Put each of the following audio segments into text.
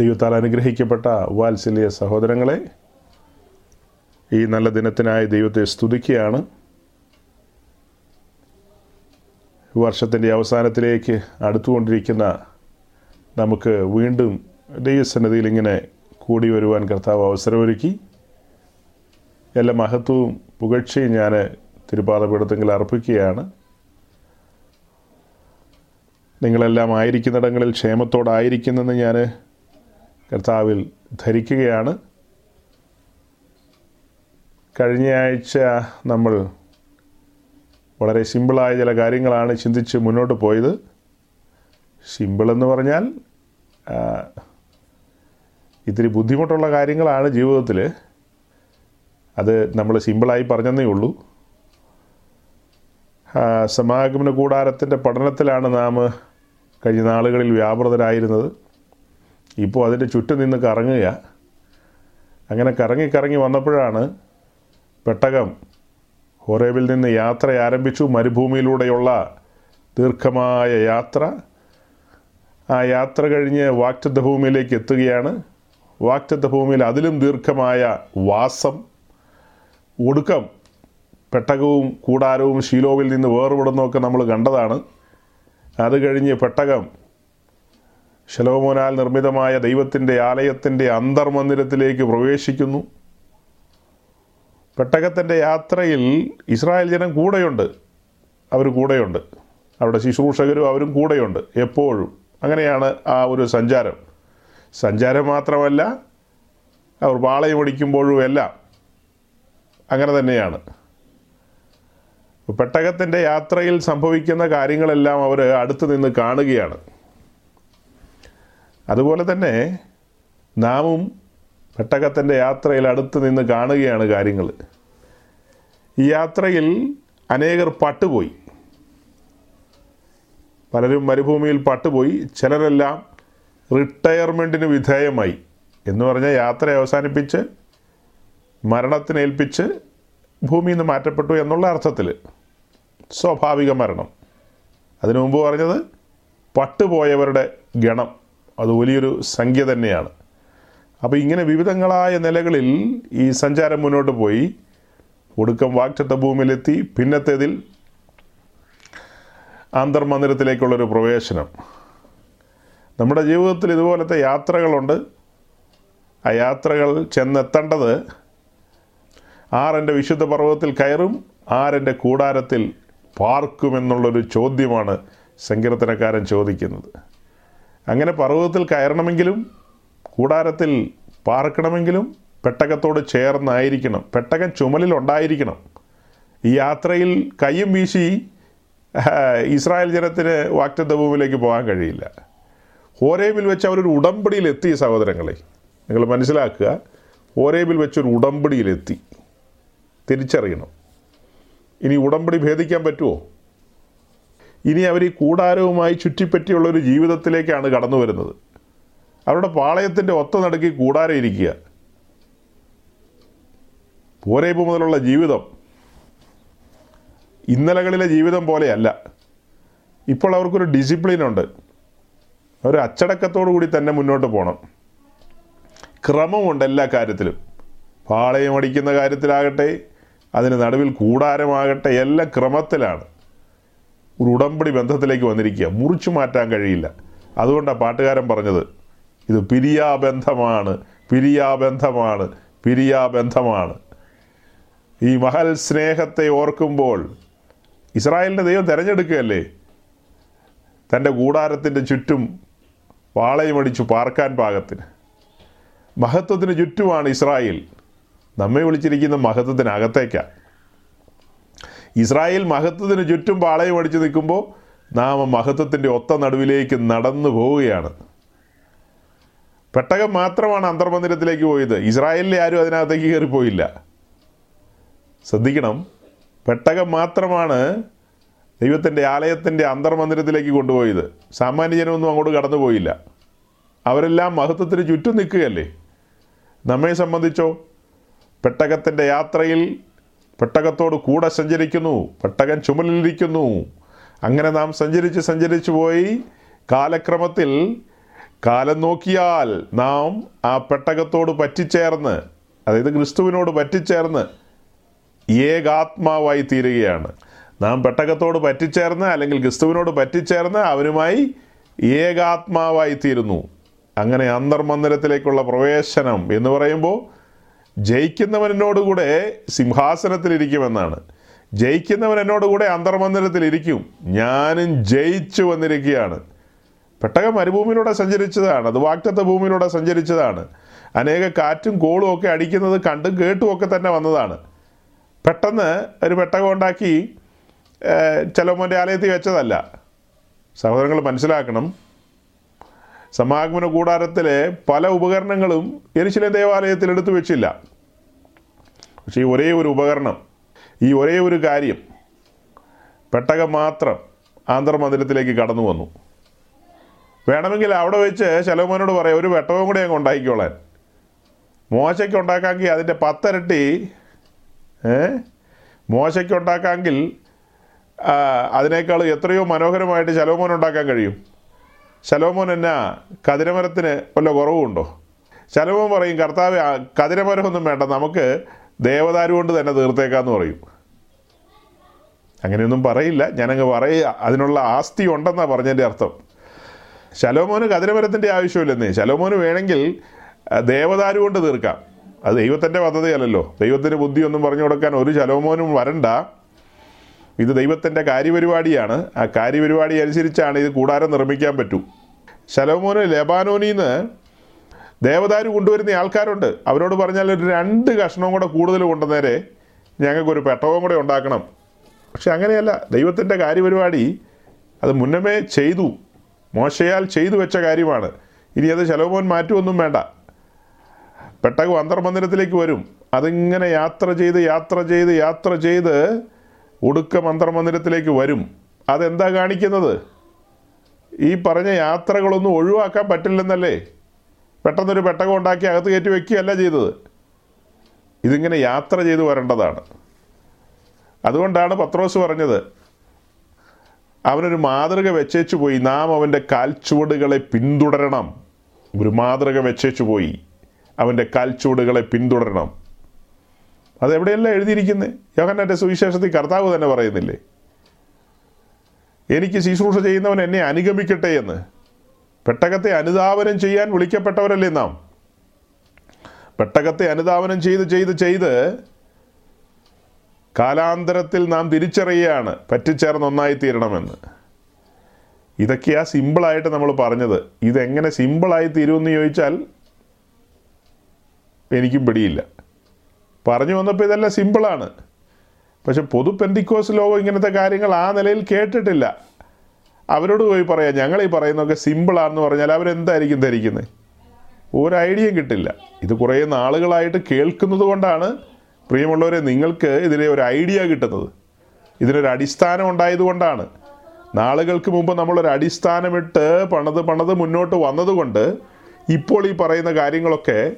ദൈവത്താൽ അനുഗ്രഹിക്കപ്പെട്ട വാത്സല്യ സഹോദരങ്ങളെ ഈ നല്ല ദിനത്തിനായി ദൈവത്തെ സ്തുതിക്കുകയാണ്. വർഷത്തിന്റെ അവസാനത്തിലേക്ക് അടുത്തുകൊണ്ടിരിക്കുന്ന നമുക്ക് വീണ്ടും ദൈവസന്നിധിയിൽ ഇങ്ങനെ കൂടി വരുവാൻ കർത്താവ് അവസരമൊരുക്കി. എല്ലാ മഹത്വവും പുകഴ്ചയും ഞാൻ തിരുപാതപീഠത്തെങ്കിൽ അർപ്പിക്കുകയാണ്. നിങ്ങളെല്ലാം ആയിരിക്കുന്നിടങ്ങളിൽ ക്ഷേമത്തോടായിരിക്കുന്നെന്ന് ഞാൻ കർത്താവിൽ ധരിക്കുകയാണ്. കഴിഞ്ഞയാഴ്ച നമ്മൾ വളരെ സിമ്പിളായ ചില കാര്യങ്ങളാണ് ചിന്തിച്ച് മുന്നോട്ട് പോയത്. സിമ്പിളെന്ന് പറഞ്ഞാൽ ഇത്തിരി ബുദ്ധിമുട്ടുള്ള കാര്യങ്ങളാണ് ജീവിതത്തിൽ. അത് നമ്മൾ സിമ്പിളായി പറഞ്ഞതേ ഉള്ളൂ. സമാഗമന കൂടാരത്തിന്റെ പഠനത്തിലാണ് നാം കഴിഞ്ഞ നാളുകളിൽ വ്യാപൃതരായിരുന്നത്. ഇപ്പോൾ അതിന്റെ ചുറ്റും നിന്ന് കറങ്ങുക. അങ്ങനെ കറങ്ങി കറങ്ങി വന്നപ്പോഴാണ് പെട്ടകം ഹോറേബിൽ നിന്ന് യാത്ര ആരംഭിച്ചു. മരുഭൂമിയിലൂടെയുള്ള ദീർഘമായ യാത്ര. ആ യാത്ര കഴിഞ്ഞ് വാക്റ്റത്ത ഭൂമിയിലേക്ക് എത്തുകയാണ്. വാക്റ്റത്ത ഭൂമിയിൽ അതിലും ദീർഘമായ വാസം ഒടുക്കം പെട്ടകവും കൂടാരവും ശീലോവിൽ നിന്ന് വേർപെടുന്നതൊക്കെ നമ്മൾ കണ്ടതാണ്. അത് കഴിഞ്ഞ് പെട്ടകം ശലോമോനാൽ നിർമ്മിതമായ ദൈവത്തിന്റെ ആലയത്തിന്റെ അന്തർമന്ദിരത്തിലേക്ക് പ്രവേശിക്കുന്നു. പെട്ടകത്തിന്റെ യാത്രയിൽ ഇസ്രായേൽ ജനം കൂടെയുണ്ട്. അവർ കൂടെയുണ്ട്. അവിടെ ശുശ്രൂഷകരും അവരും കൂടെയുണ്ട്. എപ്പോഴും. അങ്ങനെയാണ് ആ ഒരു സഞ്ചാരം. സഞ്ചാരം മാത്രമല്ല അവർ പാളയം അടിക്കുമ്പോഴും എല്ലാം അങ്ങനെ തന്നെയാണ്. പെട്ടകത്തിന്റെ യാത്രയിൽ സംഭവിക്കുന്ന കാര്യങ്ങളെല്ലാം അവർ അടുത്ത് നിന്ന് കാണുകയാണ്. അതുപോലെ തന്നെ നാമും പെട്ടകത്തിന്റെ യാത്രയിൽ അടുത്ത് നിന്ന് കാണുകയാണ് കാര്യങ്ങൾ. ഈ യാത്രയിൽ അനേകർ പട്ടുപോയി. പലരും മരുഭൂമിയിൽ പട്ടുപോയി. ചിലരെല്ലാം റിട്ടയർമെന്റിന് വിധേയമായി. എന്ന് പറഞ്ഞാൽ യാത്ര അവസാനിപ്പിച്ച് മരണത്തിനേൽപ്പിച്ച് ഭൂമിയിൽ നിന്ന് മാറ്റപ്പെട്ടു എന്നുള്ള അർത്ഥത്തിൽ. സ്വാഭാവിക മരണം. അതിനു മുമ്പ് പറഞ്ഞത് പട്ടുപോയവരുടെ ഗണം. അത് വലിയൊരു സംഖ്യ തന്നെയാണ്. അപ്പോൾ ഇങ്ങനെ വിവിധങ്ങളായ നിലകളിൽ ഈ സഞ്ചാരം മുന്നോട്ട് പോയി. ഒടുക്കം വാക്ചത്ത ഭൂമിയിലെത്തി. പിന്നത്തേതിൽ ആന്തർമന്ദിരത്തിലേക്കുള്ളൊരു പ്രവേശനം. നമ്മുടെ ജീവിതത്തിൽ ഇതുപോലത്തെ യാത്രകളുണ്ട്. ആ യാത്രകൾ ചെന്നെത്തേണ്ടത് ആരെന്റെ വിശുദ്ധ പർവതത്തിൽ കയറും ആരെന്റെ കൂടാരത്തിൽ പാർക്കുമെന്നുള്ളൊരു ചോദ്യമാണ് സങ്കീർത്തനക്കാരൻ ചോദിക്കുന്നത്. അങ്ങനെ പർവതത്തിൽ കയറണമെങ്കിലും കൂടാരത്തിൽ പാർക്കണമെങ്കിലും പെട്ടകത്തോട് ചേർന്നായിരിക്കണം. പെട്ടകം ചുമലിലുണ്ടായിരിക്കണം ഈ യാത്രയിൽ കയ്യും വീശി ഇസ്രായേൽ ജനത്തിന് വാക്റ്റത്ത ഭൂമിയിലേക്ക് പോകാൻ കഴിയില്ല. ഹോരേബിൽ വെച്ച് അവരൊരു ഉടമ്പടിയിലെത്തി സഹോദരങ്ങളെ. നിങ്ങൾ മനസ്സിലാക്കുക ഹോരേബിൽ വെച്ചൊരു ഉടമ്പടിയിലെത്തി തിരിച്ചറിയണം. ഇനി ഉടമ്പടി ഭേദിക്കാൻ പറ്റുമോ ഇനി അവർ ഈ കൂടാരവുമായി ചുറ്റിപ്പറ്റിയുള്ള ഒരു ജീവിതത്തിലേക്കാണ് കടന്നു വരുന്നത്. അവരുടെ പാളയത്തിന്റെ ഒത്ത നടുക്കി കൂടാരം ഇരിക്കുക. പോരേപ്പ് മുതലുള്ള ജീവിതം ഇന്നലകളിലെ ജീവിതം പോലെയല്ല. ഇപ്പോൾ അവർക്കൊരു ഡിസിപ്ലിൻ ഉണ്ട്. ഒരു അച്ചടക്കത്തോടു കൂടി തന്നെ മുന്നോട്ട് പോകണം ക്രമമുണ്ട് എല്ലാ കാര്യത്തിലും. പാളയം അടിക്കുന്ന കാര്യത്തിലാകട്ടെ അതിന് നടുവിൽ കൂടാരമാകട്ടെ എല്ലാം ക്രമത്തിലാണ്. ഒരു ഉടമ്പടി ബന്ധത്തിലേക്ക് വന്നിരിക്കുക. മുറിച്ചു മാറ്റാൻ കഴിയില്ല. അതുകൊണ്ടാണ് പാട്ടുകാരൻ പറഞ്ഞത്. ഇത് പിരിയാബന്ധമാണ്. പിരിയാബന്ധമാണ്. പിരിയാബന്ധമാണ്. ഈ മഹൽ സ്നേഹത്തെ ഓർക്കുമ്പോൾ ഇസ്രായേലിന്റെ ദൈവം തിരഞ്ഞെടുക്കുകയല്ലേ? തന്റെ കൂടാരത്തിന്റെ ചുറ്റും വാളയുമടിച്ചു പാർക്കാൻ പാകത്തിന്. മഹത്വത്തിന് ചുറ്റുമാണ് ഇസ്രായേൽ. നമ്മെ വിളിച്ചിരിക്കുന്ന മഹത്വത്തിനകത്തേക്കാണ് ഇസ്രായേൽ മഹത്വത്തിന് ചുറ്റും പാളയം അടിച്ചു നിൽക്കുമ്പോൾ നാം മഹത്വത്തിന്റെ ഒത്ത നടുവിലേക്ക് നടന്നു പോവുകയാണ്. പെട്ടകം മാത്രമാണ് അന്തർമന്ദിരത്തിലേക്ക് പോയത്. ഇസ്രായേലിലെ ആരും അതിനകത്തേക്ക് കയറിപ്പോയില്ല. ശ്രദ്ധിക്കണം. പെട്ടകം മാത്രമാണ് ദൈവത്തിന്റെ ആലയത്തിന്റെ അന്തർമന്ദിരത്തിലേക്ക് കൊണ്ടുപോയത്. സാമാന്യജനമൊന്നും അങ്ങോട്ട് കടന്നു പോയില്ല. അവരെല്ലാം മഹത്വത്തിന് ചുറ്റും നിൽക്കുകയല്ലേ? നമ്മെ സംബന്ധിച്ചോ? പെട്ടകത്തിന്റെ യാത്രയിൽ പെട്ടകത്തോട് കൂടെ സഞ്ചരിക്കുന്നു. പെട്ടകൻ ചുമലിലിരിക്കുന്നു. അങ്ങനെ നാം സഞ്ചരിച്ച് സഞ്ചരിച്ചു പോയി. കാലക്രമത്തിൽ കാലം നോക്കിയാൽ നാം ആ പെട്ടകത്തോട് പറ്റിച്ചേർന്ന് അതായത് ക്രിസ്തുവിനോട് പറ്റിച്ചേർന്ന് ഏകാത്മാവായി തീരുകയാണ്. നാം പെട്ടകത്തോട് പറ്റിച്ചേർന്ന് അല്ലെങ്കിൽ ക്രിസ്തുവിനോട് പറ്റിച്ചേർന്ന് അവനുമായി ഏകാത്മാവായി തീരുന്നു. അങ്ങനെ അന്തർമന്ദിരത്തിലേക്കുള്ള പ്രവേശനം എന്ന് പറയുമ്പോൾ ജയിക്കുന്നവനോടുകൂടെ സിംഹാസനത്തിലിരിക്കുമെന്നാണ്. ജയിക്കുന്നവൻ എന്നോടുകൂടെ അന്തർമന്ദിരത്തിലിരിക്കും. ഞാനും ജയിച്ചു വന്നിരിക്കുകയാണ്. പെട്ടകം മരുഭൂമിയിലൂടെ സഞ്ചരിച്ചതാണ്. അത് വാക്റ്റത്ത ഭൂമിയിലൂടെ സഞ്ചരിച്ചതാണ്. അനേക കാറ്റും കോളും ഒക്കെ അടിക്കുന്നത് കണ്ടും കേട്ടും ഒക്കെ തന്നെ വന്നതാണ്. പെട്ടെന്ന് ഒരു പെട്ടകം ഉണ്ടാക്കി ചലോമോന്റെ ആലയത്തിൽ വെച്ചതല്ല. സഹോദരങ്ങൾ മനസ്സിലാക്കണം. സമാഗമന കൂടാരത്തിലെ പല ഉപകരണങ്ങളും എരിശിലെ ദേവാലയത്തിൽ എടുത്തു വെച്ചില്ല. പക്ഷേ ഈ ഒരേ ഒരു ഉപകരണം ഈ ഒരേ ഒരു കാര്യം പെട്ടകം മാത്രം ആന്തർമന്ദിരത്തിലേക്ക് കടന്നു വന്നു. വേണമെങ്കിൽ അവിടെ വെച്ച് ശലോമോനോട് പറയാം ഒരു വെട്ടവും കൂടി അങ്ങ് ഉണ്ടാക്കിക്കോളാൻ. മോശയ്ക്ക് ഉണ്ടാക്കാമെങ്കിൽ അതിന്റെ പത്തരട്ടി മോശയ്ക്ക് ഉണ്ടാക്കാമെങ്കിൽ അതിനേക്കാൾ എത്രയോ മനോഹരമായിട്ട് ശലോമോൻ ഉണ്ടാക്കാൻ കഴിയും. ശലോമോൻ എന്നാ കതിരമരത്തിന് വല്ല കുറവുണ്ടോ ശലോമോൻ പറയും കർത്താവ് കതിരമരമൊന്നും വേണ്ട. നമുക്ക് ദേവദാരു കൊണ്ട് തന്നെ തീർത്തേക്കാന്ന് പറയും. അങ്ങനെയൊന്നും പറയില്ല. ഞാനങ്ങ് പറയുക അതിനുള്ള ആസ്തി ഉണ്ടെന്നാണ് പറഞ്ഞതിന്റെ അർത്ഥം. ശലോമോന് കതിരമരത്തിന്റെ ആവശ്യമില്ലെന്നേ. ശലോമോന് വേണമെങ്കിൽ ദേവദാരു കൊണ്ട് തീർക്കാം. അത് ദൈവത്തിന്റെ പദ്ധതിയല്ലല്ലോ. ദൈവത്തിന് ബുദ്ധിയൊന്നും പറഞ്ഞു കൊടുക്കാൻ ഒരു ശലോമോനും വരണ്ട. ഇത് ദൈവത്തിന്റെ കാര്യപരിപാടിയാണ്. ആ കാര്യപരിപാടി അനുസരിച്ചാണ് ഇത് കൂടാരം നിർമ്മിക്കാൻ പറ്റൂ. ശലോമോന് ലെബാനോനിൽ നിന്ന് ദേവദാരു കൊണ്ടുവരുന്ന ആൾക്കാരുണ്ട്. അവരോട് പറഞ്ഞാൽ ഒരു രണ്ട് കഷ്ണവും കൂടെ കൂടുതൽ കൊണ്ടുവന്നേരെ ഞങ്ങൾക്കൊരു പെട്ടവും കൂടെ ഉണ്ടാക്കണം. പക്ഷെ അങ്ങനെയല്ല. ദൈവത്തിന്റെ കാര്യപരിപാടി അത് മുന്നമേ ചെയ്തു. മോശയാൽ ചെയ്തു വെച്ച കാര്യമാണ്. ഇനി അത് ശലോമോൻ മാറ്റുമൊന്നും വേണ്ട. പെട്ടകം അന്തർമന്ദിരത്തിലേക്ക് വരും. അതിങ്ങനെ യാത്ര ചെയ്ത് യാത്ര ചെയ്ത് യാത്ര ചെയ്ത് ഒടുക്കം മന്ത്രമന്ദിരത്തിലേക്ക് വരും. അതെന്താ കാണിക്കുന്നത്? ഈ പറഞ്ഞ യാത്രകളൊന്നും ഒഴിവാക്കാൻ പറ്റില്ലെന്നല്ലേ? പെട്ടെന്നൊരു പെട്ടകം ഉണ്ടാക്കി അകത്ത് കയറ്റി വെക്കുകയല്ല ചെയ്തത്. ഇതിങ്ങനെ യാത്ര ചെയ്ത് വരേണ്ടതാണ്. അതുകൊണ്ടാണ് പത്രോസ് പറഞ്ഞത് അവനൊരു മാതൃക വെച്ചേച്ചു പോയി. നാം അവന്റെ കാൽച്ചുവടുകളെ പിന്തുടരണം. ഒരു മാതൃക വെച്ചേച്ചു പോയി. അവന്റെ കാൽച്ചുവടുകളെ പിന്തുടരണം. അതെവിടെയല്ല എഴുതിയിരിക്കുന്നത് യോഹന്നാന്റെ സുവിശേഷത്തിൽ കർത്താവ് തന്നെ പറയുന്നില്ലേ? എനിക്ക് ശുശ്രൂഷ ചെയ്യുന്നവൻ എന്നെ അനുഗമിക്കട്ടെ എന്ന്. പെട്ടകത്തെ അനുധാവനം ചെയ്യാൻ വിളിക്കപ്പെട്ടവരല്ലേ നാം? പെട്ടകത്തെ അനുധാവനം ചെയ്ത് ചെയ്ത് ചെയ്ത് കാലാന്തരത്തിൽ നാം തിരിച്ചറിയുകയാണ്. പറ്റിച്ചേർന്ന് ഒന്നായി തീരണമെന്ന്. ഇതൊക്കെയാ സിമ്പിളായിട്ട് നമ്മൾ പറഞ്ഞത്. ഇതെങ്ങനെ സിമ്പിളായി തീരുമെന്ന് ചോദിച്ചാൽ എനിക്കും പിടിയില്ല. പറഞ്ഞു വന്നപ്പോൾ ഇതെല്ലാം സിമ്പിളാണ് പക്ഷെ പൊതു പെന്തിക്കോസ് ലോകം ഇങ്ങനത്തെ കാര്യങ്ങൾ ആ നിലയിൽ കേട്ടിട്ടില്ല. അവരോട് പോയി പറയാം ഞങ്ങൾ ഈ പറയുന്നതൊക്കെ സിമ്പിളാണെന്ന് പറഞ്ഞാൽ അവരെന്തായിരിക്കും ധരിക്കുന്നത് ഒരു ഐഡിയയും കിട്ടില്ല. ഇത് കുറേ നാളുകളായിട്ട് കേൾക്കുന്നത് കൊണ്ടാണ് പ്രിയമുള്ളവരെ നിങ്ങൾക്ക് ഇതിലെ ഒരു ഐഡിയ കിട്ടുന്നത്. ഇതിനൊരു അടിസ്ഥാനം ഉണ്ടായതുകൊണ്ടാണ് നാളുകൾക്ക് മുമ്പ് നമ്മളൊരു അടിസ്ഥാനമിട്ട് പണത് പണത് മുന്നോട്ട് വന്നതുകൊണ്ട് ഇപ്പോൾ ഈ പറയുന്ന കാര്യങ്ങളൊക്കെ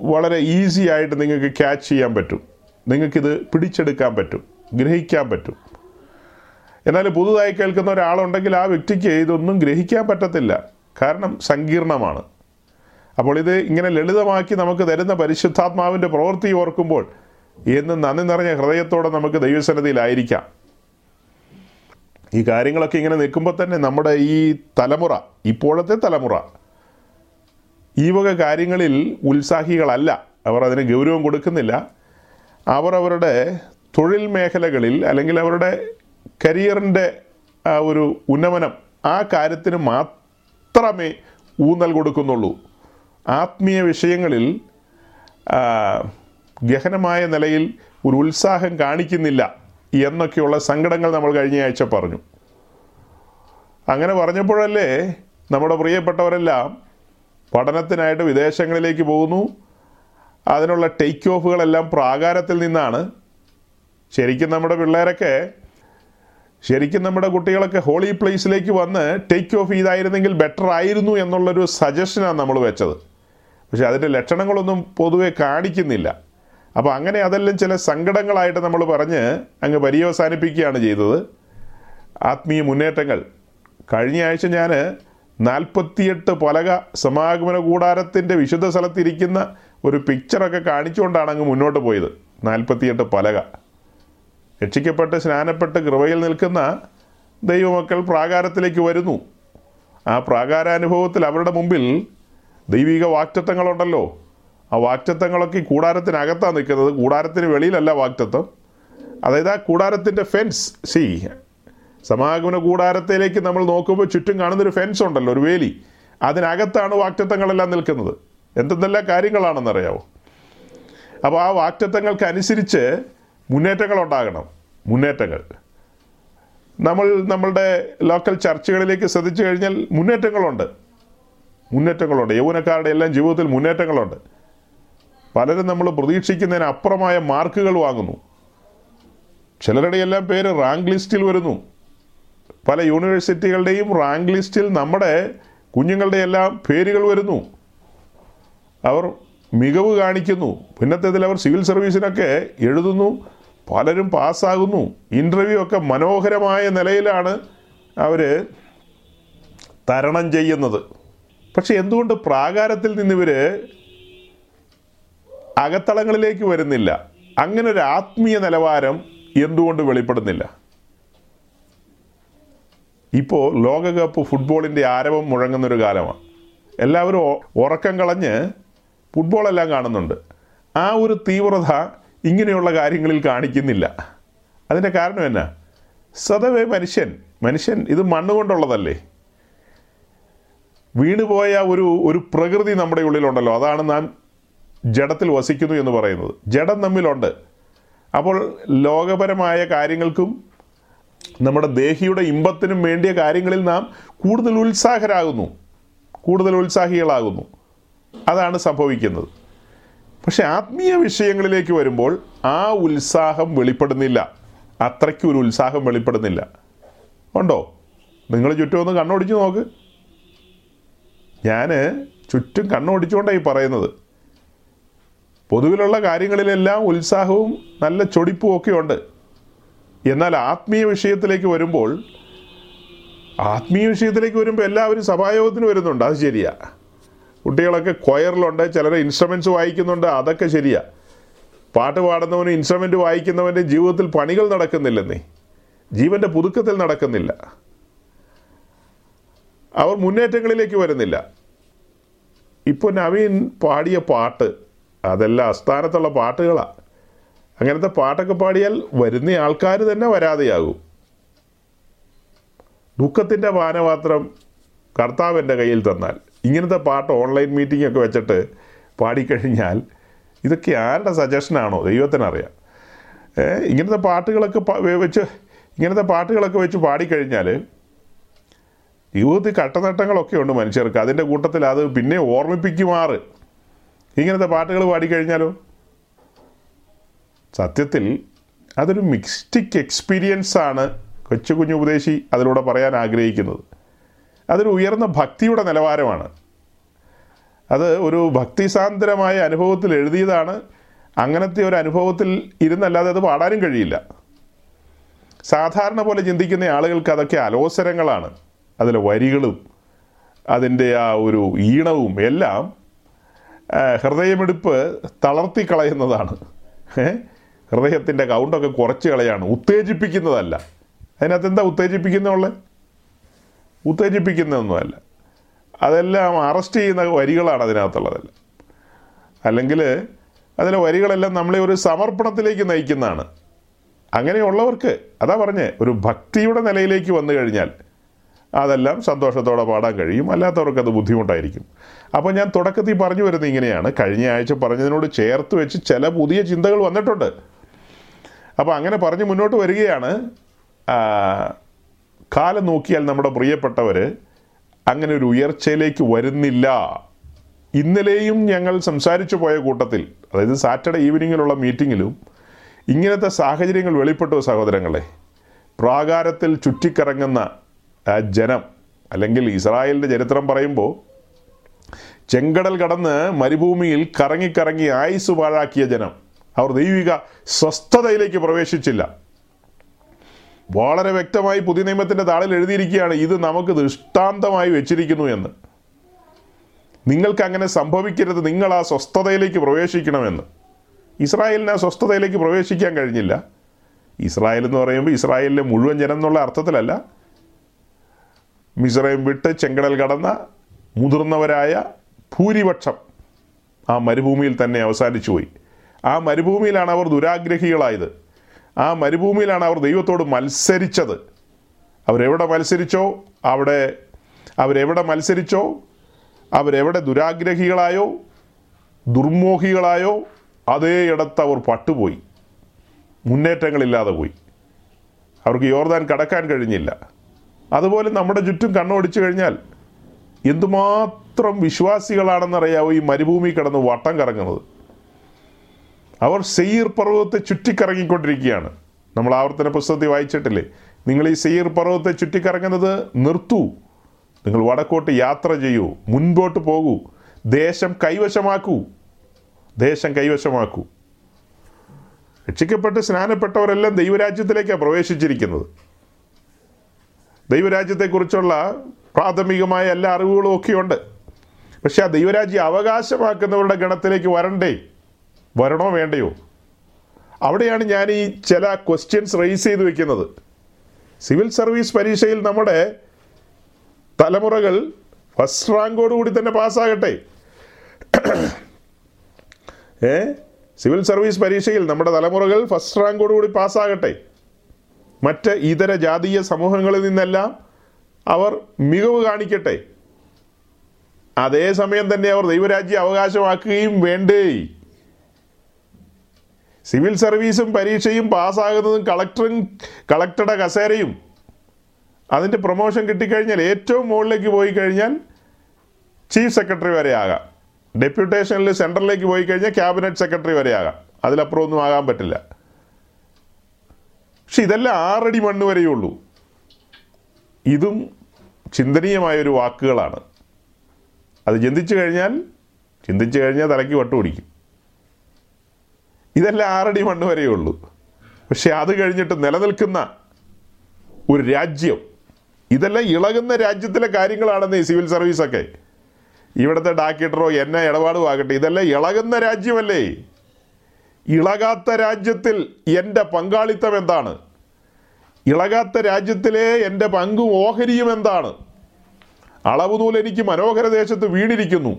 വളരെ ഈസി ആയിട്ട് നിങ്ങൾക്ക് ക്യാച്ച് ചെയ്യാൻ പറ്റും. നിങ്ങൾക്കിത് പിടിച്ചെടുക്കാൻ പറ്റും. ഗ്രഹിക്കാൻ പറ്റും. എന്നാൽ പുതുതായി കേൾക്കുന്ന ഒരാളുണ്ടെങ്കിൽ ആ വ്യക്തിക്ക് ഇതൊന്നും ഗ്രഹിക്കാൻ പറ്റത്തില്ല. കാരണം സങ്കീർണമാണ്. അപ്പോൾ ഇത് ഇങ്ങനെ ലളിതമാക്കി നമുക്ക് തരുന്ന പരിശുദ്ധാത്മാവിന്റെ പ്രവൃത്തി ഓർക്കുമ്പോൾ എന്ന് നന്ദി നിറഞ്ഞ ഹൃദയത്തോടെ നമുക്ക് ദൈവസന്നതിയിലായിരിക്കാം ഈ കാര്യങ്ങളൊക്കെ ഇങ്ങനെ നിൽക്കുമ്പോൾ തന്നെ നമ്മുടെ ഈ തലമുറ ഇപ്പോഴത്തെ തലമുറ ഈ വക കാര്യങ്ങളിൽ ഉത്സാഹികളല്ല. അവർ അതിന് ഗൗരവം കൊടുക്കുന്നില്ല. അവർ അവരുടെ തൊഴിൽ മേഖലകളിൽ അല്ലെങ്കിൽ അവരുടെ കരിയറിന്റെ ഒരു ഉന്നമനം ആ കാര്യത്തിന് മാത്രമേ ഊന്നൽ കൊടുക്കുന്നുള്ളൂ. ആത്മീയ വിഷയങ്ങളിൽ ഗഹനമായ നിലയിൽ ഒരു ഉത്സാഹം കാണിക്കുന്നില്ല എന്നൊക്കെയുള്ള സങ്കടങ്ങൾ നമ്മൾ കഴിഞ്ഞ ആഴ്ച പറഞ്ഞു. അങ്ങനെ പറഞ്ഞപ്പോഴല്ലേ നമ്മുടെ പ്രിയപ്പെട്ടവരെല്ലാം പഠനത്തിനായിട്ട് വിദേശങ്ങളിലേക്ക് പോകുന്നു. അതിനുള്ള ടേക്ക് ഓഫുകളെല്ലാം പ്രാകാരത്തിൽ നിന്നാണ്. ശരിക്കും നമ്മുടെ പിള്ളേരൊക്കെ ശരിക്കും നമ്മുടെ കുട്ടികളൊക്കെ ഹോളി പ്ലേസിലേക്ക് വന്ന് ടേക്ക് ഓഫ് ചെയ്തായിരുന്നെങ്കിൽ ബെറ്റർ ആയിരുന്നു എന്നുള്ളൊരു സജഷനാണ് നമ്മൾ വെച്ചത്. പക്ഷെ അതിന്റെ ലക്ഷണങ്ങളൊന്നും പൊതുവെ കാണിക്കുന്നില്ല. അപ്പോൾ അങ്ങനെ അതെല്ലാം ചില സങ്കടങ്ങളായിട്ട് നമ്മൾ പറഞ്ഞ് അങ്ങ് പര്യവസാനിപ്പിക്കുകയാണ് ചെയ്തത്. ആത്മീയ മുന്നേറ്റങ്ങൾ. കഴിഞ്ഞ ആഴ്ച ഞാൻ നാൽപ്പത്തിയെട്ട് പലക സമാഗമന കൂടാരത്തിന്റെ വിശുദ്ധ സ്ഥലത്തിരിക്കുന്ന ഒരു പിക്ചറൊക്കെ കാണിച്ചുകൊണ്ടാണ് അങ്ങ് മുന്നോട്ട് പോയത്. നാൽപ്പത്തിയെട്ട് പലക. രക്ഷിക്കപ്പെട്ട് സ്നാനപ്പെട്ട് കൃപയിൽ നിൽക്കുന്ന ദൈവമക്കൾ പ്രാകാരത്തിലേക്ക് വരുന്നു. ആ പ്രാകാരാനുഭവത്തിൽ അവരുടെ മുമ്പിൽ ദൈവിക വാക്റ്റത്വങ്ങളുണ്ടല്ലോ ആ വാക്റ്റത്വങ്ങളൊക്കെ ഈ കൂടാരത്തിനകത്താണ് നിൽക്കുന്നത്. കൂടാരത്തിന് വെളിയിലല്ല വാക്റ്റത്വം അതായത് ആ കൂടാരത്തിന്റെ ഫെൻസ് സി സമാഗമന കൂടാരത്തിലേക്ക് നമ്മൾ നോക്കുമ്പോൾ ചുറ്റും കാണുന്നൊരു ഫെൻസ് ഉണ്ടല്ലോ ഒരു വേലി. അതിനകത്താണ് വാക്റ്റത്വങ്ങളെല്ലാം നിൽക്കുന്നത്. എന്തെന്തെല്ലാം കാര്യങ്ങളാണെന്നറിയാവോ? അപ്പോൾ ആ വാക്റ്റത്വങ്ങൾക്ക് അനുസരിച്ച് മുന്നേറ്റങ്ങൾ. ഉണ്ടാകണം മുന്നേറ്റങ്ങൾ നമ്മൾ നമ്മളുടെ ലോക്കൽ ചർച്ചകളിലേക്ക് ശ്രദ്ധിച്ചു കഴിഞ്ഞാൽ മുന്നേറ്റങ്ങളുണ്ട്. മുന്നേറ്റങ്ങളുണ്ട്. യൗവനക്കാരുടെ എല്ലാം ജീവിതത്തിൽ മുന്നേറ്റങ്ങളുണ്ട്. പലരും നമ്മൾ പ്രതീക്ഷിക്കുന്നതിന് അപ്പുറമായ മാർക്കുകൾ വാങ്ങുന്നു. ചിലരുടെ എല്ലാം പേര് റാങ്ക് ലിസ്റ്റിൽ വരുന്നു. പല യൂണിവേഴ്സിറ്റികളുടെയും റാങ്ക് ലിസ്റ്റിൽ നമ്മുടെ കുഞ്ഞുങ്ങളുടെ എല്ലാം പേരുകൾ വരുന്നു. അവർ മികവ് കാണിക്കുന്നു. പിന്നത്തേതിൽ അവർ സിവിൽ സർവീസിനൊക്കെ എഴുതുന്നു. പലരും പാസ്സാകുന്നു. ഇന്റർവ്യൂ ഒക്കെ മനോഹരമായ നിലയിലാണ് അവർ തരണം ചെയ്യുന്നത്. പക്ഷെ എന്തുകൊണ്ട് പ്രാകാരത്തിൽ നിന്നിവർ അകത്തളങ്ങളിലേക്ക് വരുന്നില്ല? അങ്ങനെ ഒരു ആത്മീയ നിലവാരം എന്തുകൊണ്ട് വെളിപ്പെടുന്നില്ല? ഇപ്പോൾ ലോകകപ്പ് ഫുട്ബോളിന്റെ ആരവം മുഴങ്ങുന്നൊരു കാലമാണ്. എല്ലാവരും ഉറക്കം കളഞ്ഞ് ഫുട്ബോളെല്ലാം കാണുന്നുണ്ട്. ആ ഒരു തീവ്രത ഇങ്ങനെയുള്ള കാര്യങ്ങളിൽ കാണിക്കുന്നില്ല. അതിന്റെ കാരണം എന്നാ? സദവേ മനുഷ്യൻ മനുഷ്യൻ ഇത് മണ്ണ് കൊണ്ടുള്ളതല്ലേ? വീണുപോയ ഒരു ഒരു പ്രകൃതി നമ്മുടെ ഉള്ളിലുണ്ടല്ലോ. അതാണ് നാം ജഡത്തിൽ വസിക്കുന്നു എന്ന് പറയുന്നത്. ജഡം നമ്മിലുണ്ട്. അപ്പോൾ ലോകപരമായ കാര്യങ്ങൾക്കും നമ്മുടെ ദേഹിയുടെ ഇമ്പത്തിനും വേണ്ടിയ കാര്യങ്ങളിൽ നാം കൂടുതൽ ഉത്സാഹരാകുന്നു. കൂടുതൽ ഉത്സാഹികളാകുന്നു. അതാണ് സംഭവിക്കുന്നത്. പക്ഷെ ആത്മീയ വിഷയങ്ങളിലേക്ക് വരുമ്പോൾ ആ ഉത്സാഹം വെളിപ്പെടുന്നില്ല. അത്രയ്ക്ക് ഒരു ഉത്സാഹം വെളിപ്പെടുന്നില്ല. ഉണ്ടോ? നിങ്ങൾ ചുറ്റും ഒന്ന് കണ്ണോടിച്ച് നോക്ക്. ഞാൻ ചുറ്റും കണ്ണോടിച്ചുകൊണ്ടാണ് ഈ പറയുന്നത്. പൊതുവിലുള്ള കാര്യങ്ങളിലെല്ലാം ഉത്സാഹവും നല്ല ചൊടിപ്പും ഒക്കെ ഉണ്ട്. എന്നാൽ ആത്മീയ വിഷയത്തിലേക്ക് വരുമ്പോൾ ആത്മീയ വിഷയത്തിലേക്ക് വരുമ്പോൾ എല്ലാവരും സഭായോഗത്തിന് വരുന്നുണ്ട്. അത് ശരിയാ. കുട്ടികളൊക്കെ കൊയറിലുണ്ട് ചിലർ ഇൻസ്ട്രുമെന്റ്സ് വായിക്കുന്നുണ്ട് അതൊക്കെ ശരിയാ. പാട്ട് പാടുന്നവനും ഇൻസ്ട്രുമെന്റ് വായിക്കുന്നവന്റെ ജീവിതത്തിൽ പണികൾ നടക്കുന്നില്ലെന്നേ. ജീവന്റെ പുതുക്കത്തിൽ നടക്കുന്നില്ല. അവർ മുന്നേറ്റങ്ങളിലേക്ക് വരുന്നില്ല. ഇപ്പോൾ നവീൻ പാടിയ പാട്ട് അതെല്ലാം അസ്ഥാനത്തുള്ള പാട്ടുകളാണ് അങ്ങനത്തെ പാട്ടൊക്കെ പാടിയാൽ വരുന്ന ആൾക്കാർ തന്നെ വരാതെയാകും. ദുഃഖത്തിന്റെ പാനപാത്രം കർത്താവിന്റെ കയ്യിൽ തന്നാൽ. ഇങ്ങനത്തെ പാട്ട് ഓൺലൈൻ മീറ്റിംഗ് ഒക്കെ വെച്ചിട്ട് പാടിക്കഴിഞ്ഞാൽ ഇതൊക്കെ ആരുടെ സജഷനാണോ ദൈവത്തിനറിയാം. ഇങ്ങനത്തെ പാട്ടുകളൊക്കെ വെച്ച് ഇങ്ങനത്തെ പാട്ടുകളൊക്കെ വെച്ച് പാടിക്കഴിഞ്ഞാൽ ജീവിതത്തിൽ കട്ടനട്ടങ്ങളൊക്കെ ഉണ്ട് മനുഷ്യർക്ക്. അതിന്റെ കൂട്ടത്തിൽ അത് പിന്നെ ഓർമ്മിപ്പിക്കുമാറ്. ഇങ്ങനത്തെ പാട്ടുകൾ പാടിക്കഴിഞ്ഞാലോ? സത്യത്തിൽ അതൊരു മിക്സ്റ്റിക് എക്സ്പീരിയൻസ് ആണ് കൊച്ചു കുഞ്ഞു ഉപദേശി അതിലൂടെ പറയാൻ ആഗ്രഹിക്കുന്നത്. അതൊരു ഉയർന്ന ഭക്തിയുടെ നിലവാരമാണ്. അത് ഒരു ഭക്തിസാന്ദ്രമായ അനുഭവത്തിൽ എഴുതിയതാണ്. അങ്ങനത്തെ ഒരു അനുഭവത്തിൽ ഇരുന്നല്ലാതെ അത് പാടാനും കഴിയില്ല. സാധാരണ പോലെ ചിന്തിക്കുന്ന ആളുകൾക്ക് അതൊക്കെ അലോസരങ്ങളാണ്. അതിലെ വരികളും അതിന്റെ ആ ഒരു ഈണവും എല്ലാം ഹൃദയമെടുപ്പ് തളർത്തി കളയുന്നതാണ് ഏ? ഹൃദയത്തിന്റെ കൗണ്ടൊക്കെ കുറച്ച് കളയാണ്. ഉത്തേജിപ്പിക്കുന്നതല്ല. അതിനകത്ത് എന്താ ഉത്തേജിപ്പിക്കുന്നുള്ളത് ഉത്തേജിപ്പിക്കുന്നതൊന്നുമല്ല. അതെല്ലാം അറസ്റ്റ് ചെയ്യുന്ന വരികളാണ് അതിനകത്തുള്ളതെല്ലാം. അല്ലെങ്കിൽ അതിലെ വരികളെല്ലാം നമ്മളെ ഒരു സമർപ്പണത്തിലേക്ക് നയിക്കുന്നതാണ്. അങ്ങനെയുള്ളവർക്ക് അതാ പറഞ്ഞേ ഒരു ഭക്തിയുടെ നിലയിലേക്ക് വന്നു കഴിഞ്ഞാൽ അതെല്ലാം സന്തോഷത്തോടെ പാടാൻ കഴിയും. അല്ലാത്തവർക്ക് അത് ബുദ്ധിമുട്ടായിരിക്കും. അപ്പോൾ ഞാൻ തുടക്കത്തിൽ പറഞ്ഞു വരുന്നത് ഇങ്ങനെയാണ്. കഴിഞ്ഞ ആഴ്ച പറഞ്ഞതിനോട് ചേർത്ത് വെച്ച് ചില പുതിയ ചിന്തകൾ വന്നിട്ടുണ്ട്. അപ്പോൾ അങ്ങനെ പറഞ്ഞ് മുന്നോട്ട് വരികയാണ്. കാലം നോക്കിയാൽ നമ്മുടെ പ്രിയപ്പെട്ടവർ അങ്ങനെ ഒരു ഉയർച്ചയിലേക്ക് വരുന്നില്ല. ഇന്നലെയും ഞങ്ങൾ സംസാരിച്ചു പോയ കൂട്ടത്തിൽ അതായത് സാറ്റർഡേ ഈവനിങ്ങിലുള്ള മീറ്റിങ്ങിലും ഇങ്ങനത്തെ സാഹചര്യങ്ങൾ വെളിപ്പെട്ടു സഹോദരങ്ങളെ. പ്രാകാരത്തിൽ ചുറ്റിക്കറങ്ങുന്ന ജനം അല്ലെങ്കിൽ ഇസ്രായേലിന്റെ ചരിത്രം പറയുമ്പോൾ ചെങ്കടൽ കടന്ന് മരുഭൂമിയിൽ കറങ്ങിക്കറങ്ങി ആയുസ് പാഴാക്കിയ ജനം. അവർ ദൈവിക സ്വസ്ഥതയിലേക്ക് പ്രവേശിച്ചില്ല. വളരെ വ്യക്തമായി പുതിയ നിയമത്തിന്റെ താളിൽ എഴുതിയിരിക്കുകയാണ് ഇത് നമുക്ക് ദൃഷ്ടാന്തമായി വെച്ചിരിക്കുന്നു എന്ന്. നിങ്ങൾക്ക് അങ്ങനെ സംഭവിക്കരുത് നിങ്ങൾ ആ സ്വസ്ഥതയിലേക്ക് പ്രവേശിക്കണമെന്ന്. ഇസ്രായേലിന് ആ സ്വസ്ഥതയിലേക്ക് പ്രവേശിക്കാൻ കഴിഞ്ഞില്ല. ഇസ്രായേൽ എന്ന് പറയുമ്പോൾ ഇസ്രായേലിലെ മുഴുവൻ ജനം എന്നുള്ള അർത്ഥത്തിലല്ല. മിസ്രൈം വിട്ട് ചെങ്കടൽ കടന്ന മുതിർന്നവരായ ഭൂരിപക്ഷം ആ മരുഭൂമിയിൽ തന്നെ അവസാനിച്ചു പോയി ആ മരുഭൂമിയിലാണ് അവർ ദുരാഗ്രഹികളായത്. ആ മരുഭൂമിയിലാണ് അവർ ദൈവത്തോട് മത്സരിച്ചത്. അവരെവിടെ മത്സരിച്ചോ? അവിടെ അവരെവിടെ മത്സരിച്ചോ? അവരെവിടെ ദുരാഗ്രഹികളായോ? ദുർമോഹികളായോ? അതേ ഇടത്ത് അവർ പട്ടുപോയി. മുന്നേറ്റങ്ങളില്ലാതെ പോയി. അവർക്ക് യോർദാൻ കടക്കാൻ കഴിഞ്ഞില്ല. അതുപോലെ നമ്മുടെ ചുറ്റും കണ്ണോടിച്ചു കഴിഞ്ഞാൽ എന്തുമാത്രം വിശ്വാസികളാണെന്നറിയാവോ ഈ മരുഭൂമി കിടന്ന് വട്ടം കറങ്ങുന്നത്? അവർ സെയ്യർ പർവതത്തെ ചുറ്റിക്കറങ്ങിക്കൊണ്ടിരിക്കുകയാണ്. നമ്മൾ ആവർത്തന പുസ്തകത്തിൽ വായിച്ചിട്ടില്ലേ? നിങ്ങൾ ഈ സെയ്യർ പർവതത്തെ ചുറ്റിക്കറങ്ങുന്നത് നിർത്തൂ. നിങ്ങൾ വടക്കോട്ട് യാത്ര ചെയ്യൂ. മുൻപോട്ട് പോകൂ. ദേശം കൈവശമാക്കൂ. ദേശം കൈവശമാക്കൂ. രക്ഷിക്കപ്പെട്ട് സ്നാനപ്പെട്ടവരെല്ലാം ദൈവരാജ്യത്തിലേക്കാണ് പ്രവേശിച്ചിരിക്കുന്നത്. ദൈവരാജ്യത്തെക്കുറിച്ചുള്ള പ്രാഥമികമായ എല്ലാ അറിവുകളും ഒക്കെയുണ്ട്. പക്ഷെ ആ ദൈവരാജ്യം അവകാശമാക്കുന്നവരുടെ ഗണത്തിലേക്ക് വരണ്ടേ? വരണോ വേണ്ടയോ? അവിടെയാണ് ഞാൻ ഈ ചില ക്വസ്റ്റ്യൻസ് റേസ് ചെയ്ത് വെക്കുന്നത്. സിവിൽ സർവീസ് പരീക്ഷയിൽ നമ്മുടെ തലമുറകൾ ഫസ്റ്റ് റാങ്കോടുകൂടി തന്നെ പാസ്സാകട്ടെ ഏ? സിവിൽ സർവീസ് പരീക്ഷയിൽ നമ്മുടെ തലമുറകൾ ഫസ്റ്റ് റാങ്കോടുകൂടി പാസ്സാകട്ടെ മറ്റ് ഇതര ജാതീയ സമൂഹങ്ങളിൽ നിന്നെല്ലാം അവർ മികവ് കാണിക്കട്ടെ. അതേസമയം തന്നെ അവർ ദൈവരാജ്യം അവകാശമാക്കുകയും വേണ്ടേ. സിവിൽ സർവീസും പരീക്ഷയും പാസ്സാകുന്നതും കളക്ടറും കളക്ടറുടെ കസേരയും അതിന്റെ പ്രൊമോഷൻ കിട്ടിക്കഴിഞ്ഞാൽ ഏറ്റവും മുകളിലേക്ക് പോയി കഴിഞ്ഞാൽ ചീഫ് സെക്രട്ടറി വരെ ആകാം. ഡെപ്യൂട്ടേഷനിൽ സെൻട്രലിലേക്ക് പോയി കഴിഞ്ഞാൽ ക്യാബിനറ്റ് സെക്രട്ടറി വരെ ആകാം. അതിലപ്പുറം ഒന്നും ആകാൻ പറ്റില്ല. പക്ഷെ ഇതെല്ലാം ആറടി മണ്ണ് വരെയുള്ളൂ ഇതും ചിന്തനീയമായൊരു വാക്കുകളാണ്. അത് ചിന്തിച്ചു കഴിഞ്ഞാൽ ചിന്തിച്ചു കഴിഞ്ഞാൽ തലയ്ക്ക് വട്ടുപിടിക്കും. ഇതെല്ലാം ആറടി മണ്ണ് വരെയേ ഉള്ളൂ. പക്ഷെ അത് കഴിഞ്ഞിട്ട് നിലനിൽക്കുന്ന ഒരു രാജ്യം ഇതെല്ലാം ഇളകുന്ന രാജ്യത്തിലെ കാര്യങ്ങളാണെന്ന് ഈ സിവിൽ സർവീസൊക്കെ. ഇവിടുത്തെ ഡാക്കിട്ടറോ എന്നെ ഇടപാടും ആകട്ടെ ഇതെല്ലാം ഇളകുന്ന രാജ്യമല്ലേ? ഇളകാത്ത രാജ്യത്തിൽ എന്റെ പങ്കാളിത്തം എന്താണ്? ഇളകാത്ത രാജ്യത്തിലെ എന്റെ പങ്കും ഓഹരിയും എന്താണ്? അളവ് നൂൽ എനിക്ക് മനോഹര ദേശത്ത് വീണിരിക്കുന്നു.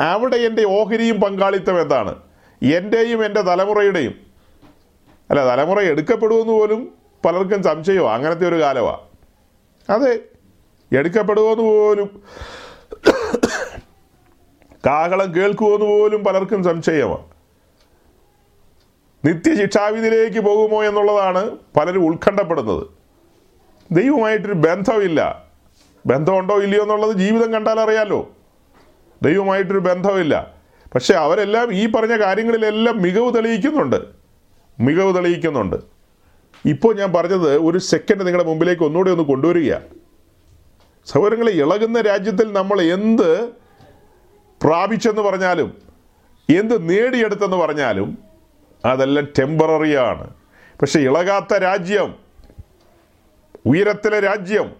അവിടെ എന്റെ ഓഹരിയും പങ്കാളിത്തം എന്താണ്? എന്റെയും എന്റെ തലമുറയുടെയും. അല്ല തലമുറ എടുക്കപ്പെടുമെന്ന് പോലും പലർക്കും സംശയമോ? അങ്ങനത്തെ ഒരു കാലമാണ് അതെ എടുക്കപ്പെടുമെന്ന് പോലും കാഹളം കേൾക്കുമെന്ന് പോലും പലർക്കും സംശയമാണ് നിത്യശിക്ഷാവിധിയിലേക്ക് പോകുമോ എന്നുള്ളതാണ് പലരും ഉത്കണ്ഠപ്പെടുന്നത്. ദൈവമായിട്ടൊരു ബന്ധമില്ല. ബന്ധമുണ്ടോ ഇല്ലയോ എന്നുള്ളത് ജീവിതം കണ്ടാലറിയാലോ? ദൈവമായിട്ടൊരു ബന്ധമില്ല. പക്ഷെ അവരെല്ലാം ഈ പറഞ്ഞ കാര്യങ്ങളിലെല്ലാം മികവ് തെളിയിക്കുന്നുണ്ട്. മികവ് തെളിയിക്കുന്നുണ്ട്. ഇപ്പോൾ ഞാൻ പറഞ്ഞത് ഒരു സെക്കൻഡ് നിങ്ങളുടെ മുമ്പിലേക്ക് ഒന്നുകൂടി ഒന്ന് കൊണ്ടുവരിക. സൗകര്യങ്ങളെ ഇളകുന്ന രാജ്യത്തിൽ നമ്മൾ എന്ത് പ്രാപിച്ചെന്ന് പറഞ്ഞാലും എന്ത് നേടിയെടുത്തെന്ന് പറഞ്ഞാലും അതെല്ലാം ടെമ്പററിയാണ് പക്ഷെ ഇളകാത്ത രാജ്യം ഉയരത്തിലെ രാജ്യം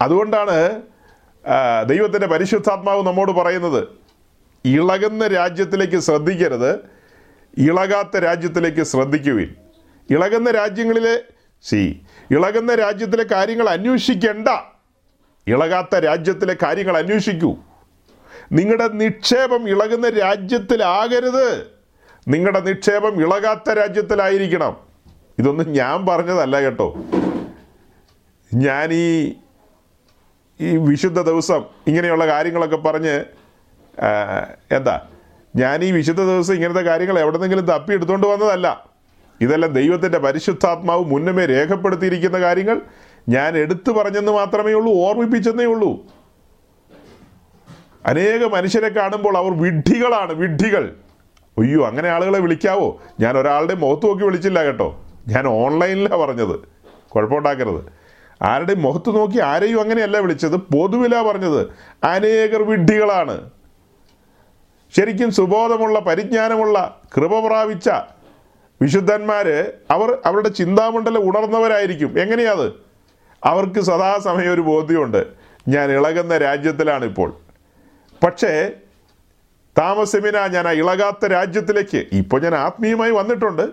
അതുകൊണ്ടാണ് ദൈവത്തിന്റെ പരിശുദ്ധാത്മാവ് നമ്മോട് പറയുന്നത്. ഇളകുന്ന രാജ്യത്തിലേക്ക് ശ്രദ്ധിക്കരുത്. ഇളകാത്ത രാജ്യത്തിലേക്ക് ശ്രദ്ധിക്കുവിൻ. ഇളകുന്ന രാജ്യങ്ങളിലെ സി ഇളകുന്ന രാജ്യത്തിലെ കാര്യങ്ങൾ അന്വേഷിക്കേണ്ട. ഇളകാത്ത രാജ്യത്തിലെ കാര്യങ്ങൾ അന്വേഷിക്കൂ. നിങ്ങളുടെ നിക്ഷേപം ഇളകുന്ന രാജ്യത്തിലാകരുത്. നിങ്ങളുടെ നിക്ഷേപം ഇളകാത്ത രാജ്യത്തിലായിരിക്കണം. ഇതൊന്നും ഞാൻ പറഞ്ഞതല്ല കേട്ടോ. ഞാൻ ഈ ഈ വിശുദ്ധ ദിവസം ഇങ്ങനെയുള്ള കാര്യങ്ങളൊക്കെ പറഞ്ഞ് എന്താ? ഞാൻ ഈ വിശുദ്ധ ദിവസം ഇങ്ങനത്തെ കാര്യങ്ങൾ എവിടെന്നെങ്കിലും തപ്പി എടുത്തുകൊണ്ട് വന്നതല്ല. ഇതെല്ലാം ദൈവത്തിന്റെ പരിശുദ്ധാത്മാവ് മുന്നമേ രേഖപ്പെടുത്തിയിരിക്കുന്ന കാര്യങ്ങൾ ഞാൻ എടുത്തു പറഞ്ഞെന്ന് മാത്രമേ ഉള്ളൂ ഓർമ്മിപ്പിച്ചെന്നേ ഉള്ളൂ. അനേക മനുഷ്യരെ കാണുമ്പോൾ അവർ വിഡ്ഢികളാണ് വിഡ്ഢികൾ. അയ്യോ അങ്ങനെ ആളുകളെ വിളിക്കാവോ? ഞാൻ ഒരാളുടെ മുഖത്ത് നോക്കി വിളിച്ചില്ല കേട്ടോ. ഞാൻ ഓൺലൈനിലാണ് പറഞ്ഞത്. കുഴപ്പമുണ്ടാക്കരുത്. ആരുടെയും മുഖത്ത് നോക്കി ആരെയും അങ്ങനെയല്ല വിളിച്ചത് പൊതുവിലാണ് പറഞ്ഞത്. അനേകർ വിഡ്ഢികളാണ്. ശരിക്കും സുബോധമുള്ള പരിജ്ഞാനമുള്ള കൃപ പ്രാപിച്ച വിശുദ്ധന്മാർ അവർ അവരുടെ ചിന്താമണ്ഡലം ഉണർന്നവരായിരിക്കും. എങ്ങനെയാത് അവർക്ക് സദാസമയം ഒരു ബോധ്യമുണ്ട്. ഞാൻ ഇളകുന്ന രാജ്യത്തിലാണിപ്പോൾ. പക്ഷേ താമസമിന ഞാൻ ആ ഇളകാത്ത രാജ്യത്തിലേക്ക് ഇപ്പോൾ ഞാൻ ആത്മീയമായി വന്നിട്ടുണ്ട്.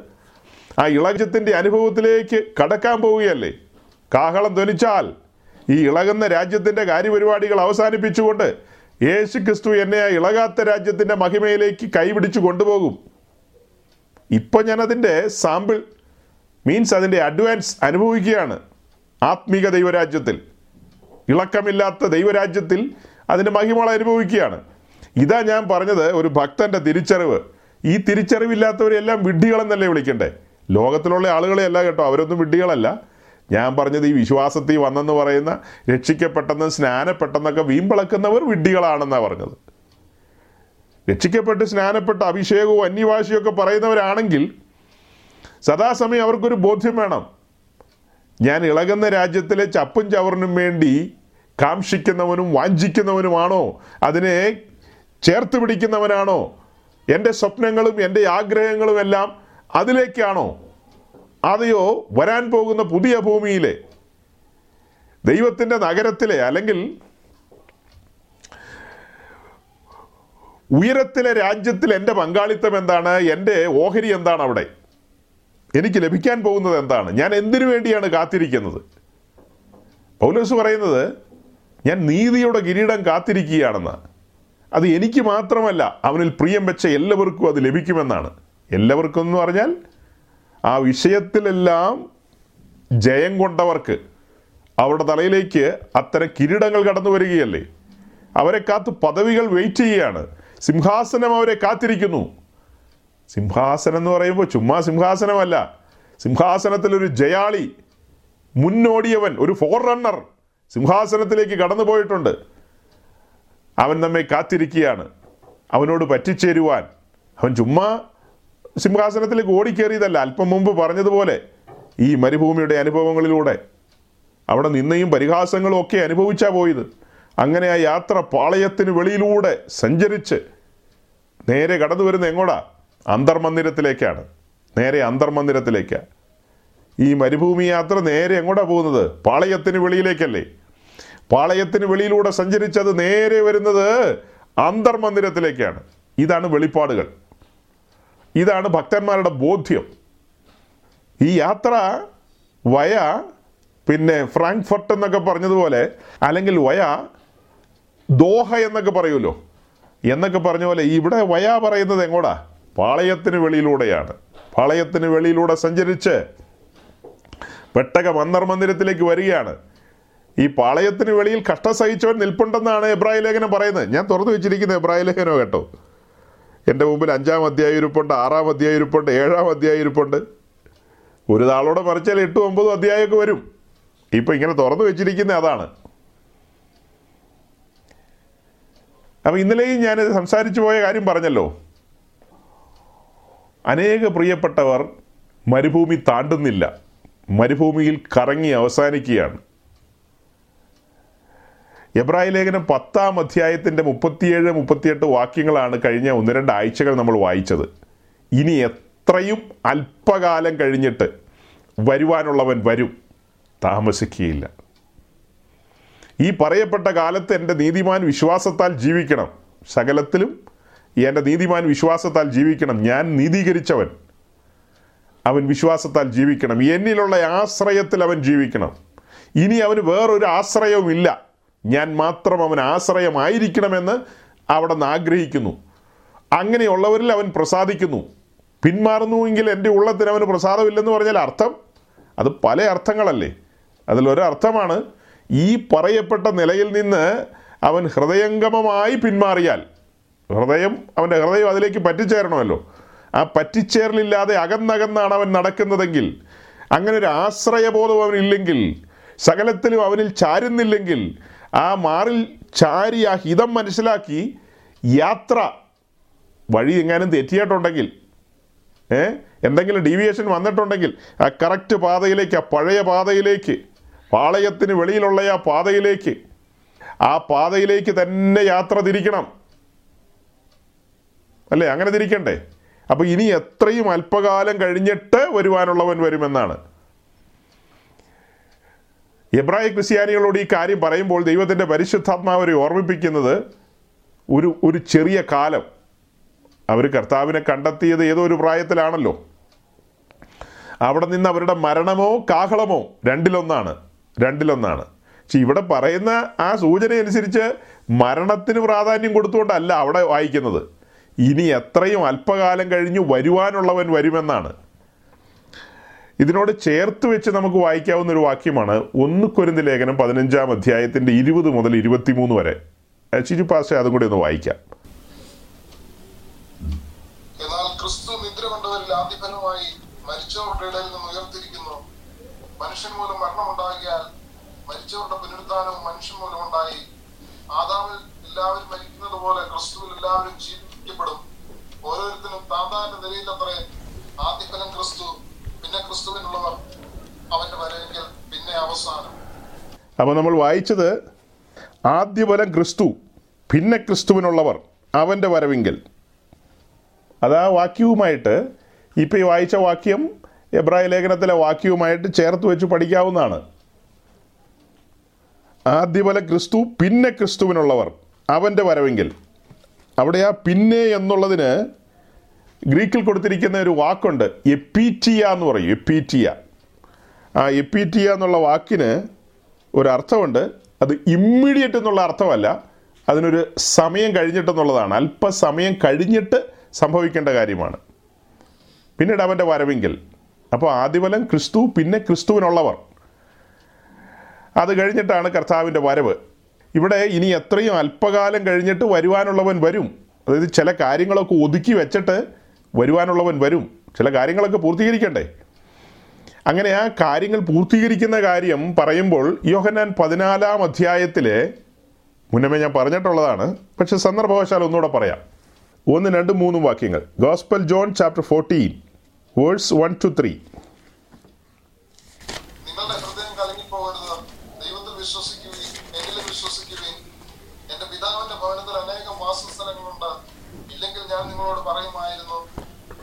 ആ ഇളകത്തിന്റെ അനുഭവത്തിലേക്ക് കടക്കാൻ പോവുകയല്ലേ? കാഹളം ധനിച്ചാൽ ഈ ഇളകുന്ന രാജ്യത്തിന്റെ കാര്യപരിപാടികൾ അവസാനിപ്പിച്ചുകൊണ്ട് യേശു ക്രിസ്തു എന്നെ ആ ഇളകാത്ത രാജ്യത്തിന്റെ മഹിമയിലേക്ക് കൈപിടിച്ചു കൊണ്ടുപോകും. ഇപ്പോൾ ഞാനതിന്റെ സാമ്പിൾ മീൻസ് അതിന്റെ അഡ്വാൻസ് അനുഭവിക്കുകയാണ്. ആത്മീക ദൈവരാജ്യത്തിൽ ഇളക്കമില്ലാത്ത ദൈവരാജ്യത്തിൽ അതിന്റെ മഹിമകൾ അനുഭവിക്കുകയാണ്. ഇതാ ഞാൻ പറഞ്ഞത് ഒരു ഭക്തന്റെ തിരിച്ചറിവ്. ഈ തിരിച്ചറിവില്ലാത്തവരെല്ലാം വിഡ്ഢികളെന്നല്ലേ വിളിക്കണ്ടേ? ലോകത്തിലുള്ള ആളുകളെയല്ല കേട്ടോ അവരൊന്നും വിഡ്ഢികളല്ല. ഞാൻ പറഞ്ഞത് ഈ വിശ്വാസത്തിൽ വന്നെന്ന് പറയുന്ന രക്ഷിക്കപ്പെട്ടെന്ന് സ്നാനപ്പെട്ടെന്നൊക്കെ വീമ്പിളക്കുന്നവർ വിഡ്ഢികളാണെന്നാണ് പറഞ്ഞത്. രക്ഷിക്കപ്പെട്ട് സ്നാനപ്പെട്ട അഭിഷേകവും അന്യവാശിയും ഒക്കെ പറയുന്നവരാണെങ്കിൽ സദാസമയം അവർക്കൊരു ബോധ്യം വേണം. ഞാൻ ഇളകുന്ന രാജ്യത്തിലെ ചപ്പും ചവറിനും വേണ്ടി കാംക്ഷിക്കുന്നവനും വാഞ്ചിക്കുന്നവനുമാണോ? അതിനെ ചേർത്ത് പിടിക്കുന്നവനാണോ? എന്റെ സ്വപ്നങ്ങളും എന്റെ ആഗ്രഹങ്ങളും എല്ലാം അതിലേക്കാണോ? അതെയോ വരാൻ പോകുന്ന പുതിയ ഭൂമിയിലെ ദൈവത്തിന്റെ നഗരത്തിലെ അല്ലെങ്കിൽ ഉയരത്തിലെ രാജ്യത്തിൽ എന്റെ പങ്കാളിത്തം എന്താണ്? എന്റെ ഓഹരി എന്താണ് അവിടെ? എനിക്ക് ലഭിക്കാൻ പോകുന്നത് എന്താണ്? ഞാൻ എന്തിനു വേണ്ടിയാണ് കാത്തിരിക്കുന്നത്? പൗലോസ് പറയുന്നത് ഞാൻ നീതിയുടെ കിരീടം കാത്തിരിക്കുകയാണെന്ന്. അത് എനിക്ക് മാത്രമല്ല അവനിൽ പ്രിയം വെച്ച എല്ലാവർക്കും അത് ലഭിക്കുമെന്നാണ്. എല്ലാവർക്കും എന്ന് പറഞ്ഞാൽ ആ വിഷയത്തിലെല്ലാം ജയം കൊണ്ടവർക്ക് അവരുടെ തലയിലേക്ക് അത്തരം കിരീടങ്ങൾ കടന്നു വരികയല്ലേ? അവരെ കാത്ത് പദവികൾ വെയിറ്റ് ചെയ്യുകയാണ്. സിംഹാസനം അവരെ കാത്തിരിക്കുന്നു. സിംഹാസനം എന്ന് പറയുമ്പോൾ ചുമ്മാ സിംഹാസനമല്ല. സിംഹാസനത്തിൽ ഒരു ജയാളി മുന്നോടിയവൻ ഒരു ഫോർ റണ്ണർ സിംഹാസനത്തിലേക്ക് കടന്നു പോയിട്ടുണ്ട്. അവൻ നമ്മെ കാത്തിരിക്കുകയാണ്. അവനോട് പറ്റിച്ചേരുവാൻ. അവൻ ചുമ്മാ സിംഹാസനത്തിലേക്ക് ഓടിക്കേറിയതല്ല അല്പം മുമ്പ് പറഞ്ഞതുപോലെ ഈ മരുഭൂമിയുടെ അനുഭവങ്ങളിലൂടെ. അവിടെ നിന്നയും പരിഹാസങ്ങളും ഒക്കെ അനുഭവിച്ചാ പോയത്. അങ്ങനെ ആ യാത്ര പാളയത്തിന് വെളിയിലൂടെ സഞ്ചരിച്ച് നേരെ കടന്നു വരുന്ന എങ്ങോടാ? അന്തർമന്ദിരത്തിലേക്കാണ്. നേരെ അന്തർമന്ദിരത്തിലേക്കാണ്. ഈ മരുഭൂമി യാത്ര നേരെ എങ്ങോട്ടാ പോകുന്നത്? പാളയത്തിന് വെളിയിലേക്കല്ലേ. പാളയത്തിന് വെളിയിലൂടെ സഞ്ചരിച്ചത് നേരെ വരുന്നത് അന്തർമന്ദിരത്തിലേക്കാണ്. ഇതാണ് വെളിപ്പാടുകൾ. ഇതാണ് ഭക്തന്മാരുടെ ബോധ്യം. ഈ യാത്ര വയ പിന്നെ ഫ്രാങ്ക്ഫർട്ട് എന്നൊക്കെ പറഞ്ഞതുപോലെ അല്ലെങ്കിൽ വയ ദോഹ എന്നൊക്കെ പറയുമല്ലോ. എന്നൊക്കെ പറഞ്ഞ പോലെ ഇവിടെ വയ പറയുന്നത് എങ്ങോടാ? പാളയത്തിന് വെളിയിലൂടെയാണ്. പാളയത്തിന് വെളിയിലൂടെ സഞ്ചരിച്ച് പെട്ടക മന്ദർ മന്ദിരത്തിലേക്ക് വരികയാണ്. ഈ പാളയത്തിന് വെളിയിൽ കഷ്ടം സഹിച്ചവൻ നിൽപ്പുണ്ടെന്നാണ് എബ്രാഹിം ലേഖനം പറയുന്നത്. ഞാൻ തുറന്നു വെച്ചിരിക്കുന്ന എബ്രാഹിം ലേഖനോ കേട്ടോ. എന്റെ മുമ്പിൽ അഞ്ചാം അധ്യായം ഇരിപ്പുണ്ട് ആറാം അധ്യായം ഇരിപ്പുണ്ട് ഏഴാം അധ്യായം ഇരിപ്പുണ്ട് ഒരു നാളോടെ മറിച്ചാൽ എട്ടും ഒമ്പതും അധ്യായമൊക്കെ വരും. ഇപ്പം ഇങ്ങനെ തുറന്നു വെച്ചിരിക്കുന്ന അതാണ്. അപ്പം ഇന്നലെയും ഞാൻ സംസാരിച്ചു പോയ കാര്യം പറഞ്ഞല്ലോ. അനേക പ്രിയപ്പെട്ടവർ മരുഭൂമി താണ്ടുന്നില്ല. മരുഭൂമിയിൽ കറങ്ങി അവസാനിക്കുകയാണ്. എബ്രാഹിം ലേഖനം പത്താം അധ്യായത്തിന്റെ മുപ്പത്തിയേഴ് മുപ്പത്തിയെട്ട് വാക്യങ്ങളാണ് കഴിഞ്ഞ ഒന്ന് രണ്ട് ആഴ്ചകൾ നമ്മൾ വായിച്ചത്. ഇനി എത്രയും അല്പകാലം കഴിഞ്ഞിട്ട് വരുവാനുള്ളവൻ വരും. താമസിക്കുകയില്ല. ഈ പറയപ്പെട്ട കാലത്ത് എന്റെ നീതിമാൻ വിശ്വാസത്താൽ ജീവിക്കണം. സകലത്തിലും എന്റെ നീതിമാൻ വിശ്വാസത്താൽ ജീവിക്കണം. ഞാൻ നീതീകരിച്ചവൻ. അവൻ വിശ്വാസത്താൽ ജീവിക്കണം. എന്നിലുള്ള ആശ്രയത്തിൽ അവൻ ജീവിക്കണം. ഇനി അവന് വേറൊരു ആശ്രയവുമില്ല. ഞാൻ മാത്രം അവൻ ആശ്രയമായിരിക്കണമെന്ന് അവിടെ നിന്ന് ആഗ്രഹിക്കുന്നു. അങ്ങനെയുള്ളവരിൽ അവൻ പ്രസാദിക്കുന്നു. പിന്മാറുന്നുവെങ്കിൽ എന്റെ ഉള്ളത്തിന് അവന് പ്രസാദമില്ലെന്ന് പറഞ്ഞാൽ അർത്ഥം? അത് പല അർത്ഥങ്ങളല്ലേ. അതിലൊരർത്ഥമാണ് ഈ പറയപ്പെട്ട നിലയിൽ നിന്ന് അവൻ ഹൃദയംഗമമായി പിന്മാറിയാൽ ഹൃദയം അവന്റെ ഹൃദയം അതിലേക്ക് പറ്റിച്ചേരണമല്ലോ. ആ പറ്റിച്ചേരലില്ലാതെ അകന്നകന്നാണ് അവൻ നടക്കുന്നതെങ്കിൽ അങ്ങനെ ഒരു ആശ്രയബോധം അവനില്ലെങ്കിൽ സകലത്തിലും അവനിൽ ചാരുന്നില്ലെങ്കിൽ ആ മാറിൽ ചാരി ആ ഹിതം മനസ്സിലാക്കി യാത്ര വഴി എങ്ങാനും തെറ്റിയിട്ടുണ്ടെങ്കിൽ ഏ? എന്തെങ്കിലും ഡീവിയേഷൻ വന്നിട്ടുണ്ടെങ്കിൽ ആ കറക്റ്റ് പാതയിലേക്ക് ആ പഴയ പാതയിലേക്ക് പാളയത്തിന് വെളിയിലുള്ള ആ പാതയിലേക്ക് ആ പാതയിലേക്ക് തന്നെ യാത്ര തിരിക്കണം. അല്ലേ? അങ്ങനെ തിരിക്കണ്ടേ? അപ്പോൾ ഇനി എത്രയും അല്പകാലം കഴിഞ്ഞിട്ട് വരുവാനുള്ളവൻ വരുമെന്നാണ്. എബ്രായ ക്രിസ്ത്യാനികളോട് ഈ കാര്യം പറയുമ്പോൾ ദൈവത്തിന്റെ പരിശുദ്ധാത്മാവരെ ഓർമ്മിപ്പിക്കുന്നത് ഒരു ഒരു ചെറിയ കാലം. അവർ കർത്താവിനെ കണ്ടെത്തിയത് ഏതോ ഒരു പ്രായത്തിലാണല്ലോ. അവിടെ നിന്ന് അവരുടെ മരണമോ കാഹളമോ രണ്ടിലൊന്നാണ് രണ്ടിലൊന്നാണ്. പക്ഷെ ഇവിടെ പറയുന്ന ആ സൂചന അനുസരിച്ച് മരണത്തിന് പ്രാധാന്യം കൊടുത്തുകൊണ്ടല്ല അവിടെ വായിക്കുന്നത്. ഇനി എത്രയും അല്പകാലം കഴിഞ്ഞ് വരുവാനുള്ളവൻ വരുമെന്നാണ്. ഇതിനോട് ചേർത്ത് വെച്ച് നമുക്ക് വായിക്കാവുന്ന ഒരു വാക്യമാണ് ഒന്ന് കുരുന്ന് ലേഖനം പതിനഞ്ചാം അധ്യായത്തിന്റെ ഇരുപത് മുതൽ ഇരുപത്തിമൂന്ന് വരെ. ചിരി പാസ് അതും കൂടി ഒന്ന് വായിക്കാം. എന്നാൽ ക്രിസ്തു നിദ്ര കൊണ്ടവരിൽ ആദ്യഫലമായി മരിച്ചവരുടെ ഇടയിൽ നിന്ന് ഉയർത്തിരിക്കുന്നു. മനുഷ്യൻ മൂലം മരണമുണ്ടാകിയാൽ മരിച്ചവരുടെ പുനരുദ്ധാനവും മനുഷ്യൻ മൂലം ഉണ്ടായി ആദാമിൽ എല്ലാവരും മരിക്കുന്നത് പോലെ ക്രിസ്തുവിൽ എല്ലാവരും ജീവിക്കപ്പെടും. ഓരോരുത്തരും താന്താന്റെ നിലയിലത്രേ ആദ്യഫലം ക്രിസ്തു. പിന്നെ ക്രിസ്തുവിനുള്ളവർ അവന്റെ വരവെങ്കിൽ പിന്നെ അവസാനം. അപ്പോൾ നമ്മൾ വായിച്ചത് ആദ്യഫലം ക്രിസ്തു പിന്നെ ക്രിസ്തുവിനുള്ളവർ അവന്റെ വരവിങ്കൽ. അതാ വാക്യവുമായിട്ട് ഇപ്പോൾ ഈ വായിച്ച വാക്യം എബ്രായ ലേഖനത്തിലെ വാക്യവുമായിട്ട് ചേർത്ത് വെച്ച് പഠിക്കാവുന്നതാണ്. ആദ്യഫല ക്രിസ്തു പിന്നെ ക്രിസ്തുവിനുള്ളവർ അവന്റെ വരവെങ്കിൽ. അവിടെ ആ പിന്നെ എന്നുള്ളതിന് ഗ്രീക്കിൽ കൊടുത്തിരിക്കുന്ന ഒരു വാക്കുണ്ട് എപ്പീറ്റിയ എന്ന് പറയും എപ്പീറ്റിയ. ആ എപ്പീറ്റിയ എന്നുള്ള വാക്കിന് ഒരു അർത്ഥമുണ്ട്. അത് ഇമ്മീഡിയറ്റ് എന്നുള്ള അർത്ഥമല്ല. അതിനൊരു സമയം കഴിഞ്ഞിട്ടെന്നുള്ളതാണ്. അല്പസമയം കഴിഞ്ഞിട്ട് സംഭവിക്കേണ്ട കാര്യമാണ്. പിന്നീട് അവന്റെ വരവെങ്കിൽ. അപ്പോൾ ആദ്യഫലം ക്രിസ്തു പിന്നെ ക്രിസ്തുവിനുള്ളവർ. അത് കഴിഞ്ഞിട്ടാണ് കർത്താവിന്റെ വരവ്. ഇവിടെ ഇനി എത്രയും അല്പകാലം കഴിഞ്ഞിട്ട് വരുവാനുള്ളവൻ വരും. അതായത് ചില കാര്യങ്ങളൊക്കെ ഒതുക്കി വെച്ചിട്ട് വരുവാനുള്ളവൻ വരും. ചില കാര്യങ്ങളൊക്കെ പൂർത്തീകരിക്കണ്ടേ? അങ്ങനെ ആ കാര്യങ്ങൾ പൂർത്തീകരിക്കുന്ന കാര്യം പറയുമ്പോൾ യോഹന്നാൻ പതിനാലാം അധ്യായത്തിലെ മുന്നമേ ഞാൻ പറഞ്ഞിട്ടുള്ളതാണ് പക്ഷെ സന്ദർഭവശാൽ ഒന്നുകൂടെ പറയാം. ഒന്ന് രണ്ട് മൂന്നും വാക്യങ്ങൾ. Gospel John chapter fourteen verse one two three നിങ്ങളുടെ ഹൃദയം കലങ്ങിപ്പോകരുത് ദൈവത്തിൽ വിശ്വസിക്കുകയും എന്നിലും വിശ്വസിക്കുകയും എന്റെ പിതാവിന്റെ ഭവനത്തിൽ അനേകം വാസസ്ഥലങ്ങളുണ്ട് ഇല്ലെങ്കിൽ ഞാൻ നിങ്ങളോട് പറയുമായിരുന്നു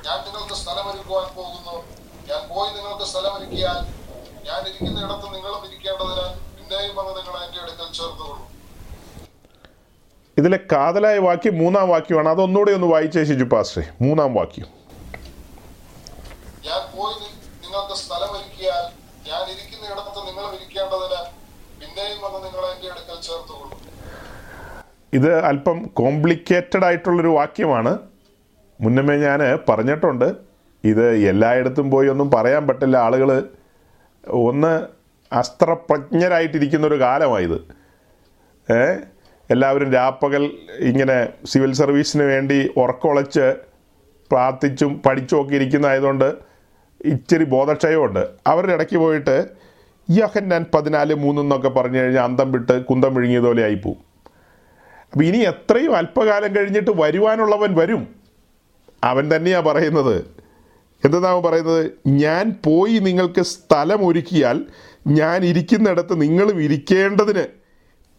ഞാൻ നിങ്ങൾക്ക് സ്ഥലമൊരുക്കുവാൻ പോകുന്നു ഞാൻ സ്ഥലമൊരുക്കിയാൽ ഞാൻ ഇരിക്കുന്ന ഇടത്ത് നിങ്ങളും ഇരിക്കേണ്ടതിനാൽ പിന്നെയും വന്ന് നിങ്ങൾ എന്റെ അടുക്കൽ ചേർത്തുകൊള്ളു. ഇതിലെ കാതലായ വാക്യം മൂന്നാം വാക്യമാണ്. അതൊന്നുകൂടി ഒന്ന് വായിച്ചേ ശിജു പാസ്റ്റേ മൂന്നാം വാക്യം. ഞാൻ പോയി നിങ്ങൾക്ക് സ്ഥലമൊരുക്കിയാൽ ഞാൻ ഇരിക്കുന്ന ഇടത്ത് നിങ്ങളും ഇരിക്കേണ്ടതിന് പിന്നെയും വന്ന് നിങ്ങൾ എന്റെ അടുക്കൽ ചേർത്തുകൊള്ളു. ഇത് അല്പം കോംപ്ലിക്കേറ്റഡ് ആയിട്ടുള്ളൊരു വാക്യമാണ്. മുന്നമേ ഞാൻ പറഞ്ഞിട്ടുണ്ട്. ഇത് എല്ലായിടത്തും പോയി ഒന്നും പറയാൻ പറ്റില്ല. ആളുകൾ ഒന്ന് അസ്ത്രപ്രജ്ഞരായിട്ടിരിക്കുന്ന ഒരു കാലമായത് ഏ? എല്ലാവരും രാപ്പകൽ ഇങ്ങനെ സിവിൽ സർവീസിന് വേണ്ടി ഉറക്കൊളച്ച് പ്രാർത്ഥിച്ചും പഠിച്ചും ഒക്കെ ഇരിക്കുന്നതായതുകൊണ്ട് ഇച്ചിരി ബോധക്ഷയമുണ്ട് അവരുടെ ഇടയ്ക്ക് പോയിട്ട് യോഹന്നാൻ പതിനാല് മൂന്നെന്നൊക്കെ പറഞ്ഞു കഴിഞ്ഞാൽ അന്തം വിട്ട് കുന്തം വിഴുങ്ങിയതുപോലെ ആയിപ്പോവും. അപ്പം ഇനി എത്രയും അല്പകാലം കഴിഞ്ഞിട്ട് വരുവാനുള്ളവൻ വരും. അവൻ തന്നെയാണ് പറയുന്നത്. എന്താണ് പറയുന്നത്? ഞാൻ പോയി നിങ്ങൾക്ക് സ്ഥലം ഒരുക്കിയാൽ ഞാൻ ഇരിക്കുന്നിടത്ത് നിങ്ങളും ഇരിക്കേണ്ടതിന്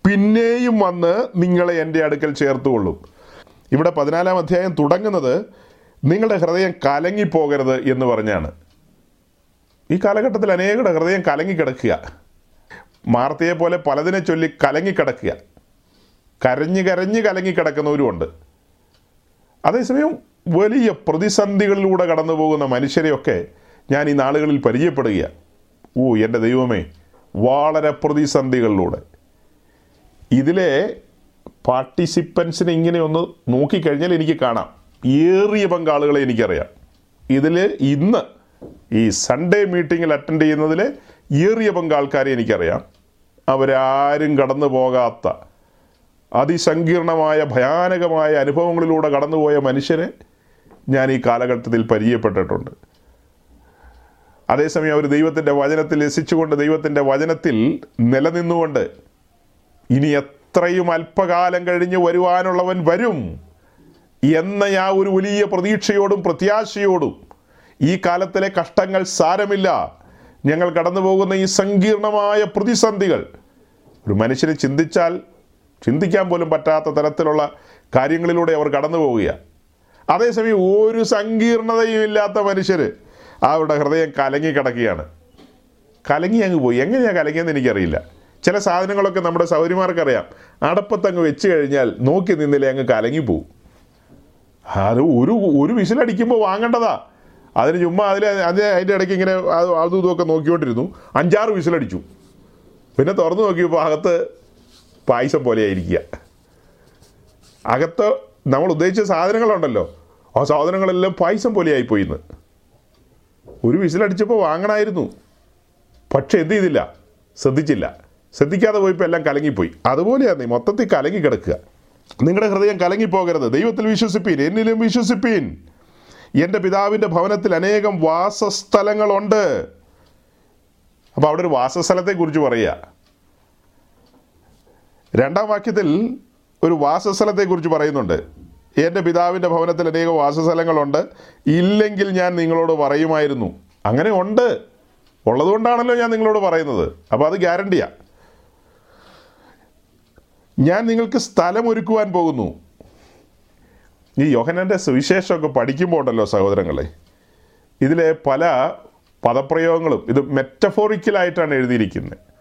പിന്നെയും വന്ന് നിങ്ങളെ എന്റെ അടുക്കൽ ചേർത്തുകൊള്ളും. ഇവിടെ പതിനാലാം അധ്യായം തുടങ്ങുന്നത് നിങ്ങളുടെ ഹൃദയം കലങ്ങിപ്പോകരുത് എന്ന് പറഞ്ഞാണ്. ഈ കാലഘട്ടത്തിൽ അനേകരുടെ ഹൃദയം കലങ്ങിക്കിടക്കുക. മാർത്തയെ പോലെ പലതിനെ ചൊല്ലി കലങ്ങിക്കിടക്കുക. കരഞ്ഞ് കരഞ്ഞ് കലങ്ങിക്കിടക്കുന്നവരുമുണ്ട്. അതേസമയം വലിയ പ്രതിസന്ധികളിലൂടെ കടന്നു പോകുന്ന മനുഷ്യരെയൊക്കെ ഞാൻ ഈ നാളുകളിൽ പരിചയപ്പെടുകയാണ്. ഓ എന്റെ ദൈവമേ വളരെ പ്രതിസന്ധികളിലൂടെ. ഇതിലെ പാർട്ടിസിപ്പൻസിനെ ഇങ്ങനെ ഒന്ന് നോക്കിക്കഴിഞ്ഞാൽ എനിക്ക് കാണാം. ഏറിയ പങ്കാളുകളെ എനിക്കറിയാം. ഇതിൽ ഇന്ന് ഈ സൺഡേ മീറ്റിങ്ങിൽ അറ്റൻഡ് ചെയ്യുന്നതിൽ ഏറിയ പങ്കാൾക്കാരെ എനിക്കറിയാം. അവരാരും കടന്നു പോകാത്ത അതിസങ്കീർണമായ ഭയാനകമായ അനുഭവങ്ങളിലൂടെ കടന്നുപോയ മനുഷ്യരെ ഞാൻ ഈ കാലഘട്ടത്തിൽ പരിചയപ്പെട്ടിട്ടുണ്ട്. അതേസമയം അവർ ദൈവത്തിന്റെ വചനത്തിൽ രസിച്ചുകൊണ്ട് ദൈവത്തിന്റെ വചനത്തിൽ നിലനിന്നുകൊണ്ട് ഇനി എത്രയും അല്പകാലം കഴിഞ്ഞ് വരുവാനുള്ളവൻ വരും എന്ന ആ ഒരു വലിയ പ്രതീക്ഷയോടും പ്രത്യാശയോടും ഈ കാലത്തിലെ കഷ്ടങ്ങൾ സാരമില്ല. ഞങ്ങൾ കടന്നു പോകുന്ന ഈ സങ്കീർണമായ പ്രതിസന്ധികൾ ഒരു മനുഷ്യനെ ചിന്തിച്ചാൽ ചിന്തിക്കാൻ പോലും പറ്റാത്ത തരത്തിലുള്ള കാര്യങ്ങളിലൂടെ അവർ കടന്നു പോവുകയാണ് അതേസമയം ഒരു സങ്കീർണതയും ഇല്ലാത്ത മനുഷ്യർ അവരുടെ ഹൃദയം കലങ്ങി കിടക്കുകയാണ്. കലങ്ങി അങ്ങ് പോയി. എങ്ങനെയാണ് കലങ്ങിയെന്ന് എനിക്കറിയില്ല. ചില സാധനങ്ങളൊക്കെ നമ്മുടെ സൗരിമാർക്കറിയാം. അടപ്പത്തങ്ങ് വെച്ച് കഴിഞ്ഞാൽ നോക്കി നിന്നില്ലേ അങ്ങ് കലങ്ങിപ്പോവും അത് ഒരു ഒരു വിസിലടിക്കുമ്പോൾ വാങ്ങേണ്ടതാ. അതിന് ചുമ്മാ അതിൽ അതിന് അതിന്റെ ഇടയ്ക്ക് ഇങ്ങനെ അത് അതും ഇതുമൊക്കെ നോക്കിക്കൊണ്ടിരുന്നു. അഞ്ചാറ് വിസിലടിച്ചു. പിന്നെ തുറന്നു നോക്കിയപ്പോൾ അകത്ത് പായസം പോലെയായിരിക്കുക. അകത്ത് നമ്മൾ ഉദ്ദേശിച്ച സാധനങ്ങളുണ്ടല്ലോ. ആ സാധനങ്ങളെല്ലാം പായസം പോലെ ആയിപ്പോയി ഇന്ന് ഒരു വിസിലടിച്ചപ്പോൾ വാങ്ങണമായിരുന്നു പക്ഷെ എന്ത് ചെയ്തില്ല? ശ്രദ്ധിച്ചില്ല. ശ്രദ്ധിക്കാതെ പോയപ്പോൾ എല്ലാം കലങ്ങിപ്പോയി. അതുപോലെയാണ് മൊത്തത്തിൽ കലങ്ങി കിടക്കുക. നിങ്ങളുടെ ഹൃദയം കലങ്ങിപ്പോകരുത്. ദൈവത്തിൽ വിശ്വസിപ്പീൻ എന്നിലും വിശ്വസിപ്പീൻ. എന്റെ പിതാവിന്റെ ഭവനത്തിൽ അനേകം വാസസ്ഥലങ്ങളുണ്ട്. അപ്പോൾ അവിടെ ഒരു വാസസ്ഥലത്തെക്കുറിച്ച് പറയുക. രണ്ടാം വാക്യത്തിൽ ഒരു വാസസ്ഥലത്തെക്കുറിച്ച് പറയുന്നുണ്ട്. എന്റെ പിതാവിന്റെ ഭവനത്തിൽ അനേകം വാസസ്ഥലങ്ങളുണ്ട്. ഇല്ലെങ്കിൽ ഞാൻ നിങ്ങളോട് പറയുമായിരുന്നു. അങ്ങനെ ഉണ്ട്. ഉള്ളതുകൊണ്ടാണല്ലോ ഞാൻ നിങ്ങളോട് പറയുന്നത്. അപ്പോൾ അത് ഗ്യാരണ്ടിയാ. ഞാൻ നിങ്ങൾക്ക് സ്ഥലം ഒരുക്കുവാൻ പോകുന്നു. ഈ യോഹനന്റെ സുവിശേഷമൊക്കെ പഠിക്കുമ്പോൾ ഉണ്ടല്ലോ സഹോദരങ്ങളെ. ഇതിലെ പല പദപ്രയോഗങ്ങളും ഇത് മെറ്റഫോറിക്കലായിട്ടാണ് എഴുതിയിരിക്കുന്നത്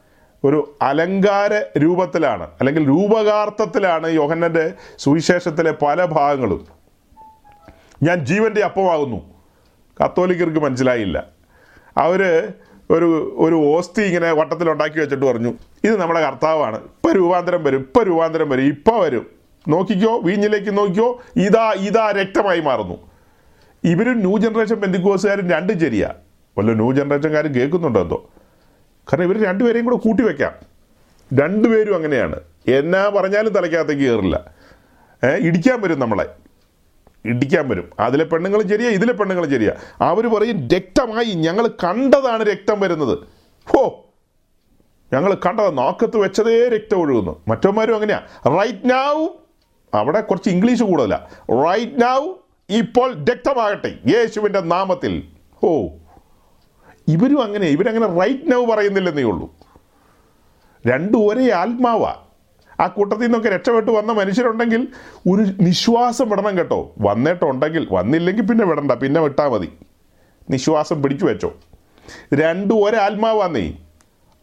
ഒരു അലങ്കാര രൂപത്തിലാണ് അല്ലെങ്കിൽ രൂപകാർത്ഥത്തിലാണ് യോഹന്നന്റെ സുവിശേഷത്തിലെ പല ഭാഗങ്ങളും. ഞാൻ ജീവന്റെ അപ്പമാകുന്നു. കത്തോലിക്കർക്ക് മനസ്സിലായില്ല. അവർ ഒരു ഒരു ഓസ്തി ഇങ്ങനെ വട്ടത്തിൽ ഉണ്ടാക്കി വെച്ചിട്ട് പറഞ്ഞു ഇത് നമ്മുടെ കർത്താവാണ്. ഇപ്പം രൂപാന്തരം വരും ഇപ്പം രൂപാന്തരം വരും ഇപ്പം വരും. നോക്കിക്കോ വീഞ്ഞിലേക്ക് നോക്കിക്കോ ഇതാ ഇതാ രക്തമായി മാറുന്നു. ഇവരും ന്യൂ ജനറേഷൻ ബന്ധുക്കോസുകാരും രണ്ടും ശരിയാണ് വല്ല ന്യൂ ജനറേഷൻകാരും കേൾക്കുന്നുണ്ടോ എന്തോ? കാരണം ഇവർ രണ്ടുപേരെയും കൂടെ കൂട്ടി വെക്കാം. രണ്ടുപേരും അങ്ങനെയാണ്. എന്നാ പറഞ്ഞാലും തലയ്ക്കകത്തേക്ക് കയറില്ല. ഇടിക്കാൻ വരും നമ്മളെ. ഇടിക്കാൻ വരും. അതിലെ പെണ്ണുങ്ങളും ശരിയാ ഇതിലെ പെണ്ണുങ്ങളും ശരിയാ. അവർ പറയും രക്തമായി ഞങ്ങൾ കണ്ടതാണ് രക്തം വരുന്നത്. ഹോ! ഞങ്ങൾ കണ്ടത് നാക്കത്ത് വെച്ചതേ രക്തം ഒഴുകുന്നു. മറ്റവന്മാരും അങ്ങനെയാ. റൈറ്റ് നാവ് അവിടെ കുറച്ച് ഇംഗ്ലീഷ് കൂടുതലാണ് റൈറ്റ് നാവ് ഇപ്പോൾ രക്തമാകട്ടെ. യേശുവിന്റെ നാമത്തിൽ. ഓ ഇവരും അങ്ങനെ ഇവരങ്ങനെ റൈറ്റ് നൗ പറയുന്നില്ലെന്നേ ഉള്ളൂ. രണ്ടും ഒരേ ആത്മാവാ. ആ കൂട്ടത്തിൽ നിന്നൊക്കെ രക്ഷപ്പെട്ട് വന്ന മനുഷ്യരുണ്ടെങ്കിൽ ഒരു നിശ്വാസം വിടണം കേട്ടോ. വന്നിട്ടുണ്ടെങ്കിൽ വന്നില്ലെങ്കിൽ പിന്നെ വിടണ്ട പിന്നെ വിട്ടാൽ മതി. നിശ്വാസം പിടിച്ചു വെച്ചോ. രണ്ടും ഒരാത്മാവാന്നേ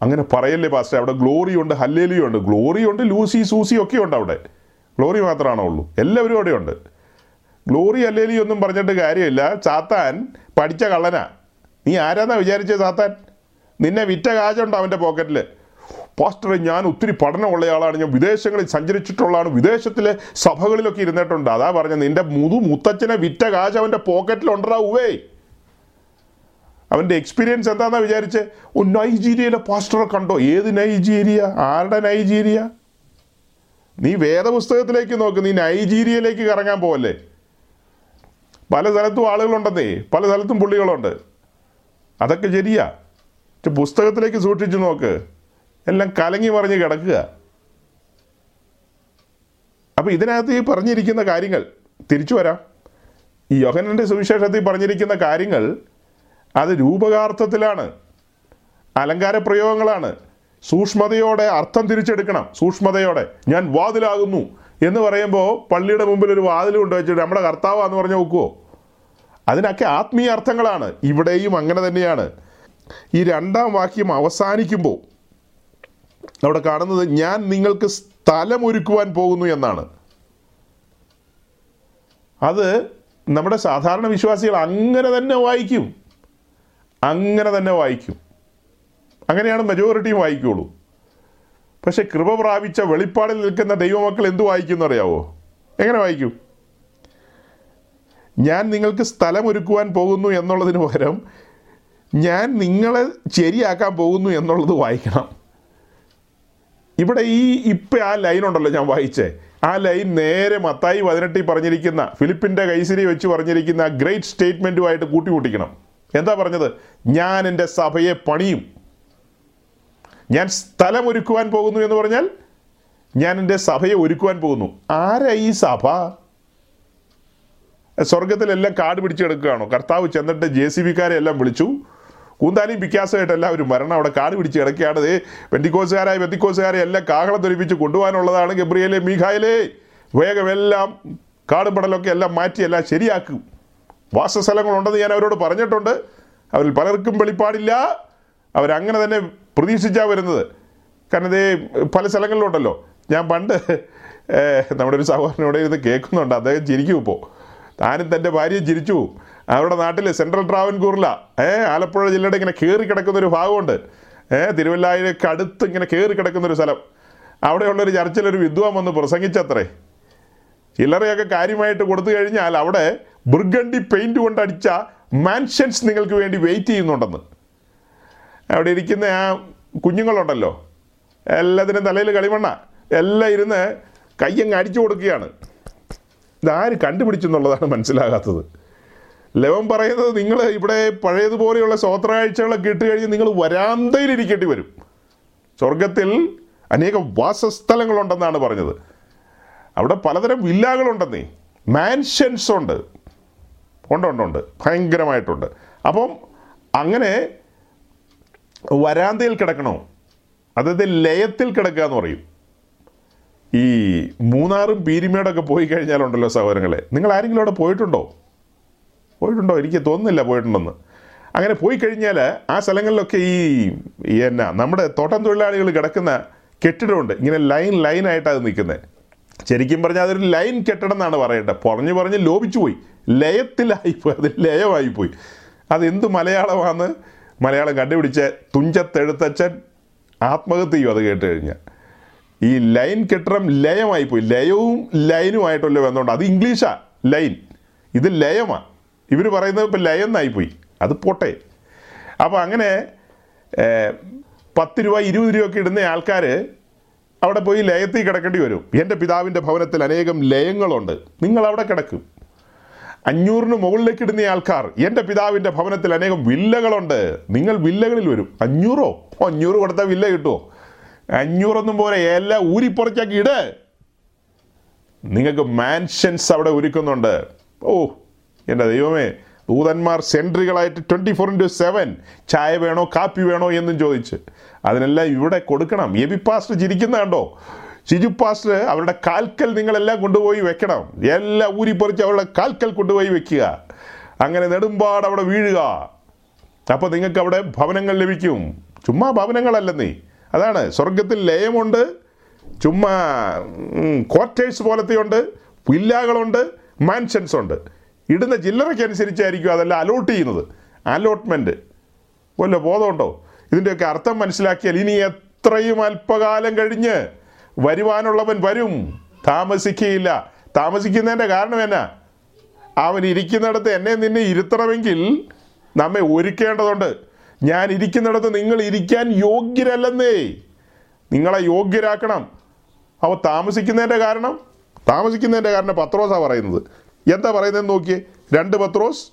അങ്ങനെ പറയല്ലേ പാസ്റ്റർ അവിടെ ഗ്ലോറി ഉണ്ട് ഹല്ലേലിയും ഉണ്ട്. ഗ്ലോറി ഉണ്ട് ലൂസി സൂസി ഒക്കെ ഉണ്ട് അവിടെ. ഗ്ലോറി മാത്രമാണോ ഉള്ളൂ. എല്ലാവരും അവിടെയുണ്ട്. ഗ്ലോറി അല്ലേലി ഒന്നും പറഞ്ഞിട്ട് കാര്യമില്ല. ചാത്താൻ പഠിച്ച കള്ളനാ. നീ ആരാന്നാ വിചാരിച്ചത് സാത്താൻ? നിന്നെ വിറ്റ കാശുണ്ട് അവന്റെ പോക്കറ്റിൽ പാസ്റ്ററെ ഞാൻ ഒത്തിരി പഠനമുള്ള ആളാണ് ഞാൻ വിദേശങ്ങളിൽ സഞ്ചരിച്ചിട്ടുള്ളതാണ്. വിദേശത്തിലെ സഭകളിലൊക്കെ ഇരുന്നിട്ടുണ്ട്. അതാ പറഞ്ഞ നിന്റെ മുതു മുത്തച്ഛനെ വിറ്റ കാശ് അവന്റെ പോക്കറ്റിലുണ്ടാ ഉവേ അവന്റെ എക്സ്പീരിയൻസ് എന്താണെന്നാ വിചാരിച്ച്? ഓ നൈജീരിയയിലെ പാസ്റ്ററെ കണ്ടോ? ഏത് നൈജീരിയ? ആരുടെ നൈജീരിയ? നീ വേദപുസ്തകത്തിലേക്ക് നോക്ക്. നീ നൈജീരിയയിലേക്ക് കറങ്ങാൻ പോവല്ലേ. പല സ്ഥലത്തും ആളുകളുണ്ടെന്നേ. പല സ്ഥലത്തും പുള്ളികളുണ്ട്. അതൊക്കെ ശരിയാ. പുസ്തകത്തിലേക്ക് സൂക്ഷിച്ചു നോക്ക്. എല്ലാം കലങ്ങി മറിഞ്ഞ് കിടക്കുക. അപ്പം ഇതിനകത്ത് ഈ പറഞ്ഞിരിക്കുന്ന കാര്യങ്ങൾ തിരിച്ചു വരാം. ഈ യോഹനന്റെ സുവിശേഷത്തിൽ പറഞ്ഞിരിക്കുന്ന കാര്യങ്ങൾ അത് രൂപകാർത്ഥത്തിലാണ്. അലങ്കാര പ്രയോഗങ്ങളാണ്. സൂക്ഷ്മതയോടെ അർത്ഥം തിരിച്ചെടുക്കണം. സൂക്ഷ്മതയോടെ. ഞാൻ വാതിലാകുന്നു എന്ന് പറയുമ്പോൾ പള്ളിയുടെ മുമ്പിൽ ഒരു വാതിൽ കൊണ്ടുവച്ചിട്ട് നമ്മുടെ കർത്താവാന്ന് പറഞ്ഞു നോക്കുവോ? അതിനൊക്കെ ആത്മീയ അർത്ഥങ്ങളാണ്. ഇവിടെയും അങ്ങനെ തന്നെയാണ്. ഈ രണ്ടാം വാക്യം അവസാനിക്കുമ്പോൾ അവിടെ കാണുന്നത് ഞാൻ നിങ്ങൾക്ക് സ്ഥലമൊരുക്കുവാൻ പോകുന്നു എന്നാണ്. അത് നമ്മുടെ സാധാരണ വിശ്വാസികൾ അങ്ങനെ തന്നെ വായിക്കും. അങ്ങനെ തന്നെ വായിക്കും. അങ്ങനെയാണ് മെജോറിറ്റിയും വായിക്കുള്ളൂ. പക്ഷെ കൃപ പ്രാപിച്ച വെളിപ്പാടിൽ നിൽക്കുന്ന ദൈവമക്കൾ എന്ത് വായിക്കും എന്നറിയാവോ എങ്ങനെ വായിക്കും? ഞാൻ നിങ്ങൾക്ക് സ്ഥലം ഒരുക്കുവാൻ പോകുന്നു എന്നുള്ളതിന് പകരം ഞാൻ നിങ്ങളെ ശരിയാക്കാൻ പോകുന്നു എന്നുള്ളത് വായിക്കണം. ഇവിടെ ഈ ഇപ്പം ആ ലൈൻ ഉണ്ടല്ലോ ഞാൻ വായിച്ചേ. ആ ലൈൻ നേരെ മത്തായി പതിനെട്ടിൽ പറഞ്ഞിരിക്കുന്ന ഫിലിപ്പിന്റെ കൈസിരി വെച്ച് പറഞ്ഞിരിക്കുന്ന ഗ്രേറ്റ് സ്റ്റേറ്റ്മെന്റുമായിട്ട് കൂട്ടിമുട്ടിക്കണം. എന്താ പറഞ്ഞത്? ഞാൻ എന്റെ സഭയെ പണിയും. ഞാൻ സ്ഥലം ഒരുക്കുവാൻ പോകുന്നു എന്ന് പറഞ്ഞാൽ ഞാൻ എന്റെ സഭയെ ഒരുക്കുവാൻ പോകുന്നു. ആരാ ഈ സഭ? സ്വർഗത്തിലെല്ലാം കാട് പിടിച്ചെടുക്കുകയാണോ? കർത്താവ് ചെന്നിട്ട് ജെ സി ബിക്കാരെ എല്ലാം വിളിച്ചു. കൂന്താലിയും പിക്കാസുമായിട്ട് എല്ലാവരും മരണം അവിടെ കാട് പിടിച്ച് കിടക്കുകയാണ്. ദേ വെന്തിക്കോസുകാരെ എല്ലാം കാഹളം ധരിപ്പിച്ച് കൊണ്ടുപോകാനുള്ളതാണ് ഗബ്രിയേലെ മീഖായലേ. വേഗമെല്ലാം കാടും പടലൊക്കെ എല്ലാം മാറ്റി എല്ലാം ശരിയാക്കും. വാസസ്ഥലങ്ങളുണ്ടെന്ന് ഞാൻ അവരോട് പറഞ്ഞിട്ടുണ്ട്. അവരിൽ പലർക്കും വെളിപ്പാടില്ല. അവരങ്ങനെ തന്നെ പ്രതീക്ഷിച്ചാണ് വരുന്നത്. കാരണം ഇതേ പല സ്ഥലങ്ങളിലുണ്ടല്ലോ. ഞാൻ പണ്ട് നമ്മുടെ ഒരു സഹോദരനോട് ഇരുന്ന് കേൾക്കുന്നുണ്ട്. അദ്ദേഹം ചിരിക്കും ഇപ്പോൾ. താനും തന്റെ ഭാര്യയും ചിരിച്ചു. അവരുടെ നാട്ടിൽ സെൻട്രൽ ട്രാവൻകൂറില. ഏഹ് ആലപ്പുഴ ജില്ലയുടെ ഇങ്ങനെ കയറി കിടക്കുന്ന ഒരു ഭാഗമുണ്ട്. ഏഹ് തിരുവല്ലായിലേക്ക് അടുത്ത് ഇങ്ങനെ കയറി കിടക്കുന്ന ഒരു സ്ഥലം. അവിടെയുള്ളൊരു ചർച്ചിൽ ഒരു വിദ്വാൻ വന്ന് പ്രസംഗിച്ചത്രേ. ചില്ലറയൊക്കെ കാര്യമായിട്ട് കൊടുത്തു കഴിഞ്ഞാൽ അവിടെ ബുർഗണ്ടി പെയിന്റ് കൊണ്ടടിച്ച മാൻഷൻസ് നിങ്ങൾക്ക് വേണ്ടി വെയിറ്റ് ചെയ്യുന്നുണ്ടെന്ന്. അവിടെ ഇരിക്കുന്ന ആ കുഞ്ഞുങ്ങളുണ്ടല്ലോ. എല്ലാത്തിനും തലയിൽ കളിമണ്ണ. എല്ലാം ഇരുന്ന് കയ്യങ്ങ് അടിച്ചു കൊടുക്കുകയാണ്. ഇതാര് കണ്ടുപിടിച്ചെന്നുള്ളതാണ് മനസ്സിലാകാത്തത്. ലവൻ പറയുന്നത് നിങ്ങൾ ഇവിടെ പഴയതുപോലെയുള്ള സ്വോത്രാഴ്ചകളൊക്കെ ഇട്ട് കഴിഞ്ഞ് നിങ്ങൾ വരാന്തയിൽ ഇരിക്കേണ്ടി വരും. സ്വർഗത്തിൽ അനേകം വാസസ്ഥലങ്ങളുണ്ടെന്നാണ് പറഞ്ഞത്. അവിടെ പലതരം വില്ലാകളുണ്ടെന്നേ. മാൻഷൻസ് ഉണ്ട് ഉണ്ട് ഉണ്ട്. ഉണ്ട് ഭയങ്കരമായിട്ടുണ്ട്. അപ്പം അങ്ങനെ വരാന്തയിൽ കിടക്കണോ? അതായത് ലയത്തിൽ കിടക്കുക എന്ന് പറയും. ഈ മൂന്നാറും പീരിമേടൊക്കെ പോയി കഴിഞ്ഞാലുണ്ടല്ലോ സഹോദരങ്ങളെ. നിങ്ങൾ ആരെങ്കിലും അവിടെ പോയിട്ടുണ്ടോ? പോയിട്ടുണ്ടോ? എനിക്ക് തോന്നുന്നില്ല പോയിട്ടുണ്ടെന്ന്. അങ്ങനെ പോയി കഴിഞ്ഞാൽ ആ സ്ഥലങ്ങളിലൊക്കെ ഈ എന്നാ നമ്മുടെ തോട്ടം തൊഴിലാളികൾ കിടക്കുന്ന കെട്ടിടമുണ്ട്. ഇങ്ങനെ ലൈൻ ലൈനായിട്ടാണ് അത് നിൽക്കുന്നത് ശരിക്കും പറഞ്ഞാൽ അതൊരു ലൈൻ കെട്ടിടം എന്നാണ് പറയേണ്ടത്. പറഞ്ഞു പറഞ്ഞ് ലോപിച്ചു പോയി. ലയത്തിലായിപ്പോയി അത് ലയമായിപ്പോയി അതെന്ത് മലയാളമാണ് മലയാളം കണ്ടുപിടിച്ച തുഞ്ചത്തെഴുത്തച്ഛൻ ആത്മഹത്യ ചെയ്യും അത് കേട്ട് കഴിഞ്ഞാൽ ഈ ലൈൻ കെട്ടിടം ലയമായിപ്പോയി ലയവും ലൈനും ആയിട്ടല്ലേ വന്നോണ്ട്. അത് ഇംഗ്ലീഷാ ലൈൻ. ഇത് ലയമാ. ഇവർ പറയുന്നത് ഇപ്പം ലയം പോയി. അത് പോട്ടെ. അപ്പോൾ അങ്ങനെ പത്ത് രൂപ ഇരുപത് രൂപയൊക്കെ ഇടുന്ന ആൾക്കാർ അവിടെ പോയി ലയത്തിൽ കിടക്കേണ്ടി വരും. എന്റെ പിതാവിന്റെ ഭവനത്തിൽ അനേകം ലയങ്ങളുണ്ട്. നിങ്ങൾ അവിടെ കിടക്കും. അഞ്ഞൂറിന് മുകളിലേക്ക് ഇടുന്ന ആൾക്കാർ എന്റെ പിതാവിന്റെ ഭവനത്തിൽ അനേകം വില്ലകളുണ്ട്. നിങ്ങൾ വില്ലകളിൽ വരും. അഞ്ഞൂറോ? അഞ്ഞൂറ് കൊടുത്താൽ വില്ല കിട്ടുമോ അഞ്ഞൂറൊന്നും പോരെ എല്ലാം ഊരിപ്പുറച്ചാക്കി ഇട്. നിങ്ങൾക്ക് മാൻഷൻസ് അവിടെ ഒരുക്കുന്നുണ്ട്. ഓ എന്റെ ദൈവമേ ദൂതന്മാർ സെൻട്രികളായിട്ട് ട്വന്റി ഫോർ ഇന്റു സെവൻ ചായ വേണോ കാപ്പി വേണോ എന്നും ചോദിച്ച്. അതിനെല്ലാം ഇവിടെ കൊടുക്കണം. എബി പാസ്റ്റ് ചിരിക്കുന്ന കണ്ടോ? ഷിജു പാസ്റ്റർ അവരുടെ കാൽക്കൽ നിങ്ങളെല്ലാം കൊണ്ടുപോയി വെക്കണം. എല്ലാം ഊരിപ്പറിച്ച് അവരുടെ കാൽക്കൽ കൊണ്ടുപോയി വെക്കുക. അങ്ങനെ നെടുമ്പാട് അവിടെ വീഴുക. അപ്പോൾ നിങ്ങൾക്ക് അവിടെ ഭവനങ്ങൾ ലഭിക്കും. ചുമ്മാ ഭവനങ്ങളല്ലെന്നേ. അതാണ്. സ്വർഗത്തിൽ ലയമുണ്ട് ചുമ്മാ ക്വാർട്ടേഴ്സ് പോലത്തെയുണ്ട് വില്ലാകളുണ്ട് മാൻഷൻസ് ഉണ്ട്. ഇടുന്ന ജില്ലറയ്ക്കനുസരിച്ചായിരിക്കും അതെല്ലാം അലോട്ട് ചെയ്യുന്നത്. അലോട്ട്മെന്റ് വല്ല ബോധമുണ്ടോ? ഇതിന്റെയൊക്കെ അർത്ഥം മനസ്സിലാക്കിയാൽ ഇനി എത്രയും അല്പകാലം കഴിഞ്ഞ് വരുവാനുള്ളവൻ വരും. താമസിക്കുകയില്ല താമസിക്കുന്നതിന്റെ കാരണം എന്നാ? അവൻ ഇരിക്കുന്നിടത്ത് എന്നെ നിന്നെ ഇരുത്തണമെങ്കിൽ നമ്മെ ഒരുക്കേണ്ടതുണ്ട്. ഞാൻ ഇരിക്കുന്നിടത്ത് നിങ്ങൾ ഇരിക്കാൻ യോഗ്യരല്ലെന്നേ. നിങ്ങളെ യോഗ്യരാക്കണം. അവ താമസിക്കുന്നതിന്റെ കാരണം താമസിക്കുന്നതിന്റെ കാരണം പത്രോസാണ് പറയുന്നത്. എന്താ പറയുന്നതെന്ന് നോക്കിയേ. രണ്ട് പത്രോസ്.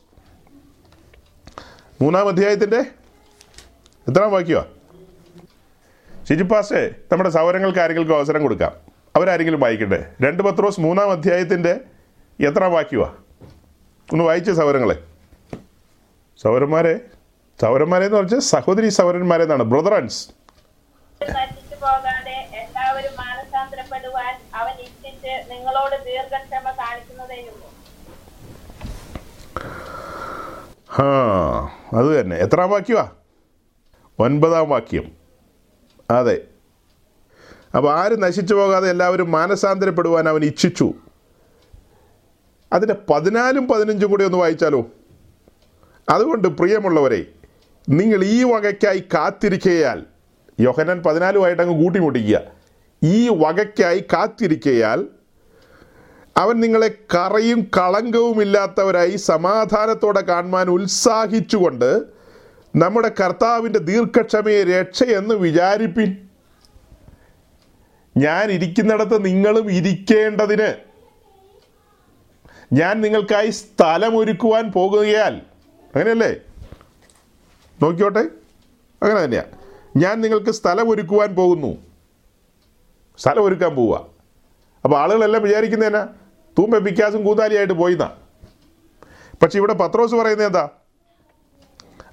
മൂന്നാം അധ്യായത്തിന്റെ എത്രാം വാക്യമാണ് ശിജിപ്പാസ്റ്റേ നമ്മുടെ സൗരങ്ങൾക്ക് ആരെങ്കിലും അവസരം കൊടുക്കാം. അവരാരെങ്കിലും വായിക്കട്ടെ. രണ്ട് പത്രോസ് മൂന്നാം അധ്യായത്തിന്റെ എത്രാം വാക്യമാണ് ഒന്ന് വായിച്ച സൗരങ്ങളെ സൗരന്മാരെ സൗരന്മാരെ എന്ന് പറഞ്ഞാൽ സഹോദരി സൗരന്മാരെ എന്നാണ് ബ്രദറൻസ് ആ അത് തന്നെ. എത്രാം വാക്യമാ? ഒൻപതാം വാക്യം. അതെ. അപ്പോൾ ആരും നശിച്ചു പോകാതെ എല്ലാവരും മാനസാന്തരപ്പെടുവാൻ അവൻ ഇച്ഛിച്ചു? അതിന്റെ പതിനാലും പതിനഞ്ചും കൂടി ഒന്ന് വായിച്ചാലോ? അതുകൊണ്ട് പ്രിയമുള്ളവരെ നിങ്ങൾ ഈ വകയ്ക്കായി കാത്തിരിക്കയാൽ യോഹനൻ പതിനാലുമായിട്ട് അങ്ങ് കൂട്ടിമുട്ടിക്കുക. ഈ വകയ്ക്കായി കാത്തിരിക്കയാൽ അവൻ നിങ്ങളെ കറയും കളങ്കവും ഇല്ലാത്തവരായി സമാധാനത്തോടെ കാണുവാൻ ഉത്സാഹിച്ചുകൊണ്ട് നമ്മുടെ കർത്താവിന്റെ ദീർഘക്ഷമയെ രക്ഷയെന്ന് വിചാരിപ്പിൻ. ഞാൻ ഇരിക്കുന്നിടത്ത് നിങ്ങളും ഇരിക്കേണ്ടതിന്. ഞാൻ നിങ്ങൾക്കായി സ്ഥലമൊരുക്കുവാൻ പോകുകയാൽ അങ്ങനെയല്ലേ? നോക്കിയോട്ടെ അങ്ങനെ തന്നെയാണ് ഞാൻ നിങ്ങൾക്ക് സ്ഥലമൊരുക്കുവാൻ പോകുന്നു. സ്ഥലം ഒരുക്കാൻ പോവുക. അപ്പോൾ ആളുകളെല്ലാം വിചാരിക്കുന്നതന്നെ തൂമ്പ പിക്കാസും കൂതാലിയായിട്ട് പോയിന്നാ. പക്ഷെ ഇവിടെ പത്രോസ് പറയുന്നത് എന്താ?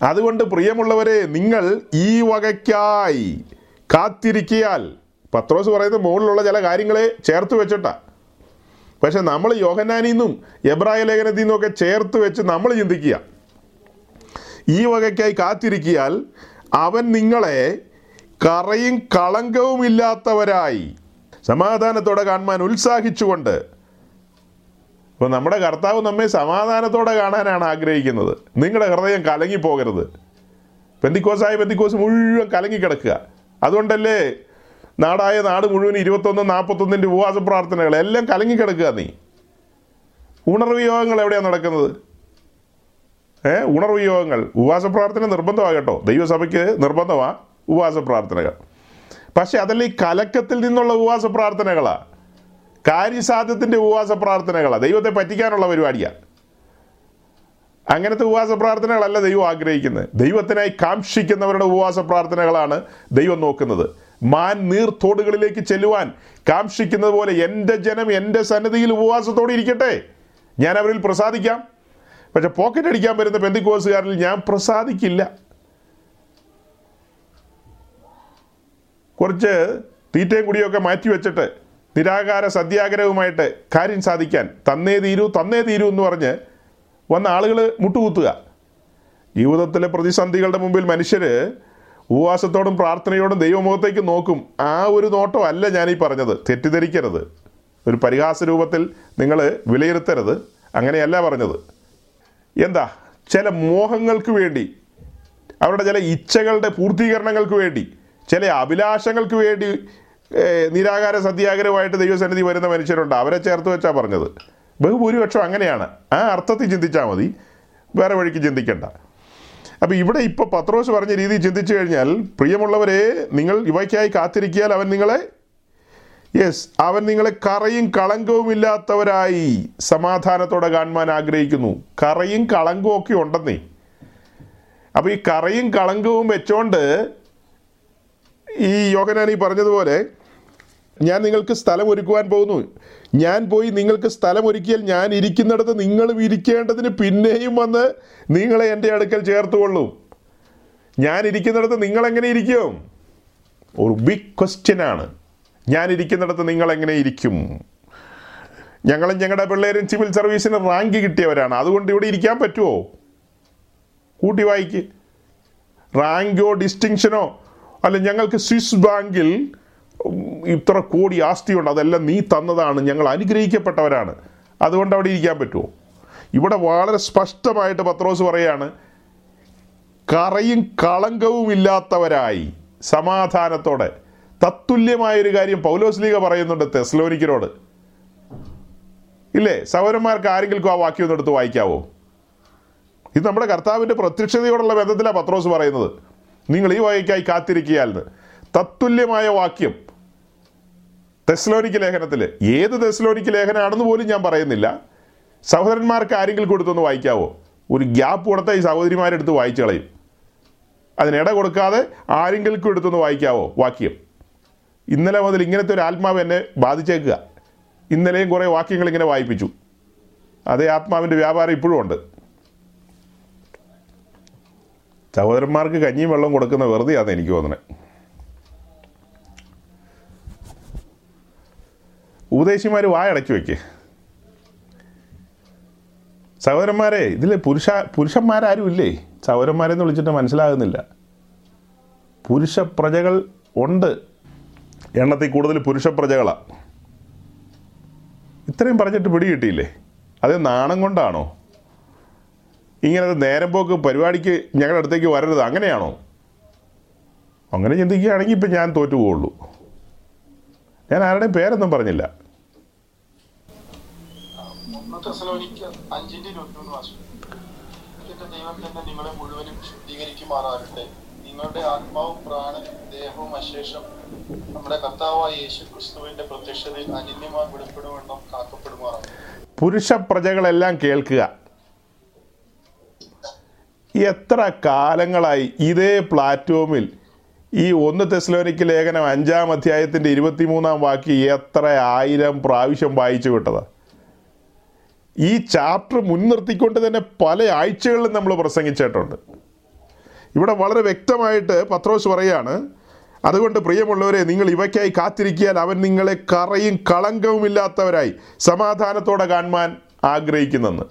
അതുകൊണ്ട് പ്രിയമുള്ളവരെ നിങ്ങൾ ഈ വകയ്ക്കായി കാത്തിരിക്കിയാൽ പത്രോസ് പറയുന്നത് മുകളിലുള്ള ചില കാര്യങ്ങളെ ചേർത്ത് വെച്ചിട്ടാ. പക്ഷെ നമ്മൾ യോഹനാനിന്നും നിന്നും എബ്രായ ലേഖനത്തിൽ നിന്നും ഒക്കെ ചേർത്ത് വെച്ച് നമ്മൾ ചിന്തിക്കുക. ഈ വകയ്ക്കായി കാത്തിരിക്കിയാൽ അവൻ നിങ്ങളെ കറയും കളങ്കവും ഇല്ലാത്തവരായി. സമാധാനത്തോടെ കാണുവാൻ ഉത്സാഹിച്ചുകൊണ്ട്. അപ്പോൾ നമ്മുടെ കർത്താവ് നമ്മെ സമാധാനത്തോടെ കാണാനാണ് ആഗ്രഹിക്കുന്നത്. നിങ്ങളുടെ ഹൃദയം കലങ്ങിപ്പോകരുത്. പെന്തിക്കോസായ പെന്തിക്കോസ് മുഴുവൻ കലങ്ങിക്കിടക്കുക. അതുകൊണ്ടല്ലേ നാടായ നാട് മുഴുവൻ ഇരുപത്തൊന്ന് നാൽപ്പത്തൊന്നിന്റെ ഉപവാസ പ്രാർത്ഥനകൾ എല്ലാം കലങ്ങിക്കിടക്കുക നീ. ഉണർവ് യോഗങ്ങൾ എവിടെയാണ് നടക്കുന്നത്? ഉണർവ് യോഗങ്ങൾ ഉപവാസ പ്രാർത്ഥന നിർബന്ധമാണ് കേട്ടോ. ദൈവസഭയ്ക്ക് നിർബന്ധമാണ് ഉപവാസ പ്രാർത്ഥനകൾ പക്ഷെ അതല്ല ഈ കലക്കത്തിൽ നിന്നുള്ള ഉപവാസ പ്രാർത്ഥനകളാ കാര്യസാധ്യത്തിന്റെ ഉപവാസ പ്രാർത്ഥനകളാണ് ദൈവത്തെ പറ്റിക്കാനുള്ള പരിപാടിയാണ് അങ്ങനത്തെ ഉപവാസ പ്രാർത്ഥനകളല്ല ദൈവം ആഗ്രഹിക്കുന്നത്. ദൈവത്തിനായി കാംക്ഷിക്കുന്നവരുടെ ഉപവാസ പ്രാർത്ഥനകളാണ് ദൈവം നോക്കുന്നത്. മാൻ നീർത്തോടുകളിലേക്ക് ചെല്ലുവാൻ കാംക്ഷിക്കുന്നത് പോലെ എന്റെ ജനം എന്റെ സന്നദ്ധിയിൽ ഉപവാസത്തോടെ ഇരിക്കട്ടെ. ഞാൻ അവരിൽ പ്രസാദിക്കാം. പക്ഷെ പോക്കറ്റ് അടിക്കാൻ വരുന്ന പെന്തിക്കോസുകാരിൽ ഞാൻ പ്രസാദിക്കില്ല. കുറച്ച് തീറ്റയും കുടിയൊക്കെ മാറ്റി വെച്ചിട്ട് നിരാകാര സത്യാഗ്രഹവുമായിട്ട് കാര്യം സാധിക്കാൻ തന്നേ തീരൂ തന്നേ തീരൂ എന്ന് പറഞ്ഞ് വന്ന ആളുകൾ മുട്ടുകുത്തുക. ജീവിതത്തിലെ പ്രതിസന്ധികളുടെ മുമ്പിൽ മനുഷ്യർ ഉപവാസത്തോടും പ്രാർത്ഥനയോടും ദൈവമുഖത്തേക്ക് നോക്കും. ആ ഒരു നോട്ടം അല്ല ഞാനീ പറഞ്ഞത്. തെറ്റിദ്ധരിക്കരുത്. ഒരു പരിഹാസ രൂപത്തിൽ നിങ്ങൾ വിലയിരുത്തരുത്. അങ്ങനെയല്ല പറഞ്ഞത്. എന്താ? ചില മോഹങ്ങൾക്ക് വേണ്ടി അവരുടെ ചില ഇച്ഛകളുടെ പൂർത്തീകരണങ്ങൾക്ക് വേണ്ടി ചില അഭിലാഷങ്ങൾക്ക് വേണ്ടി നിരാകാര സത്യാഗ്രഹമായിട്ട് ദൈവസന്നിധി വരുന്ന മനുഷ്യരുണ്ട്. അവരെ ചേർത്ത് വെച്ചാൽ പറഞ്ഞത്. ബഹുഭൂരിപക്ഷം അങ്ങനെയാണ്. ആ അർത്ഥത്തിൽ ചിന്തിച്ചാൽ മതി. വേറെ വഴിക്ക് ചിന്തിക്കണ്ട. അപ്പോൾ ഇവിടെ ഇപ്പോൾ പത്രോസ് പറഞ്ഞ രീതി ചിന്തിച്ചു കഴിഞ്ഞാൽ പ്രിയമുള്ളവരെ നിങ്ങൾ ഇവയ്ക്കായി കാത്തിരിക്കിയാൽ അവൻ നിങ്ങളെ യെസ് അവൻ നിങ്ങളെ കറയും കളങ്കവും ഇല്ലാത്തവരായി സമാധാനത്തോടെ കാണുവാൻ ആഗ്രഹിക്കുന്നു. കറയും കളങ്കവും ഒക്കെ ഉണ്ടെന്നേ. അപ്പോൾ ഈ കറയും കളങ്കവും വെച്ചോണ്ട് ഈ യോഗനാനി പറഞ്ഞതുപോലെ ഞാൻ നിങ്ങൾക്ക് സ്ഥലം ഒരുക്കുവാൻ പോകുന്നു. ഞാൻ പോയി നിങ്ങൾക്ക് സ്ഥലം ഒരുക്കിയാൽ ഞാൻ ഇരിക്കുന്നിടത്ത് നിങ്ങളും ഇരിക്കേണ്ടതിന് പിന്നെയും വന്ന് നിങ്ങളെ എന്റെ അടുക്കൽ ചേർത്തുകൊള്ളും. ഞാൻ ഇരിക്കുന്നിടത്ത് നിങ്ങളെങ്ങനെ ഇരിക്കും? ഒരു ബിഗ് ക്വസ്റ്റ്യൻ ഇരിക്കുന്നിടത്ത് നിങ്ങൾ എങ്ങനെ ഇരിക്കും? ഞങ്ങളും ഞങ്ങളുടെ പിള്ളേരും സിവിൽ സർവീസിന് റാങ്ക് കിട്ടിയവരാണ്. അതുകൊണ്ട് ഇവിടെ ഇരിക്കാൻ പറ്റുമോ കൂട്ടി വായിക്ക്. റാങ്കോ ഡിസ്റ്റിങ്ഷനോ അല്ല ഞങ്ങൾക്ക് സ്വിസ് ബാങ്കിൽ ഇത്ര കോടി ആസ്തിയുണ്ട്. അതെല്ലാം നീ തന്നതാണ്. ഞങ്ങൾ അനുഗ്രഹിക്കപ്പെട്ടവരാണ്. അതുകൊണ്ട് അവിടെ ഇരിക്കാൻ പറ്റുമോ ഇവിടെ വളരെ സ്പഷ്ടമായിട്ട് പത്രോസ് പറയാണ് കറയും കളങ്കവും ഇല്ലാത്തവരായി സമാധാനത്തോടെ. തത്തുല്യമായൊരു കാര്യം പൗലോസ് ലീഗ പറയുന്നുണ്ട് തെസ്ലോനിക്കരോട്. ഇല്ലേ? സൗരന്മാർക്ക് ആരെങ്കിലും ആ വാക്യം ഒന്ന് എടുത്ത് വായിക്കാവോ? ഇത് നമ്മുടെ കർത്താവിന്റെ പ്രത്യക്ഷതയോടുള്ള ബന്ധത്തിലാണ് പത്രോസ് പറയുന്നത്. നിങ്ങൾ ഈ വകയ്ക്കായി കാത്തിരിക്കുകയാൽന്ന് തത്തുല്യമായ വാക്യം. തെസ്ലോനിക്ക് ലേഖനത്തിൽ ഏത് തെസ്ലോനിക്ക് ലേഖനമാണെന്ന് പോലും ഞാൻ പറയുന്നില്ല. സഹോദരന്മാർക്ക് ആരെങ്കിലും കൊടുത്തൊന്ന് വായിക്കാവോ? ഒരു ഗ്യാപ്പ് കൊടുത്താൽ ഈ സഹോദരിമാരെടുത്ത് വായിച്ചു കളയും. അതിനിട കൊടുക്കാതെ ആരെങ്കിലും എടുത്തൊന്ന് വായിക്കാവോ? വാക്യം. ഇന്നലെ മുതൽ ഇങ്ങനത്തെ ഒരു ആത്മാവ് എന്നെ ബാധിച്ചേക്കുക. ഇന്നലെയും കുറേ വാക്യങ്ങൾ ഇങ്ങനെ വായിപ്പിച്ചു. അതേ ആത്മാവിന്റെ വ്യാപാരം ഇപ്പോഴും ഉണ്ട്. സഹോദരന്മാർക്ക് കഞ്ഞിയും വെള്ളം കൊടുക്കുന്ന വെറുതെയാണ് എനിക്ക് തോന്നുന്നത് ഉപദേശിമാർ വായടച്ചു വയ്ക്കേ സഹോദരന്മാരെ ഇതിൽ പുരുഷ പുരുഷന്മാരാരും ഇല്ലേ? സഹോദരന്മാരെന്ന് വിളിച്ചിട്ട് മനസ്സിലാകുന്നില്ല. പുരുഷ പ്രജകൾ ഉണ്ട്. എണ്ണത്തിൽ കൂടുതൽ പുരുഷ പ്രജകളാണ് ഇത്രയും പറഞ്ഞിട്ട് പിടി കിട്ടിയില്ലേ? അത് നാണം കൊണ്ടാണോ? ഇങ്ങനത്തെ നേരം പോക്ക് പരിപാടിക്ക് ഞങ്ങളുടെ അടുത്തേക്ക് വരരുത് അങ്ങനെയാണോ? അങ്ങനെ ചിന്തിക്കുകയാണെങ്കിൽ ഇപ്പം ഞാൻ തോറ്റു പോവുള്ളൂ. ഞാൻ ആരുടെയും പേരൊന്നും പറഞ്ഞില്ല. അഞ്ചിന്റെ ദൈവം തന്നെ നിങ്ങളെ മുഴുവനും ശുദ്ധീകരിക്കുമാറാകട്ടെ. നിങ്ങളുടെ ആത്മാവും പ്രാണനും ദേഹവും അശേഷം നമ്മുടെ കർത്താവായ യേശു ക്രിസ്തുവിന്റെ പ്രത്യക്ഷതയിൽ അനിന്യമായി വെളിപ്പെടുമെന്നും കാക്കപ്പെടുമാറാണ്. പുരുഷ പ്രജകളെല്ലാം കേൾക്കുക. എത്ര കാലങ്ങളായി ഇതേ പ്ലാറ്റ്ഫോമിൽ ഈ ഒന്ന് തെസ്ലോനിക്ക് ലേഖനം അഞ്ചാം അധ്യായത്തിന്റെ ഇരുപത്തിമൂന്നാം വാക്യം എത്ര ആയിരം പ്രാവശ്യം വായിച്ചു വിട്ടത്. ഈ ചാപ്റ്റർ മുൻനിർത്തിക്കൊണ്ട് തന്നെ പല ആഴ്ചകളിലും നമ്മൾ പ്രസംഗിച്ചിട്ടുണ്ട്. ഇവിടെ വളരെ വ്യക്തമായിട്ട് പത്രോസ് പറയാണ് അതുകൊണ്ട് പ്രിയമുള്ളവരെ നിങ്ങൾ ഇവയ്ക്കായി കാത്തിരിക്കാൻ അവൻ നിങ്ങളെ കറയും കളങ്കവുമില്ലാത്തവരായി സമാധാനത്തോടെ കാണുവാൻ ആഗ്രഹിക്കുന്നെന്ന്.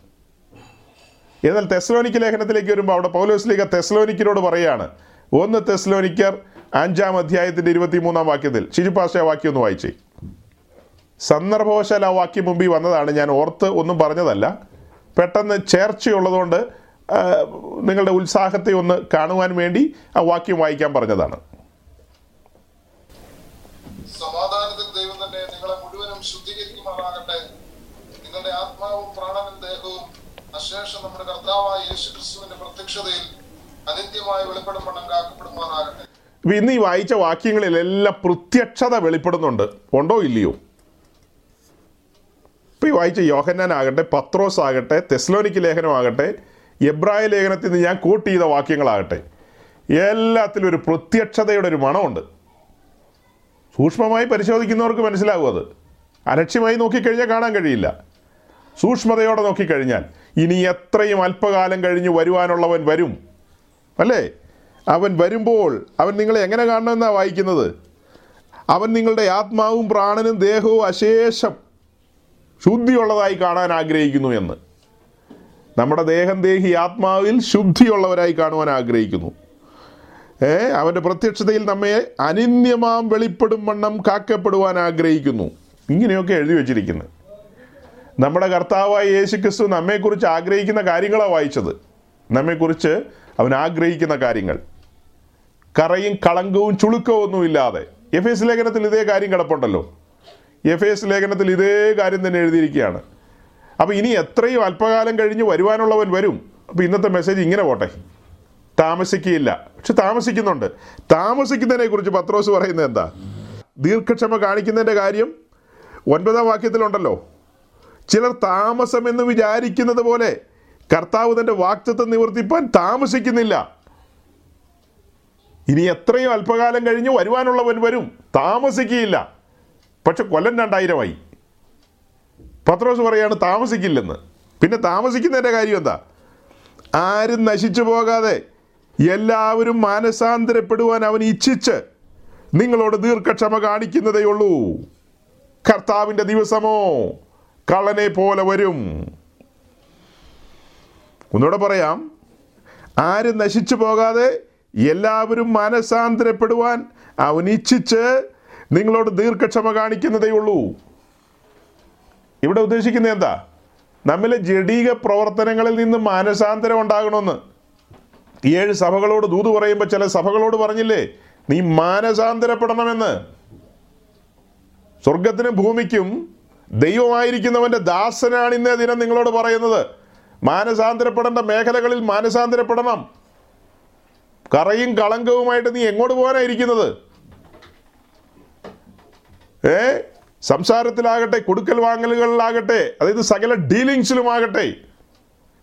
എന്നാൽ തെസ്ലോനിക്ക് ലേഖനത്തിലേക്ക് വരുമ്പോൾ അവിടെ പൗലോസ് ലീഗ തെസ്ലോനിക്കിനോട് പറയാണ് ഒന്ന് തെസ്ലോനിക്കർ അഞ്ചാം അധ്യായത്തിന്റെ ഇരുപത്തിമൂന്നാം വാക്യത്തിൽ ആ വാക്യം ഒന്ന് വായിച്ചേ. സന്ദർഭവശാൽ ആ വാക്യം മുമ്പിൽ വന്നതാണ് ഞാൻ ഓർത്ത് ഒന്നും പറഞ്ഞതല്ല. പെട്ടെന്ന് ചേർച്ചയുള്ളതുകൊണ്ട് നിങ്ങളുടെ ഉത്സാഹത്തെ ഒന്ന് കാണുവാൻ വേണ്ടി ആ വാക്യം വായിക്കാൻ പറഞ്ഞതാണ്. സമാധാനത്തിൽ ദൈവം തന്നെ നിങ്ങളെ മുഴുവനും ശുദ്ധീകരിക്കുമാറാകട്ടെ. നിങ്ങളുടെ ആത്മാവും പ്രാണനും ദേഹവും അശേഷം നമ്മുടെ കർത്താവായ യേശു ക്രിസ്തുവിന്റെ പ്രത്യക്ഷതയിൽ അനിത്യമായി വെളിപ്പെടും വണ്ണം കാക്കപ്പെടുമാറാകട്ടെ ഇപ്പൊ ഇന്ന് ഈ വായിച്ച വാക്യങ്ങളിലെല്ലാം പ്രത്യക്ഷത വെളിപ്പെടുന്നുണ്ട്. ഉണ്ടോ ഇല്ലയോ? ഇപ്പൊ ഈ വായിച്ച യോഹന്നാൻ ആകട്ടെ പത്രോസ് ആകട്ടെ തെസ്ലോനിക്ക് ലേഖനമാകട്ടെ എബ്രായ ലേഖനത്തിൽ നിന്ന് ഞാൻ കോട്ട് ചെയ്ത വാക്യങ്ങളാകട്ടെ. എല്ലാത്തിലും ഒരു പ്രത്യക്ഷതയുടെ ഒരു മണമുണ്ട്. സൂക്ഷ്മമായി പരിശോധിക്കുന്നവർക്ക് മനസ്സിലാകും അത്. അലക്ഷ്യമായി നോക്കിക്കഴിഞ്ഞാൽ കാണാൻ കഴിയില്ല. സൂക്ഷ്മതയോടെ നോക്കിക്കഴിഞ്ഞാൽ ഇനി എത്രയും അല്പകാലം കഴിഞ്ഞ് വരുവാനുള്ളവൻ വരും. അല്ലേ? അവൻ വരുമ്പോൾ അവൻ നിങ്ങളെ എങ്ങനെ കാണണമെന്നാണ് വായിക്കുന്നത്? അവൻ നിങ്ങളുടെ ആത്മാവും പ്രാണനും ദേഹവും അശേഷം ശുദ്ധിയുള്ളതായി കാണാൻ ആഗ്രഹിക്കുന്നു എന്ന്. നമ്മുടെ ദേഹം ദേഹി ആത്മാവിൽ ശുദ്ധിയുള്ളവരായി കാണുവാൻ ആഗ്രഹിക്കുന്നു. ഏ അവന്റെ പ്രത്യക്ഷതയിൽ നമ്മെ അനിന്യമാം വെളിപ്പെടും വണ്ണം കാക്കപ്പെടുവാൻ ആഗ്രഹിക്കുന്നു. ഇങ്ങനെയൊക്കെ എഴുതി വച്ചിരിക്കുന്നത് നമ്മുടെ കർത്താവായ യേശു ക്രിസ്തു നമ്മെക്കുറിച്ച് ആഗ്രഹിക്കുന്ന കാര്യങ്ങളാണ് വായിച്ചത്. നമ്മെക്കുറിച്ച് അവൻ ആഗ്രഹിക്കുന്ന കാര്യങ്ങൾ. കറയും കളങ്കവും ചുളുക്കവും ഒന്നുമില്ലാതെ എഫ് എസ് ലേഖനത്തിൽ ഇതേ കാര്യം കിടപ്പുണ്ടല്ലോ. എഫ് എസ് ലേഖനത്തിൽ ഇതേ കാര്യം തന്നെ എഴുതിയിരിക്കുകയാണ്. അപ്പോൾ ഇനി എത്രയും അല്പകാലം കഴിഞ്ഞ് വരുവാനുള്ളവൻ വരും. അപ്പോൾ ഇന്നത്തെ മെസ്സേജ് ഇങ്ങനെ പോട്ടെ. താമസിക്കുകയില്ല. പക്ഷെ താമസിക്കുന്നുണ്ട്. താമസിക്കുന്നതിനെ കുറിച്ച് പത്രോസ് പറയുന്നത് എന്താ? ദീർഘക്ഷമ കാണിക്കുന്നതിന്റെ കാര്യം ഒൻപതാം വാക്യത്തിലുണ്ടല്ലോ. ചിലർ താമസം എന്ന് വിചാരിക്കുന്നത് പോലെ കർത്താവ് തന്റെ വാക്തത്വം നിവർത്തിപ്പാൻ താമസിക്കുന്നില്ല. ഇനി എത്രയും അല്പകാലം കഴിഞ്ഞ് വരുവാനുള്ളവൻ വരും. താമസിക്കുകയില്ല. പക്ഷെ കൊല്ലം രണ്ടായിരമായി. പത്രോസ് പറയാണ് താമസിക്കില്ലെന്ന്. പിന്നെ താമസിക്കുന്നതിന്റെ കാര്യം എന്താ? ആരും നശിച്ചു പോകാതെ എല്ലാവരും മാനസാന്തരപ്പെടുവാൻ അവൻ ഇച്ഛിച്ച് നിങ്ങളോട് ദീർഘക്ഷമ കാണിക്കുന്നതേ ഉള്ളൂ. കർത്താവിന്റെ ദിവസമോ കള്ളനെ പോലെ വരും. ഒന്നുകൂടെ പറയാം. ആരും നശിച്ചു പോകാതെ എല്ലാവരും മാനസാന്തരപ്പെടുവാൻ അവൻ ഇച്ഛിച്ച് നിങ്ങളോട് ദീർഘക്ഷമ കാണിക്കുന്നതേ ഉള്ളൂ. ഇവിടെ ഉദ്ദേശിക്കുന്നത് എന്താ? നമ്മിലെ ജഡീക പ്രവർത്തനങ്ങളിൽ നിന്ന് മാനസാന്തരം ഉണ്ടാകണമെന്ന്. ഏഴ് സഭകളോട് ദൂത് പറയുമ്പോൾ ചില സഭകളോട് പറഞ്ഞില്ലേ നീ മാനസാന്തരപ്പെടണമെന്ന്. സ്വർഗത്തിനും ഭൂമിക്കും ദൈവമായിരിക്കുന്നവന്റെ ദാസനാണ് ഇന്നേ ദിനം നിങ്ങളോട് പറയുന്നത്. മാനസാന്തരപ്പെടേണ്ട മേഖലകളിൽ മാനസാന്തരപ്പെടണം. കറയും കളങ്കവുമായിട്ട് നീ എങ്ങോട്ട് പോകാനായിരിക്കുന്നത് ഏ? സംസാരത്തിലാകട്ടെ കൊടുക്കൽ വാങ്ങലുകളിലാകട്ടെ അതായത് സകല ഡീലിങ്സിലുമാകട്ടെ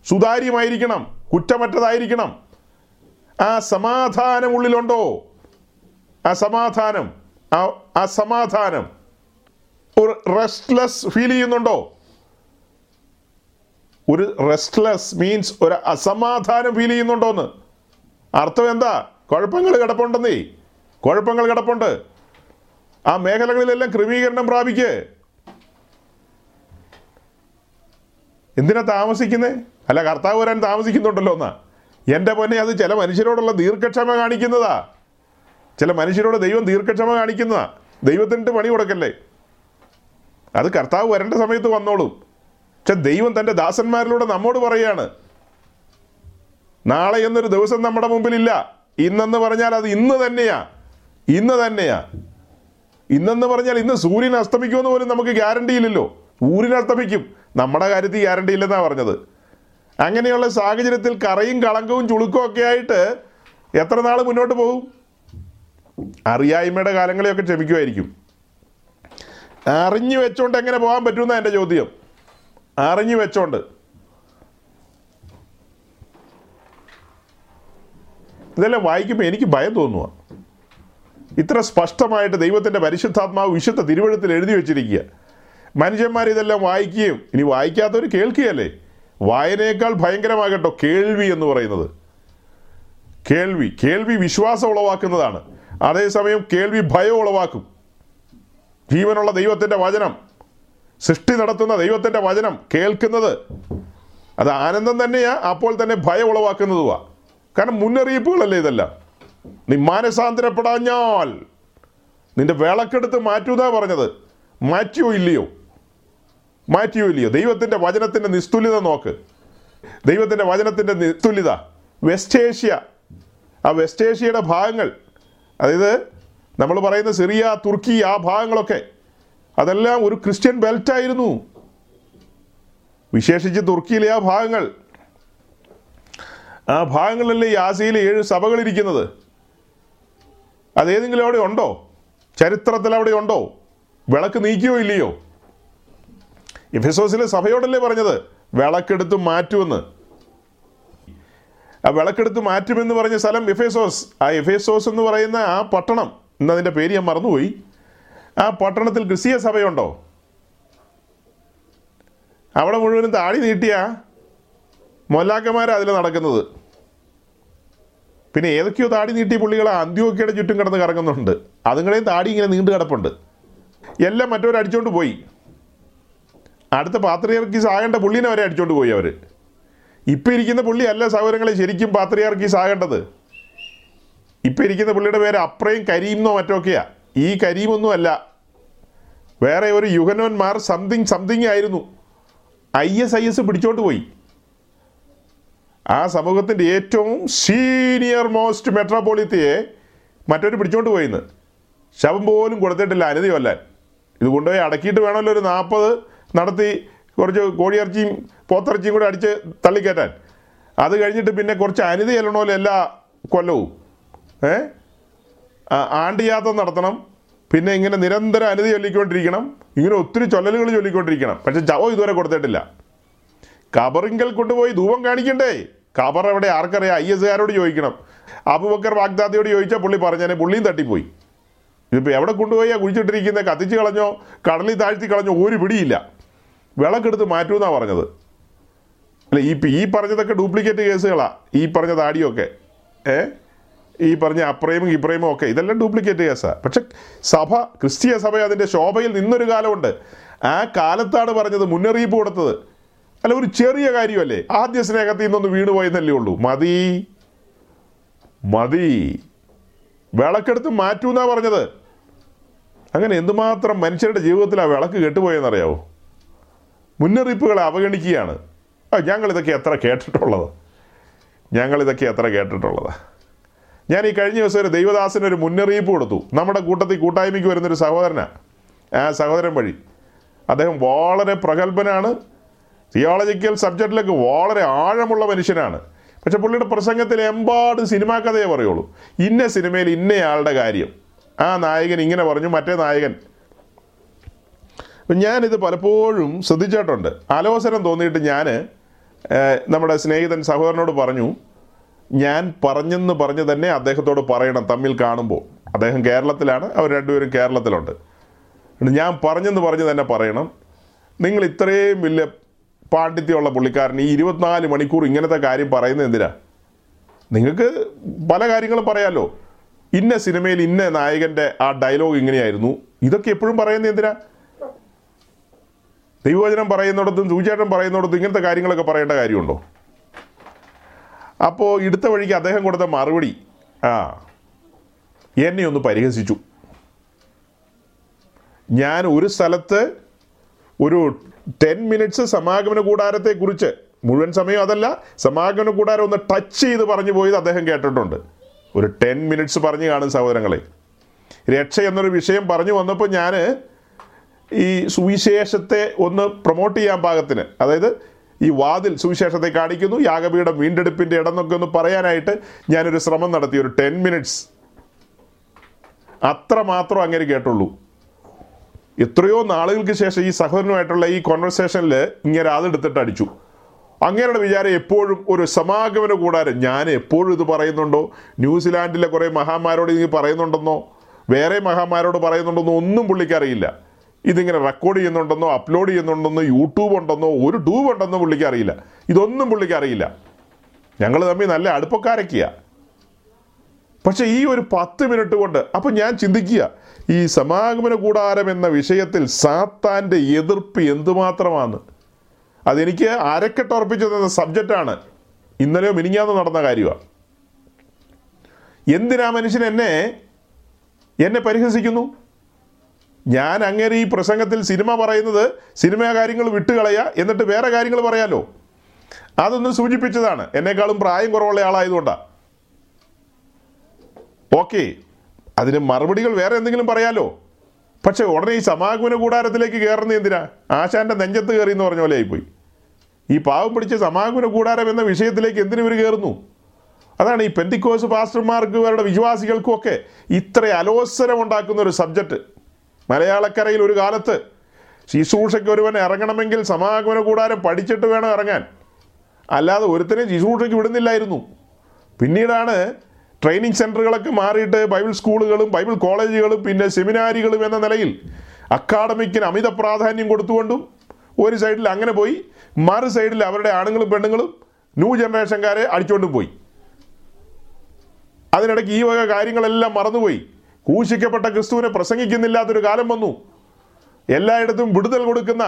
സുതാര്യമായിരിക്കണം കുറ്റമറ്റതായിരിക്കണം. ആ സമാധാനം ഉള്ളിലുണ്ടോ? ആ സമാധാനം ആ ആ സമാധാനം ഒരു റെസ്റ്റ്ലെസ് ഫീൽ ചെയ്യുന്നുണ്ടോ? ഒരു റെസ്റ്റ്ലെസ് മീൻസ് ഒരു അസമാധാനം ഫീൽ ചെയ്യുന്നുണ്ടോന്ന്? അർത്ഥം എന്താ? കുഴപ്പങ്ങൾ കിടപ്പുണ്ടെന്നേ. കുഴപ്പങ്ങൾ കിടപ്പുണ്ട്. ആ മേഖലകളിലെല്ലാം ക്രമീകരണം പ്രാപിക്കേ. എന്തിനാ താമസിക്കുന്നേ? അല്ല കർത്താവ് വരാൻ താമസിക്കുന്നുണ്ടല്ലോ എന്നാ. എന്റെ പൊന്നെ അത് ചില മനുഷ്യരോടുള്ള ദീർഘക്ഷമ കാണിക്കുന്നതാ. ചില മനുഷ്യരോട് ദൈവം ദീർഘക്ഷമ കാണിക്കുന്നതാ. ദൈവത്തിന്റെ പണി കൊടുക്കല്ലേ? അത് കർത്താവ് വരേണ്ട സമയത്ത് വന്നോളും. പക്ഷെ ദൈവം തന്റെ ദാസന്മാരിലൂടെ നമ്മോട് പറയാണ്. നാളെ എന്നൊരു ദിവസം നമ്മുടെ മുമ്പിലില്ല. ഇന്നെന്ന് പറഞ്ഞാൽ അത് ഇന്ന് തന്നെയാ. ഇന്ന് തന്നെയാ. ഇന്നെന്ന് പറഞ്ഞാൽ ഇന്ന് സൂര്യൻ അസ്തമിക്കുമെന്ന് പോലും നമുക്ക് ഗ്യാരണ്ടി ഇല്ലല്ലോ. സൂര്യൻ അസ്തമിക്കും. നമ്മുടെ കാര്യത്തിൽ ഗ്യാരണ്ടി ഇല്ലെന്നാണ് പറഞ്ഞത്. അങ്ങനെയുള്ള സാഹചര്യത്തിൽ കറയും കളങ്കവും ചുളുക്കവും ഒക്കെ ആയിട്ട് എത്ര നാൾ മുന്നോട്ട് പോകും? അറിയായ്മയുടെ കാലങ്ങളെയൊക്കെ ക്ഷമിക്കുമായിരിക്കും. അറിഞ്ഞു വെച്ചോണ്ട് എങ്ങനെ പോകാൻ പറ്റുമെന്നാണ് എന്റെ ചോദ്യം. അറിഞ്ഞു വെച്ചോണ്ട്. ഇതെല്ലാം വായിക്കുമ്പോൾ എനിക്ക് ഭയം തോന്നുക ഇത്ര സ്പഷ്ടമായിട്ട് ദൈവത്തിന്റെ പരിശുദ്ധാത്മാവ് വിശുദ്ധ തിരുവഴുത്തിൽ എഴുതി വെച്ചിരിക്കുക. മനുഷ്യന്മാർ ഇതെല്ലാം വായിക്കുകയും ഇനി വായിക്കാത്തവർ കേൾക്കുകയല്ലേ? വായനയേക്കാൾ ഭയങ്കരമാകട്ടോ കേൾവി എന്ന് പറയുന്നത്. കേൾവി കേൾവി വിശ്വാസം ഉളവാക്കുന്നതാണ്. അതേസമയം കേൾവി ഭയം ഉളവാക്കും. ജീവനുള്ള ദൈവത്തിന്റെ വചനം സൃഷ്ടി നടത്തുന്ന ദൈവത്തിന്റെ വചനം കേൾക്കുന്നത്. അത് ആനന്ദം തന്നെയാ അപ്പോൾ തന്നെ ഭയം ഉളവാക്കുന്നതുവാ. കാരണം മുന്നറിയിപ്പുകളല്ലേ ഇതെല്ലാം? നീ മാനസാന്തരപ്പെടാഞ്ഞാൽ നിന്റെ വിളക്കെടുത്ത് മാറ്റൂന്നാ പറഞ്ഞത്. മാറ്റിയോ ഇല്ലയോ? മാറ്റിയോ ഇല്ലയോ? ദൈവത്തിന്റെ വചനത്തിന്റെ നിസ്തുല്യത നോക്ക്. ദൈവത്തിന്റെ വചനത്തിന്റെ നിസ്തുല്യത. വെസ്റ്റ് ഏഷ്യ ആ വെസ്റ്റ് ഏഷ്യയുടെ ഭാഗങ്ങൾ അതായത് നമ്മൾ പറയുന്ന സിറിയ തുർക്കി ആ ഭാഗങ്ങളൊക്കെ അതെല്ലാം ഒരു ക്രിസ്ത്യൻ ബെൽറ്റായിരുന്നു. വിശേഷിച്ച് തുർക്കിയിലെ ആ ഭാഗങ്ങൾ. ആ ഭാഗങ്ങളിലല്ലേ ഈ ആസിയയിലെ ഏഴ് സഭകളിരിക്കുന്നത് അതേതെങ്കിലും അവിടെ ഉണ്ടോ? ചരിത്രത്തിൽ അവിടെ ഉണ്ടോ? വിളക്ക് നീക്കിയോ ഇല്ലയോ? എഫെസോസിലെ സഭയോടല്ലേ പറഞ്ഞത്? വിളക്കെടുത്ത് മാറ്റുമെന്ന്. ആ വിളക്കെടുത്ത് മാറ്റുമെന്ന് പറഞ്ഞ സ്ഥലം എഫേസോസ്. ആ എഫേസോസ് എന്ന് പറയുന്ന ആ പട്ടണം. ഇന്ന് അതിന്റെ പേര് ഞാൻ മറന്നുപോയി. ആ പട്ടണത്തിൽ ക്രിസ്തീയ സഭയുണ്ടോ? അവിടെ മുഴുവനും താടി നീട്ടിയ? മൊല്ലാക്കന്മാരാണ് അതിൽ നടക്കുന്നത്. പിന്നെ ഏതൊക്കെയോ താടി നീട്ടിയ പുള്ളികൾ അന്ത്യോക്കയുടെ ചുറ്റും കിടന്ന് കറങ്ങുന്നുണ്ട്. അതുങ്ങളെയും താടി ഇങ്ങനെ നീണ്ടു കിടപ്പുണ്ട്. എല്ലാം മറ്റവർ പോയി. അടുത്ത പാത്രിയർക്കീസ് ആകേണ്ട പുള്ളിനെ വരെ അടിച്ചോണ്ട് പോയി അവർ ഇപ്പം ഇരിക്കുന്ന പുള്ളി അല്ല സഹോദരങ്ങളെ ശരിക്കും പാത്രയാർക്കീസ് ആകേണ്ടത്. ഇപ്പം ഇരിക്കുന്ന പുള്ളിയുടെ പേര് അപ്രയും കരീംന്നോ മറ്റൊക്കെയാ. ഈ കരീമൊന്നും അല്ല. വേറെ ഒരു യുഗനോന്മാർ സംതിങ് സംതിങ് ആയിരുന്നു. ഐ എസ് ഐ എസ് പിടിച്ചോണ്ട് പോയി. ആ സമൂഹത്തിന്റെ ഏറ്റവും സീനിയർ മോസ്റ്റ് മെട്രോപോളിത്തിയെ മറ്റൊരു പിടിച്ചോണ്ട് പോയിന്ന്. ശവം പോലും കൊടുത്തിട്ടില്ല അനുതി കൊല്ലാൻ. ഇത് കൊണ്ടുപോയി അടക്കിയിട്ട് വേണമല്ലോ ഒരു നാൽപ്പത് നടത്തി കുറച്ച് കോഴിയിറച്ചിയും പോത്തിറച്ചിയും കൂടെ അടിച്ച് തള്ളിക്കയറ്റാൻ അത് കഴിഞ്ഞിട്ട് പിന്നെ കുറച്ച് അനുതി ചെല്ലണമല്ലോ എല്ലാ കൊല്ലവും. ഏ? ആണ്ടിയാത്തം നടത്തണം. പിന്നെ ഇങ്ങനെ നിരന്തരം അനുതി ചൊല്ലിക്കൊണ്ടിരിക്കണം. ഇങ്ങനെ ഒത്തിരി ചൊല്ലലുകൾ ചൊല്ലിക്കൊണ്ടിരിക്കണം. പക്ഷെ ചവ ഇതുവരെ കൊടുത്തിട്ടില്ല. കബറിങ്കൽ കൊണ്ടുപോയി ധൂപം കാണിക്കണ്ടേ? കബർ എവിടെ? ആർക്കറിയാം? ഐ എസ് ആരോട് ചോദിക്കണം. അബുബക്കർ വാഗ്ദാദിയോട് ചോദിച്ചാൽ പുള്ളി പറഞ്ഞേ പുള്ളിയും തട്ടിപ്പോയി. ഇതിപ്പോൾ എവിടെ കൊണ്ടുപോയി? കുഴിച്ചിട്ടിരിക്കുന്നത് കത്തിച്ച് കളഞ്ഞോ? കടലിൽ താഴ്ത്തി കളഞ്ഞോ? ഒരു പിടിയില്ല. വിളക്കെടുത്ത് മാറ്റൂന്നാ പറഞ്ഞത്. അല്ല ഈ ഈ പറഞ്ഞതൊക്കെ ഡ്യൂപ്ലിക്കേറ്റ് കേസുകളാ. ഈ പറഞ്ഞ താടിയൊക്കെ. ഏ? ഈ പറഞ്ഞ അപ്രൈമും ഇപ്രൈമും ഒക്കെ. ഇതെല്ലാം ഡ്യൂപ്ലിക്കേറ്റ് കേസാണ് പക്ഷെ സഭ ക്രിസ്തീയ സഭ അതിന്റെ ശോഭയിൽ നിന്നൊരു കാലമുണ്ട്. ആ കാലത്താണ് പറഞ്ഞത് മുന്നറിയിപ്പ് കൊടുത്തത്. അല്ല ഒരു ചെറിയ കാര്യമല്ലേ? ആദ്യ സ്നേഹത്തിൽ നിന്നൊന്ന് വീണുപോയെന്നല്ലേ ഉള്ളൂ. മതി. മതി. വിളക്കെടുത്ത് മാറ്റൂന്നാ പറഞ്ഞത്. അങ്ങനെ എന്തുമാത്രം മനുഷ്യരുടെ ജീവിതത്തിൽ ആ വിളക്ക് കെട്ടുപോയെന്നറിയാവോ? മുന്നറിയിപ്പുകളെ അവഗണിക്കുകയാണ്. ആ ഞങ്ങളിതൊക്കെ എത്ര കേട്ടിട്ടുള്ളത്. ഞങ്ങളിതൊക്കെ എത്ര കേട്ടിട്ടുള്ളത്. ഞാൻ ഈ കഴിഞ്ഞ ദിവസം ഒരു ദൈവദാസന് ഒരു മുന്നറിയിപ്പ് കൊടുത്തു. നമ്മുടെ കൂട്ടത്തിൽ കൂട്ടായ്മയ്ക്ക് വരുന്നൊരു സഹോദരനാണ് ആ സഹോദരൻ വഴി. അദ്ദേഹം വളരെ പ്രഗത്ഭനാണ്. തിയോളജിക്കൽ സബ്ജക്റ്റിലേക്ക് വളരെ ആഴമുള്ള മനുഷ്യനാണ്. പക്ഷെ പുള്ളിയുടെ പ്രസംഗത്തിൽ എമ്പാട് സിനിമാ കഥയെ പറയുള്ളൂ. ഇന്ന സിനിമയിൽ ഇന്നയാളുടെ കാര്യം. ആ നായകൻ ഇങ്ങനെ പറഞ്ഞു മറ്റേ നായകൻ. ഞാനിത് പലപ്പോഴും ശ്രദ്ധിച്ചിട്ടുണ്ട്. ആലോചനം തോന്നിയിട്ട് ഞാൻ നമ്മുടെ സ്നേഹിതൻ സഹോദരനോട് പറഞ്ഞു ഞാൻ പറഞ്ഞെന്ന് പറഞ്ഞ് തന്നെ അദ്ദേഹത്തോട് പറയണം തമ്മിൽ കാണുമ്പോൾ. അദ്ദേഹം കേരളത്തിലാണ് അവർ രണ്ടുപേരും കേരളത്തിലുണ്ട്. ഞാൻ പറഞ്ഞെന്ന് പറഞ്ഞ് തന്നെ പറയണം. നിങ്ങൾ ഇത്രയും വലിയ പാണ്ഡിത്യമുള്ള പുള്ളിക്കാരൻ ഈ ഇരുപത്തിനാല് മണിക്കൂർ ഇങ്ങനത്തെ കാര്യം പറയുന്നത് എന്തിനാ? നിങ്ങൾക്ക് പല കാര്യങ്ങളും പറയാമല്ലോ ഇന്ന സിനിമയിൽ ഇന്ന നായകന്റെ ആ ഡയലോഗ് ഇങ്ങനെയായിരുന്നു. ഇതൊക്കെ എപ്പോഴും പറയുന്നത് എന്തിനാ? ദൈവവചനം പറയുന്നിടത്തും സൂചേട്ടൻ പറയുന്നിടത്തും ഇങ്ങനത്തെ കാര്യങ്ങളൊക്കെ പറയേണ്ട കാര്യമുണ്ടോ? അപ്പോൾ ഇടുത്ത വഴിക്ക് അദ്ദേഹം കൊടുത്ത മറുപടി ആ എന്നെ ഒന്ന് പരിഹസിച്ചു. ഞാൻ ഒരു സ്ഥലത്ത് ഒരു ടെൻ മിനിറ്റ്സ് സമാഗമന കൂടാരത്തെക്കുറിച്ച്. മുഴുവൻ സമയം അതല്ല സമാഗമന കൂടാരം ഒന്ന് ടച്ച് ചെയ്ത് പറഞ്ഞു പോയത് അദ്ദേഹം കേട്ടിട്ടുണ്ട്. ഒരു ടെൻ മിനിറ്റ്സ് പറഞ്ഞു കാണും സഹോദരങ്ങളെ. രക്ഷ എന്നൊരു വിഷയം പറഞ്ഞു വന്നപ്പോൾ ഞാൻ ഈ സുവിശേഷത്തെ ഒന്ന് പ്രൊമോട്ട് ചെയ്യാൻ പാകത്തിന്. അതായത് ഈ വാതിൽ സുവിശേഷത്തെ കാണിക്കുന്നു യാഗപീഠം വീണ്ടെടുപ്പിന്റെ ഇടം എന്നൊക്കെ ഒന്ന് പറയാനായിട്ട് ഞാനൊരു ശ്രമം നടത്തി ഒരു ടെൻ മിനിറ്റ്സ്. അത്ര മാത്രം അങ്ങനെ കേട്ടുള്ളൂ. എത്രയോ നാളുകൾക്ക് ശേഷം ഈ സഹോദരനുമായിട്ടുള്ള ഈ കോൺവെർസേഷനിൽ ഇങ്ങനെ അതെടുത്തിട്ട് അടിച്ചു. അങ്ങനെയുള്ള വിചാരം എപ്പോഴും ഒരു സമാഗമന കൂടാരം. ഞാൻ എപ്പോഴും ഇത് പറയുന്നുണ്ടോ? ന്യൂസിലാൻഡിലെ കുറേ മഹാന്മാരോട് ഇത് പറയുന്നുണ്ടെന്നോ? വേറെ മഹാന്മാരോട് പറയുന്നുണ്ടെന്നോ? ഒന്നും പുള്ളിക്കറിയില്ല ഇതിങ്ങനെ റെക്കോർഡ് ചെയ്യുന്നുണ്ടെന്നോ അപ്ലോഡ് ചെയ്യുന്നുണ്ടെന്നോ യൂട്യൂബ് ഉണ്ടെന്നോ ഒരു ട്യൂബ് ഉണ്ടെന്നോ പുള്ളിക്കറിയില്ല ഇതൊന്നും പുള്ളിക്കറിയില്ല ഞങ്ങൾ തമ്മിൽ നല്ല അടുപ്പക്കാരൊക്കെയാണ് പക്ഷെ ഈ ഒരു പത്ത് മിനിറ്റ് കൊണ്ട് അപ്പം ഞാൻ ചിന്തിക്കുക ഈ സമാഗമന കൂടാരം എന്ന വിഷയത്തിൽ സാത്താന്റെ എതിർപ്പ് എന്തുമാത്രമാണ്? അതെനിക്ക് അരക്കെട്ടുറപ്പിച്ചു തന്ന സബ്ജക്റ്റാണ് ഇന്നലെയോ മിനിങ്ങാന്ന് നടന്ന കാര്യമാണ് എന്തിനാ മനുഷ്യൻ എന്നെ എന്നെ പരിഹസിക്കുന്നു? ഞാൻ അങ്ങനെ ഈ പ്രസംഗത്തിൽ സിനിമ പറയുന്നത് സിനിമ കാര്യങ്ങൾ വിട്ടുകളയുക എന്നിട്ട് വേറെ കാര്യങ്ങൾ പറയാലോ? അതൊന്ന് സൂചിപ്പിച്ചതാണ്. എന്നെക്കാളും പ്രായം കുറവുള്ള ആളായതുകൊണ്ടാണ് ഓക്കെ അതിന് മറുപടികൾ വേറെ എന്തെങ്കിലും പറയാലോ? പക്ഷെ ഉടനെ ഈ സമാഗമന കൂടാരത്തിലേക്ക് കയറുന്ന എന്തിനാ? ആശാന്റെ നെഞ്ചത്ത് കയറി എന്ന് പറഞ്ഞ പോലെ ആയിപ്പോയി. ഈ പാവം പിടിച്ച സമാഗമന കൂടാരം എന്ന വിഷയത്തിലേക്ക് എന്തിനു ഇവർ കയറുന്നു? അതാണ് ഈ പെന്തിക്കോസ് പാസ്റ്റർമാർക്ക് അവരുടെ വിശ്വാസികൾക്കും ഒക്കെ ഇത്ര അലോസരം ഉണ്ടാക്കുന്ന ഒരു സബ്ജക്റ്റ് മലയാളക്കരയിൽ ഒരു കാലത്ത് ശുശ്രൂഷയ്ക്ക് ഒരുവൻ ഇറങ്ങണമെങ്കിൽ സമാഗമന കൂടാരം പഠിച്ചിട്ട് വേണം ഇറങ്ങാൻ. അല്ലാതെ ഒരുത്തനെ ശുശ്രൂഷയ്ക്ക് വിടുന്നില്ലായിരുന്നു. പിന്നീടാണ് ട്രെയിനിങ് സെന്ററുകളൊക്കെ മാറിയിട്ട് ബൈബിൾ സ്കൂളുകളും ബൈബിൾ കോളേജുകളും പിന്നെ സെമിനാരികളും എന്ന നിലയിൽ അക്കാഡമിക്കിന് അമിത പ്രാധാന്യം കൊടുത്തുകൊണ്ടും ഒരു സൈഡിൽ അങ്ങനെ പോയി മറു സൈഡിൽ അവരുടെ ആണുങ്ങളും പെണ്ണുങ്ങളും ന്യൂ ജനറേഷൻകാരെ അടിച്ചുകൊണ്ടും പോയി. അതിനിടയ്ക്ക് ഈ വക കാര്യങ്ങളെല്ലാം മറന്നുപോയി. കൂശിക്കപ്പെട്ട ക്രിസ്തുവിനെ പ്രസംഗിക്കുന്നില്ലാത്തൊരു കാലം വന്നു. എല്ലായിടത്തും വിടുതൽ കൊടുക്കുന്ന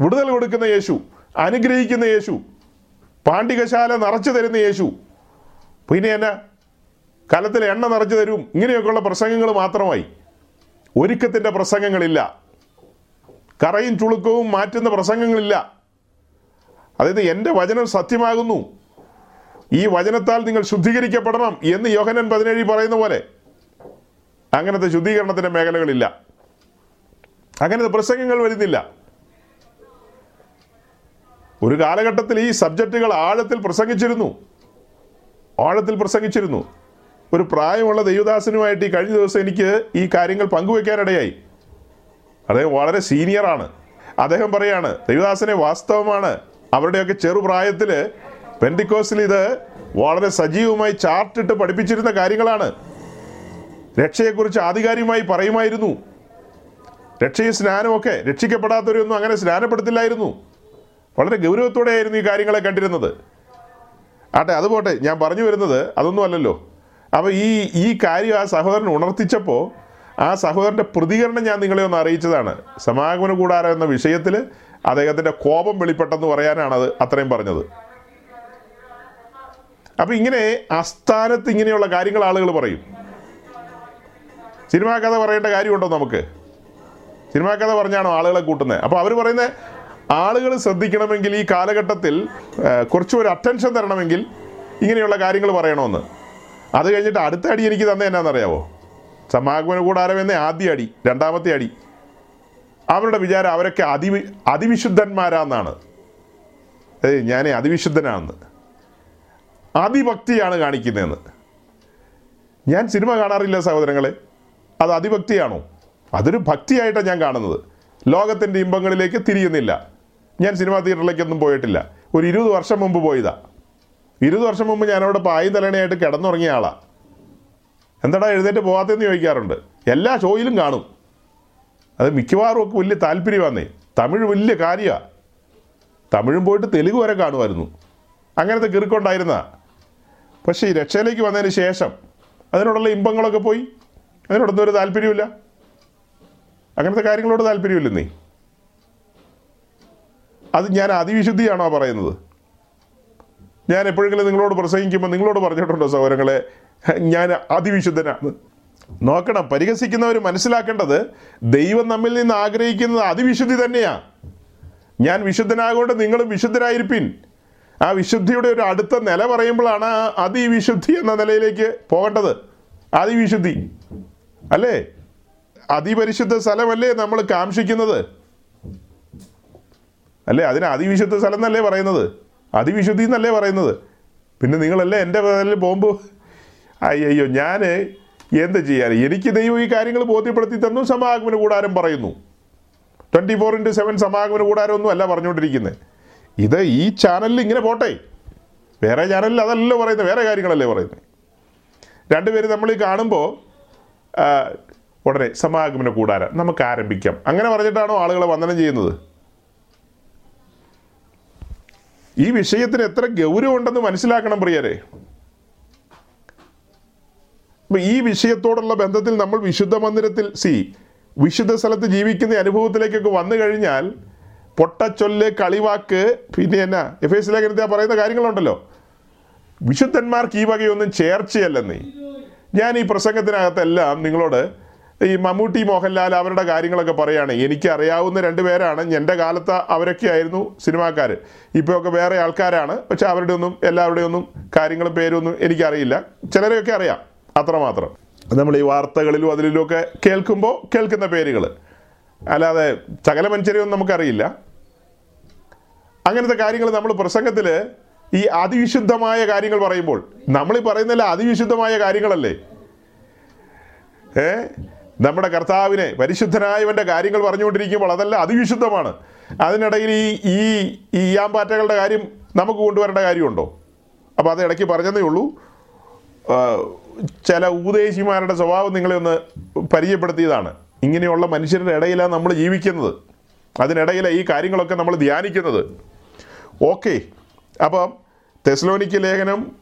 വിടുതൽ കൊടുക്കുന്ന യേശു അനുഗ്രഹിക്കുന്ന യേശു പാണ്ഡികശാല നിറച്ചു തരുന്ന യേശു. പിന്നെ എന്നാ? കലത്തിൽ എണ്ണ നിറച്ചു തരും. ഇങ്ങനെയൊക്കെയുള്ള പ്രസംഗങ്ങൾ മാത്രമായി. ഒരുക്കത്തിന്റെ പ്രസംഗങ്ങളില്ല. കറയും ചുളുക്കവും മാറ്റുന്ന പ്രസംഗങ്ങളില്ല. അതായത് എന്റെ വചനം സത്യമാകുന്നു. ഈ വചനത്താൽ നിങ്ങൾ ശുദ്ധീകരിക്കപ്പെടണം എന്ന് യോഹനൻ പതിനേഴിൽ പറയുന്ന പോലെ. അങ്ങനത്തെ ശുദ്ധീകരണത്തിന്റെ മേഖലകളില്ല. അങ്ങനത്തെ പ്രസംഗങ്ങൾ വരുന്നില്ല. ഒരു കാലഘട്ടത്തിൽ ഈ സബ്ജക്റ്റുകൾ ആഴത്തിൽ പ്രസംഗിച്ചിരുന്നു. ആഴത്തിൽ പ്രസംഗിച്ചിരുന്നു. ഒരു പ്രായമുള്ള ദൈവദാസനുമായിട്ട് ഈ കഴിഞ്ഞ ദിവസം എനിക്ക് ഈ കാര്യങ്ങൾ പങ്കുവെക്കാനിടയായി. അദ്ദേഹം വളരെ സീനിയറാണ് അദ്ദേഹം പറയാണ് ദൈവദാസനെ വാസ്തവമാണ് അവരുടെയൊക്കെ ചെറുപ്രായത്തിൽ പെൻഡിക്കോസിൽ ഇത് വളരെ സജീവമായി ചാർട്ടിട്ട് പഠിപ്പിച്ചിരുന്ന കാര്യങ്ങളാണ്. രക്ഷയെക്കുറിച്ച് ആധികാരികമായി പറയുമായിരുന്നു. രക്ഷയും സ്നാനമൊക്കെ രക്ഷിക്കപ്പെടാത്തവരൊന്നും അങ്ങനെ സ്നാനപ്പെടുത്തില്ലായിരുന്നു. വളരെ ഗൗരവത്തോടെയായിരുന്നു ഈ കാര്യങ്ങളെ കണ്ടിരുന്നത്. ആട്ടെ അതുപോട്ടെ ഞാൻ പറഞ്ഞു വരുന്നത് അതൊന്നും അല്ലല്ലോ. അപ്പോൾ ഈ ഈ കാര്യം ആ സഹോദരൻ ഉണർത്തിച്ചപ്പോൾ ആ സഹോദരന്റെ പ്രതികരണം ഞാൻ നിങ്ങളെ ഒന്ന് അറിയിച്ചതാണ്. സമാഗമന കൂടാരം എന്ന വിഷയത്തിൽ അദ്ദേഹത്തിന്റെ കോപം വെളിപ്പെട്ടെന്ന് പറയാനാണ് അത് അത്രയും പറഞ്ഞത്. അപ്പം ഇങ്ങനെ അസ്ഥാനത്ത് ഇങ്ങനെയുള്ള കാര്യങ്ങൾ ആളുകൾ പറയും. സിനിമാ കഥ പറയേണ്ട കാര്യമുണ്ടോ നമുക്ക്? സിനിമാ കഥ പറഞ്ഞാണോ ആളുകളെ കൂട്ടുന്നത് അപ്പോൾ അവർ പറയുന്നത് ആളുകൾ ശ്രദ്ധിക്കണമെങ്കിൽ ഈ കാലഘട്ടത്തിൽ കുറച്ചും ഒരു അറ്റൻഷൻ തരണമെങ്കിൽ ഇങ്ങനെയുള്ള കാര്യങ്ങൾ പറയണമെന്ന്. അത് കഴിഞ്ഞിട്ട് അടുത്ത അടി എനിക്ക് തന്നെ എന്നാണെന്നറിയാവോ സമാഗമന കൂടാരം എന്ന ആദ്യ അടി രണ്ടാമത്തെ അടി. അവരുടെ വിചാരം അവരൊക്കെ അതിവി അതിവിശുദ്ധന്മാരാന്നാണ്. ഏയ് ഞാൻ അതിവിശുദ്ധനാണെന്ന്. അതിഭക്തിയാണ് കാണിക്കുന്നതെന്ന്. ഞാൻ സിനിമ കാണാറില്ല സഹോദരങ്ങളെ. അത് അതിഭക്തിയാണോ? അതൊരു ഭക്തിയായിട്ടാണ് ഞാൻ കാണുന്നത്. ലോകത്തിന്റെ ഇമ്പങ്ങളിലേക്ക് തിരിയുന്നില്ല. ഞാൻ സിനിമാ തിയേറ്ററിലേക്കൊന്നും പോയിട്ടില്ല. ഒരു ഇരുപത് വർഷം മുമ്പ് പോയതാ. ഇരുപത് വർഷം മുമ്പ് ഞാനവിടെ പായും തലണയായിട്ട് കിടന്നുറങ്ങിയ ആളാണ് എന്താടാ എഴുന്നേറ്റ് പോകാത്തതെന്ന് ചോദിക്കാറുണ്ട്. എല്ലാ ഷോയിലും കാണും. അത് മിക്കവാറും ഒക്കെ വലിയ താല്പര്യമാന്നേ. തമിഴ് വലിയ കാര്യമാണ് തമിഴും പോയിട്ട് തെലുങ്ക് വരെ കാണുമായിരുന്നു. അങ്ങനത്തെ കിറുക്കുണ്ടായിരുന്ന പക്ഷേ ഈ രക്ഷയിലേക്ക് വന്നതിന് ശേഷം അതിനോടുള്ള ഇമ്പങ്ങളൊക്കെ പോയി. അതിനോടൊന്നും ഒരു താല്പര്യമില്ല അങ്ങനത്തെ കാര്യങ്ങളോട് താല്പര്യമില്ലെന്നേ. അത് ഞാൻ അതിവിശുദ്ധിയാണോ പറയുന്നത്? ഞാൻ എപ്പോഴെങ്കിലും നിങ്ങളോട് പ്രസംഗിക്കുമ്പോൾ നിങ്ങളോട് പറഞ്ഞിട്ടുണ്ടോ സൗരങ്ങളെ ഞാൻ അതിവിശുദ്ധനാണ് നോക്കണം പരിഹസിക്കുന്നവർ മനസ്സിലാക്കേണ്ടത് ദൈവം നമ്മിൽ നിന്ന് ആഗ്രഹിക്കുന്നത് അതിവിശുദ്ധി തന്നെയാണ് ഞാൻ വിശുദ്ധനാകൊണ്ട് നിങ്ങളും വിശുദ്ധരായിരിപ്പിൻ. ആ വിശുദ്ധിയുടെ ഒരു അടുത്ത നില പറയുമ്പോഴാണ് അതിവിശുദ്ധി എന്ന നിലയിലേക്ക് പോകേണ്ടത്. അതിവിശുദ്ധി. അല്ലേ? അതിപരിശുദ്ധ സ്ഥലമല്ലേ നമ്മൾ കാംക്ഷിക്കുന്നത്? അല്ലേ? അതിന് അതിവിശുദ്ധ സ്ഥലം എന്നല്ലേ പറയുന്നത്? അതിവിശുദ്ധി എന്നല്ലേ പറയുന്നത്? പിന്നെ നിങ്ങളല്ലേ എന്റെ പേരിൽ ബോംബ്? അയ്യോ ഞാൻ എന്ത് ചെയ്യാൻ? എനിക്ക് ദൈവം ഈ കാര്യങ്ങൾ ബോധ്യപ്പെടുത്തി തന്നു സമാഗമന കൂടാരം പറയുന്നു. ട്വന്റി ഫോർ ഇന്റു സെവൻ സമാഗമന കൂടാരം ഒന്നും അല്ല പറഞ്ഞുകൊണ്ടിരിക്കുന്നത് ഇത് ഈ ചാനലിൽ ഇങ്ങനെ പോട്ടെ. വേറെ ചാനലിൽ അതല്ലല്ലോ പറയുന്നത് വേറെ കാര്യങ്ങളല്ലേ പറയുന്നത് രണ്ടുപേരും നമ്മൾ ഈ കാണുമ്പോൾ ഉടനെ സമാഗമന കൂടാരം നമുക്ക് ആരംഭിക്കാം. അങ്ങനെ പറഞ്ഞിട്ടാണോ ആളുകളെ വന്ദനം ചെയ്യുന്നത്? ഈ വിഷയത്തിന് എത്ര ഗൗരവമുണ്ടെന്ന് മനസ്സിലാക്കണം പ്രിയരെ. ഈ വിഷയത്തോടുള്ള ബന്ധത്തിൽ നമ്മൾ വിശുദ്ധ മന്ദിരത്തിൽ സി വിശുദ്ധ സ്ഥലത്ത് ജീവിക്കുന്ന അനുഭവത്തിലേക്കൊക്കെ വന്നു കഴിഞ്ഞാൽ പൊട്ടച്ചൊല്ല് കളിവാക്ക് പിന്നെ എന്നാ എഫ് എസ് ലേഖനത്തെ പറയുന്ന കാര്യങ്ങളുണ്ടല്ലോ. വിശുദ്ധന്മാർക്ക് ഈ വകയൊന്നും ചേർച്ചയല്ലെന്നേ. ഞാൻ ഈ പ്രസംഗത്തിനകത്തെല്ലാം നിങ്ങളോട് ഈ മമ്മൂട്ടി മോഹൻലാൽ അവരുടെ കാര്യങ്ങളൊക്കെ പറയുകയാണ് എനിക്ക് അറിയാവുന്ന രണ്ട് പേരാണ്. എന്റെ കാലത്ത് അവരൊക്കെ ആയിരുന്നു സിനിമാക്കാർ ഇപ്പോഴൊക്കെ വേറെ ആൾക്കാരാണ്. പക്ഷെ അവരുടെ ഒന്നും എല്ലാവരുടെയും ഒന്നും കാര്യങ്ങളും പേരൊന്നും എനിക്കറിയില്ല. ചിലരെയൊക്കെ അറിയാം അത്രമാത്രം. നമ്മൾ ഈ വാർത്തകളിലും അതിലും ഒക്കെ കേൾക്കുമ്പോൾ കേൾക്കുന്ന പേരുകൾ അല്ലാതെ സകല മനുഷ്യരെയൊന്നും നമുക്കറിയില്ല. അങ്ങനത്തെ കാര്യങ്ങൾ നമ്മൾ പ്രസംഗത്തിൽ ഈ അതിവിശുദ്ധമായ കാര്യങ്ങൾ പറയുമ്പോൾ നമ്മൾ ഈ പറയുന്നില്ല അതിവിശുദ്ധമായ കാര്യങ്ങളല്ലേ? ഏ? നമ്മുടെ കർത്താവിനെ പരിശുദ്ധനായവന്റെ കാര്യങ്ങൾ പറഞ്ഞുകൊണ്ടിരിക്കുമ്പോൾ അതല്ല അതിവിശുദ്ധമാണ്. അതിനിടയിൽ ഈ ഈ ഈ ഈയാമ്പാറ്റകളുടെ കാര്യം നമുക്ക് കൊണ്ടുവരേണ്ട കാര്യമുണ്ടോ? അപ്പോൾ അത് ഇടയ്ക്ക് പറഞ്ഞതേ ഉള്ളൂ. ചില ഉപദേശിമാരുടെ സ്വഭാവം നിങ്ങളെ ഒന്ന് പരിചയപ്പെടുത്തിയതാണ്. ഇങ്ങനെയുള്ള മനുഷ്യരുടെ ഇടയിലാണ് നമ്മൾ ജീവിക്കുന്നത്. അതിനിടയിലെ ഈ കാര്യങ്ങളൊക്കെ നമ്മൾ ധ്യാനിക്കുന്നത്. ഓക്കെ. അപ്പം തെസ്ലോനിക്ക് ലേഖനം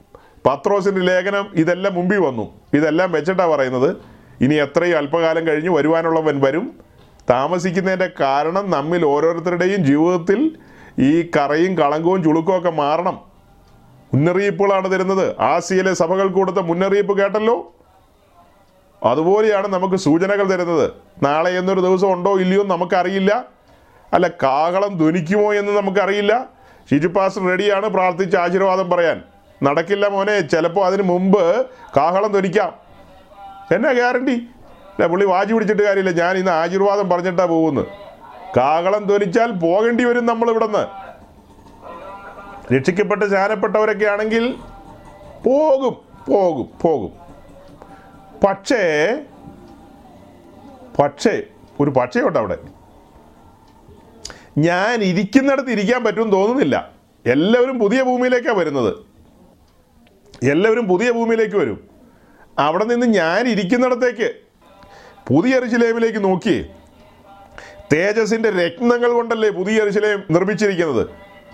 പത്രോസിന്റെ ലേഖനം ഇതെല്ലാം മുമ്പിൽ വന്നു. ഇതെല്ലാം വെച്ചിട്ടാണ് പറയുന്നത്. ഇനി എത്രയും അല്പകാലം കഴിഞ്ഞ് വരുവാനുള്ളവൻ വരും. താമസിക്കുന്നതിന്റെ കാരണം നമ്മിൽ ഓരോരുത്തരുടെയും ജീവിതത്തിൽ ഈ കറയും കളങ്കവും ചുളുക്കവും ഒക്കെ മാറണം. മുന്നറിയിപ്പുകളാണ് തരുന്നത്. ആസിയയിലെ സഭകൾ കൊടുത്ത മുന്നറിയിപ്പ് കേട്ടല്ലോ? അതുപോലെയാണ് നമുക്ക് സൂചനകൾ തരുന്നത്. നാളെ എന്നൊരു ദിവസം ഉണ്ടോ ഇല്ലയോ നമുക്കറിയില്ല. അല്ല കാഹളം ധനിക്കുമോ എന്ന് നമുക്കറിയില്ല. ഷിജു പാസ്റ്റർ റെഡിയാണ് പ്രാർത്ഥിച്ച് ആശീർവാദം പറയാൻ. നടക്കില്ല മോനെ ചിലപ്പോൾ അതിന് മുമ്പ് കാഹളം ധ്വനിക്കാം. എന്നാ ഗ്യാരണ്ടി അല്ല പുള്ളി വാജി പിടിച്ചിട്ട് കാര്യമില്ല. ഞാൻ ഇന്ന് ആശീർവാദം പറഞ്ഞിട്ടാ പോകുന്നത്. കാകളം ധ്വനിച്ചാൽ പോകേണ്ടി വരും നമ്മൾ ഇവിടുന്ന് രക്ഷിക്കപ്പെട്ട് ശാനപ്പെട്ടവരൊക്കെ ആണെങ്കിൽ പോകും പോകും പോകും. പക്ഷേ പക്ഷേ ഒരു പക്ഷേയുണ്ട് അവിടെ. ഞാൻ ഇരിക്കുന്നിടത്ത് ഇരിക്കാൻ പറ്റുമെന്ന് തോന്നുന്നില്ല. എല്ലാവരും പുതിയ ഭൂമിയിലേക്കാണ് വരുന്നത്. എല്ലാവരും പുതിയ ഭൂമിയിലേക്ക് വരും. അവിടെ നിന്ന് ഞാൻ ഇരിക്കുന്നിടത്തേക്ക് പുതിയ എറിശിലേമിലേക്ക് നോക്കിയേ തേജസിന്റെ രത്നങ്ങൾ കൊണ്ടല്ലേ പുതിയ എറിശിലേം നിർമ്മിച്ചിരിക്കുന്നത്?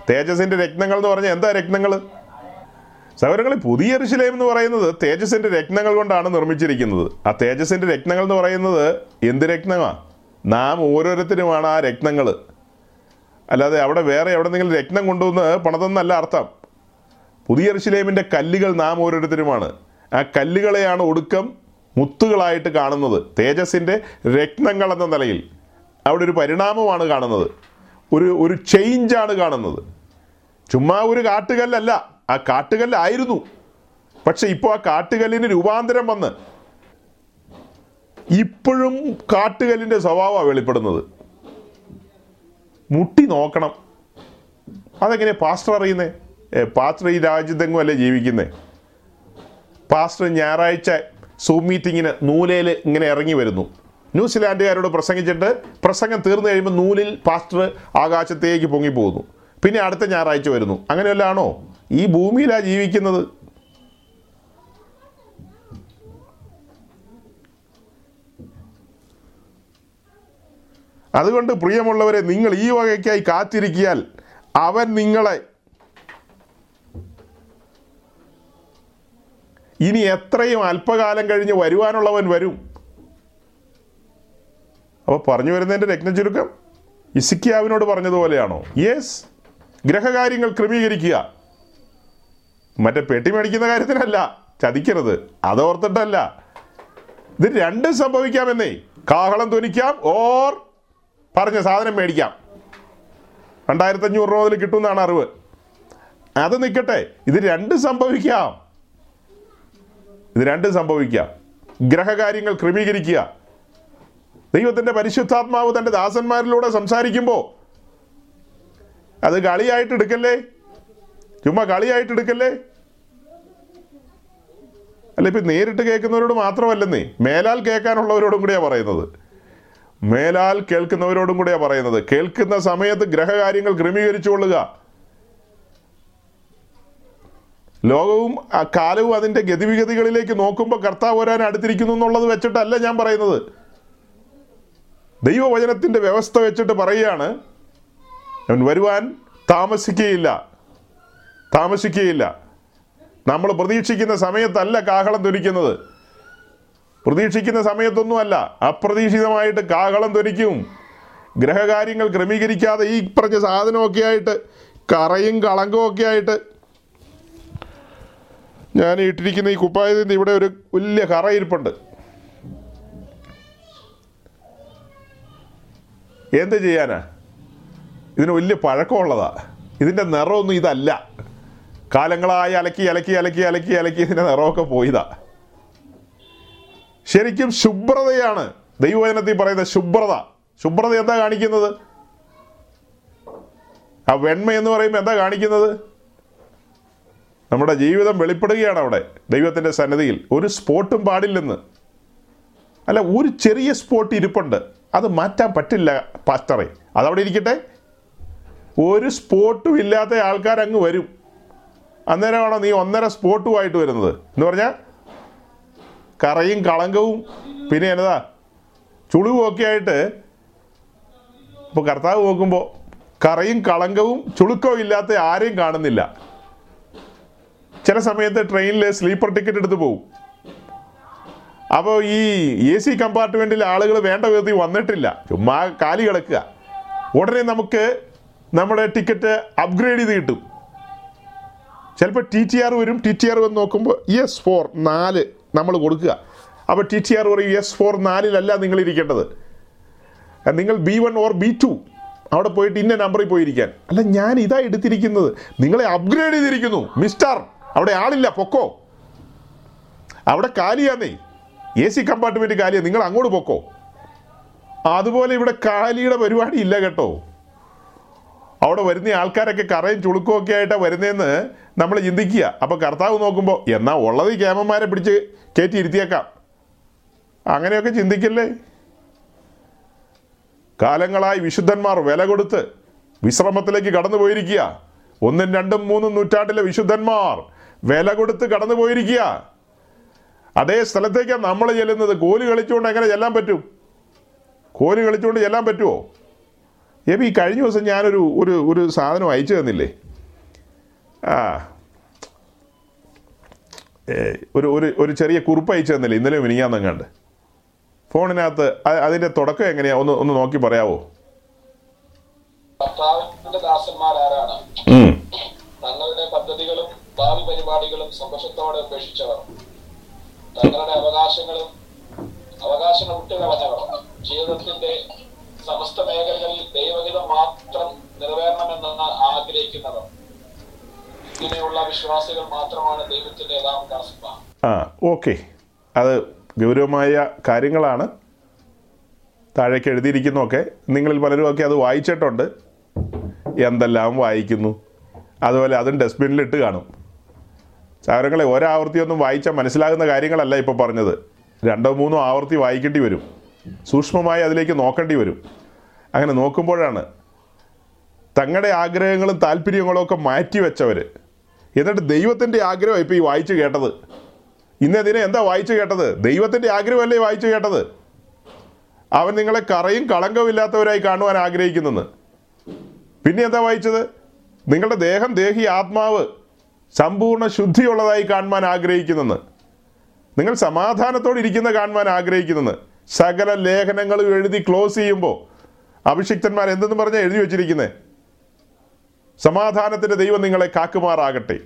തേജസിന്റെ രത്നങ്ങൾ എന്ന് പറഞ്ഞാൽ എന്താ രത്നങ്ങൾ? സൗരങ്ങളെ പുതിയ എറിശിലേം എന്ന് പറയുന്നത് തേജസിന്റെ രത്നങ്ങൾ കൊണ്ടാണ് നിർമ്മിച്ചിരിക്കുന്നത്. ആ തേജസിന്റെ രത്നങ്ങൾ എന്ന് പറയുന്നത് എന്ത് രത്നമാണ് നാം ഓരോരുത്തരുമാണ് ആ രത്നങ്ങൾ. അല്ലാതെ അവിടെ വേറെ എവിടെന്നെങ്കിലും രത്നം കൊണ്ടുവന്ന് പണതെന്നല്ല അർത്ഥം. പുതിയ എറിശിലേമിന്റെ കല്ലുകൾ നാം ഓരോരുത്തരുമാണ്. ആ കല്ലുകളെയാണ് ഒടുക്കം മുത്തുകളായിട്ട് കാണുന്നത്. തേജസ്സിന്റെ രത്നങ്ങൾ എന്ന നിലയിൽ അവിടെ ഒരു പരിണാമമാണ് കാണുന്നത്. ഒരു ഒരു ചേഞ്ചാണ് കാണുന്നത്. ചുമ്മാ ഒരു കാട്ടുകല്ലല്ല. ആ കാട്ടുകല്ലായിരുന്നു. പക്ഷെ ഇപ്പോൾ ആ കാട്ടുകല്ലിന് രൂപാന്തരം വന്ന് ഇപ്പോഴും കാട്ടുകല്ലിന്റെ സ്വഭാവമാണ് വെളിപ്പെടുന്നത്. മുട്ടി നോക്കണം. അതെങ്ങനെ പാസ്റ്റർ അറിയുന്നേ? പാസ്റ്റർ ഈ രാജ്യത്തെങ്ങും അല്ലേ ജീവിക്കുന്നേ? പാസ്റ്റർ ഞായറാഴ്ച സൂം മീറ്റിങ്ങിന് നൂലയിൽ ഇങ്ങനെ ഇറങ്ങി വരുന്നു. ന്യൂസിലാൻഡുകാരോട് പ്രസംഗിച്ചിട്ട് പ്രസംഗം തീർന്നു കഴിയുമ്പോൾ നൂലിൽ പാസ്റ്റർ ആകാശത്തേക്ക് പൊങ്ങി പോകുന്നു. പിന്നെ അടുത്ത ഞായറാഴ്ച വരുന്നു. അങ്ങനെയല്ലാണോ ഈ ഭൂമിയിലാണ് ജീവിക്കുന്നത്. അതുകൊണ്ട് പ്രിയമുള്ളവരെ നിങ്ങൾ ഈ വകയ്ക്കായി കാത്തിരിക്കിയാൽ അവൻ നിങ്ങളെ ഇനി എത്രയും അല്പകാലം കഴിഞ്ഞ് വരുവാനുള്ളവൻ വരും. അപ്പോൾ പറഞ്ഞു വരുന്നതിന്റെ രത്നചുരുക്കം ഇസിക്കിയാവിനോട് പറഞ്ഞതുപോലെയാണോ? യെസ് ഗ്രഹകാര്യങ്ങൾ ക്രമീകരിക്കുക. മറ്റേ പെട്ടി മേടിക്കുന്ന കാര്യത്തിനല്ല ചതിക്കരുത്. അതോർത്തിട്ടല്ല ഇത് രണ്ടും സംഭവിക്കാമെന്നേ. കാഹളം ധ്വനിക്കാം ഓർ പറഞ്ഞ സാധനം മേടിക്കാം. രണ്ടായിരത്തഞ്ഞൂറ് രൂപ മുതൽ കിട്ടുമെന്നാണ് അറിവ്. അത് നിൽക്കട്ടെ. ഇത് രണ്ടും സംഭവിക്കാം. ഇത് രണ്ടും സംഭവിക്കുക. ഗ്രഹകാര്യങ്ങൾ ക്രമീകരിക്കുക. ദൈവത്തിന്റെ പരിശുദ്ധാത്മാവ് തന്റെ ദാസന്മാരിലൂടെ സംസാരിക്കുമ്പോൾ അത് കളിയായിട്ട് എടുക്കല്ലേ? ചുമ്മാ കളിയായിട്ട് എടുക്കല്ലേ? അല്ല ഇപ്പം നേരിട്ട് കേൾക്കുന്നവരോട് മാത്രമല്ലെന്നേ മേലാൽ കേൾക്കാനുള്ളവരോടും കൂടിയാണ് പറയുന്നത്. മേലാൽ കേൾക്കുന്നവരോടും കൂടിയാണ് പറയുന്നത്. കേൾക്കുന്ന സമയത്ത് ഗ്രഹകാര്യങ്ങൾ ക്രമീകരിച്ചുകൊള്ളുക ലോകവും കാലവും അതിന്റെ ഗതിവിഗതികളിലേക്ക് നോക്കുമ്പോൾ കർത്താവ് വരാൻ അടുത്തിരിക്കുന്നു എന്നുള്ളത് വെച്ചിട്ടല്ല ഞാൻ പറയുന്നത്. ദൈവവചനത്തിന്റെ വ്യവസ്ഥ വെച്ചിട്ട് പറയുകയാണ് അവൻ വരുവാൻ താമസിക്കുകയില്ല. താമസിക്കുകയില്ല. നമ്മൾ പ്രതീക്ഷിക്കുന്ന സമയത്തല്ല കാഹളം ധരിക്കുന്നത്. പ്രതീക്ഷിക്കുന്ന സമയത്തൊന്നുമല്ല അപ്രതീക്ഷിതമായിട്ട് കാഹളം ധരിക്കും. ഗ്രഹകാര്യങ്ങൾ ക്രമീകരിക്കാതെ ഈ പറഞ്ഞ സാധനമൊക്കെ ആയിട്ട് കറയും കളങ്കവും ഒക്കെ ആയിട്ട് ഞാൻ ഇട്ടിരിക്കുന്ന ഈ കുപ്പായത്തിന്റെ ഇവിടെ ഒരു വലിയ കറ ഇരിപ്പുണ്ട്. എന്ത് ചെയ്യാനാ? ഇതിന് വലിയ പഴക്കമുള്ളതാ. ഇതിന്റെ നിറമൊന്നും ഇതല്ല. കാലങ്ങളായി അലക്കി അലക്കി അലക്കി അലക്കി അലക്കി ഇതിന്റെ നിറമൊക്കെ പോയതാ. ശരിക്കും ശുഭ്രതയാണ്. ദൈവവചനത്തിൽ പറയുന്ന ശുഭ്രത. ശുഭ്രത എന്താ കാണിക്കുന്നത്? ആ വെണ്മ എന്ന് പറയുമ്പോൾ എന്താ കാണിക്കുന്നത്? നമ്മുടെ ജീവിതം വെളിപ്പെടുകയാണ് അവിടെ. ദൈവത്തിന്റെ സന്നദ്ധിയിൽ ഒരു സ്പോട്ടും പാടില്ലെന്ന്. അല്ല ഒരു ചെറിയ സ്പോട്ട് ഇരിപ്പുണ്ട്. അത് മാറ്റാൻ പറ്റില്ല പാസ്റ്ററെ. അതവിടെ ഇരിക്കട്ടെ. ഒരു സ്പോട്ടും ഇല്ലാത്ത ആൾക്കാർ അങ്ങ് വരും. അന്നേരമാണോ നീ ഒന്നര സ്പോട്ടുമായിട്ട് വരുന്നത്? എന്ന് പറഞ്ഞാൽ കറയും കളങ്കവും പിന്നെ എന്നതാ ചുളിവും ഒക്കെ ആയിട്ട് ഇപ്പോൾ കർത്താവ് നോക്കുമ്പോൾ കറയും കളങ്കവും ചുളുക്കവും ഇല്ലാത്ത ആരെയും കാണുന്നില്ല. ചില സമയത്ത് ട്രെയിനിൽ സ്ലീപ്പർ ടിക്കറ്റ് എടുത്ത് പോകും അപ്പോൾ ഈ എ സി കമ്പാർട്ട്മെന്റിൽ ആളുകൾ വേണ്ട വിധത്തിൽ വന്നിട്ടില്ല. ചുമ്മാ കാലി കിടക്കുക. ഉടനെ നമുക്ക് നമ്മുടെ ടിക്കറ്റ് അപ്ഗ്രേഡ് ചെയ്ത് കിട്ടും. ചിലപ്പോൾ ടി ടി ആർ വരും. ടി ടി ആർ വന്ന് നോക്കുമ്പോൾ എസ് ഫോർ നാല് നമ്മൾ കൊടുക്കുക. അപ്പോൾ ടി ടി ആർ പറയും എസ് ഫോർ നാലിലല്ല നിങ്ങൾ ഇരിക്കേണ്ടത്. നിങ്ങൾ B one or B two അവിടെ പോയിട്ട് ഇന്ന നമ്പറിൽ പോയിരിക്കാൻ. അല്ല ഞാൻ ഇതാ എടുത്തിരിക്കുന്നത്. നിങ്ങളെ അപ്ഗ്രേഡ് ചെയ്തിരിക്കുന്നു മിസ്റ്റർ അവിടെ ആളില്ല പൊക്കോ. അവിടെ കാലിയാന്നേ. എ സി കമ്പാർട്ട്മെന്റ് കാലിയാ നിങ്ങൾ അങ്ങോട്ട് പൊക്കോ. അതുപോലെ ഇവിടെ കാലിയുടെ പരിപാടി ഇല്ല കേട്ടോ. അവിടെ വരുന്ന ആൾക്കാരൊക്കെ കറയും ചുളുക്കും ഒക്കെ ആയിട്ടാണ് വരുന്നതെന്ന് നമ്മൾ ചിന്തിക്കുക. അപ്പോൾ കർത്താവ് നോക്കുമ്പോൾ എന്നാ ഉള്ളത് ക്യാമന്മാരെ പിടിച്ച് കയറ്റി ഇരുത്തിയേക്കാം. അങ്ങനെയൊക്കെ ചിന്തിക്കല്ലേ? കാലങ്ങളായി വിശുദ്ധന്മാർ വില കൊടുത്ത് വിശ്രമത്തിലേക്ക് കടന്നു പോയിരിക്കുക ഒന്നും രണ്ടും മൂന്നും നൂറ്റാണ്ടിലെ വിശുദ്ധന്മാർ വില കൊടുത്ത് കടന്നു പോയിരിക്കുക. അതേ സ്ഥലത്തേക്കാണ് നമ്മൾ ചെല്ലുന്നത്. കോൽ കളിച്ചുകൊണ്ട് എങ്ങനെ ചെല്ലാൻ പറ്റും? കോൽ കളിച്ചുകൊണ്ട് ചെല്ലാൻ പറ്റുമോ എബി ഈ കഴിഞ്ഞ ദിവസം ഞാനൊരു ഒരു ഒരു സാധനം അയച്ചു തന്നില്ലേ? ആ. ഒരു ഒരു ഒരു ചെറിയ കുറിപ്പ് അയച്ചു തന്നില്ലേ? ഇന്നലെ മിനിങ്ങാന്നെങ്ങാണ്ട് ഫോണിനകത്ത് അതിന്റെ തുടക്കം എങ്ങനെയാ? ഒന്ന് ഒന്ന് നോക്കി പറയാവോ? കർത്താവിന്റെ ദാസന്മാരാരാണ്. തങ്ങളുടെ പദ്ധതികളും ഭാവി പരിപാടികളും സന്തോഷത്തോടെ ഉപേക്ഷിച്ചവർ തങ്ങളുടെ അവകാശങ്ങളും അവകാശങ്ങൾ വിട്ടുകളഞ്ഞവർ ജീവിതത്തിന്റെ സമസ്ത മേഖലകളിൽ ദൈവഹിതം മാത്രം നിറവേറണമെന്ന് ആഗ്രഹിക്കുന്നവർ. ഇങ്ങനെയുള്ള വിശ്വാസികൾ മാത്രമാണ് ദൈവത്തിന്റെ യഥാർത്ഥ ആ ഓക്കെ. അത് ഗൗരവമായ കാര്യങ്ങളാണ്. താഴേക്ക് എഴുതിയിരിക്കുന്നതൊക്കെ നിങ്ങളിൽ പലരും ഒക്കെ അത് വായിച്ചിട്ടുണ്ട്. എന്തെല്ലാം വായിക്കുന്നു? അതുപോലെ അതും ഡസ്റ്റ്ബിനിലിട്ട് കാണും. ചാരങ്ങളെ ഒരാവർത്തിയൊന്നും വായിച്ചാൽ മനസ്സിലാകുന്ന കാര്യങ്ങളല്ല ഇപ്പോൾ പറഞ്ഞത്. രണ്ടോ മൂന്നോ ആവർത്തി വായിക്കേണ്ടി വരും. സൂക്ഷ്മമായി അതിലേക്ക് നോക്കേണ്ടി വരും. അങ്ങനെ നോക്കുമ്പോഴാണ് തങ്ങളുടെ ആഗ്രഹങ്ങളും താല്പര്യങ്ങളും ഒക്കെ മാറ്റി വെച്ചവർ എന്നിട്ട് ദൈവത്തിന്റെ ആഗ്രഹം ഇപ്പോൾ ഈ വായിച്ചു കേട്ടത്. ഇന്നേ ദിനം എന്താ വായിച്ചു കേട്ടത്? ദൈവത്തിന്റെ ആഗ്രഹമല്ലേ വായിച്ചു കേട്ടത്? അവൻ നിങ്ങളെ കറയും കളങ്കമില്ലാത്തവരായി കാണുവാൻ ആഗ്രഹിക്കുന്നെന്ന്. പിന്നെ എന്താ വായിച്ചത്? നിങ്ങളുടെ ദേഹം ദേഹി ആത്മാവ് സമ്പൂർണ ശുദ്ധിയുള്ളതായി കാണുവാൻ ആഗ്രഹിക്കുന്നെന്ന്. നിങ്ങൾ സമാധാനത്തോടെ ഇരിക്കുന്ന കാണുവാൻ ആഗ്രഹിക്കുന്നെന്ന്. സകല ലേഖനങ്ങളും എഴുതി ക്ലോസ് ചെയ്യുമ്പോൾ അഭിഷിക്തന്മാർ എന്തെന്ന് പറഞ്ഞാൽ എഴുതി വെച്ചിരിക്കുന്നത് സമാധാനത്തിന്റെ ദൈവം നിങ്ങളെ കാക്കുമാറാകട്ടെ.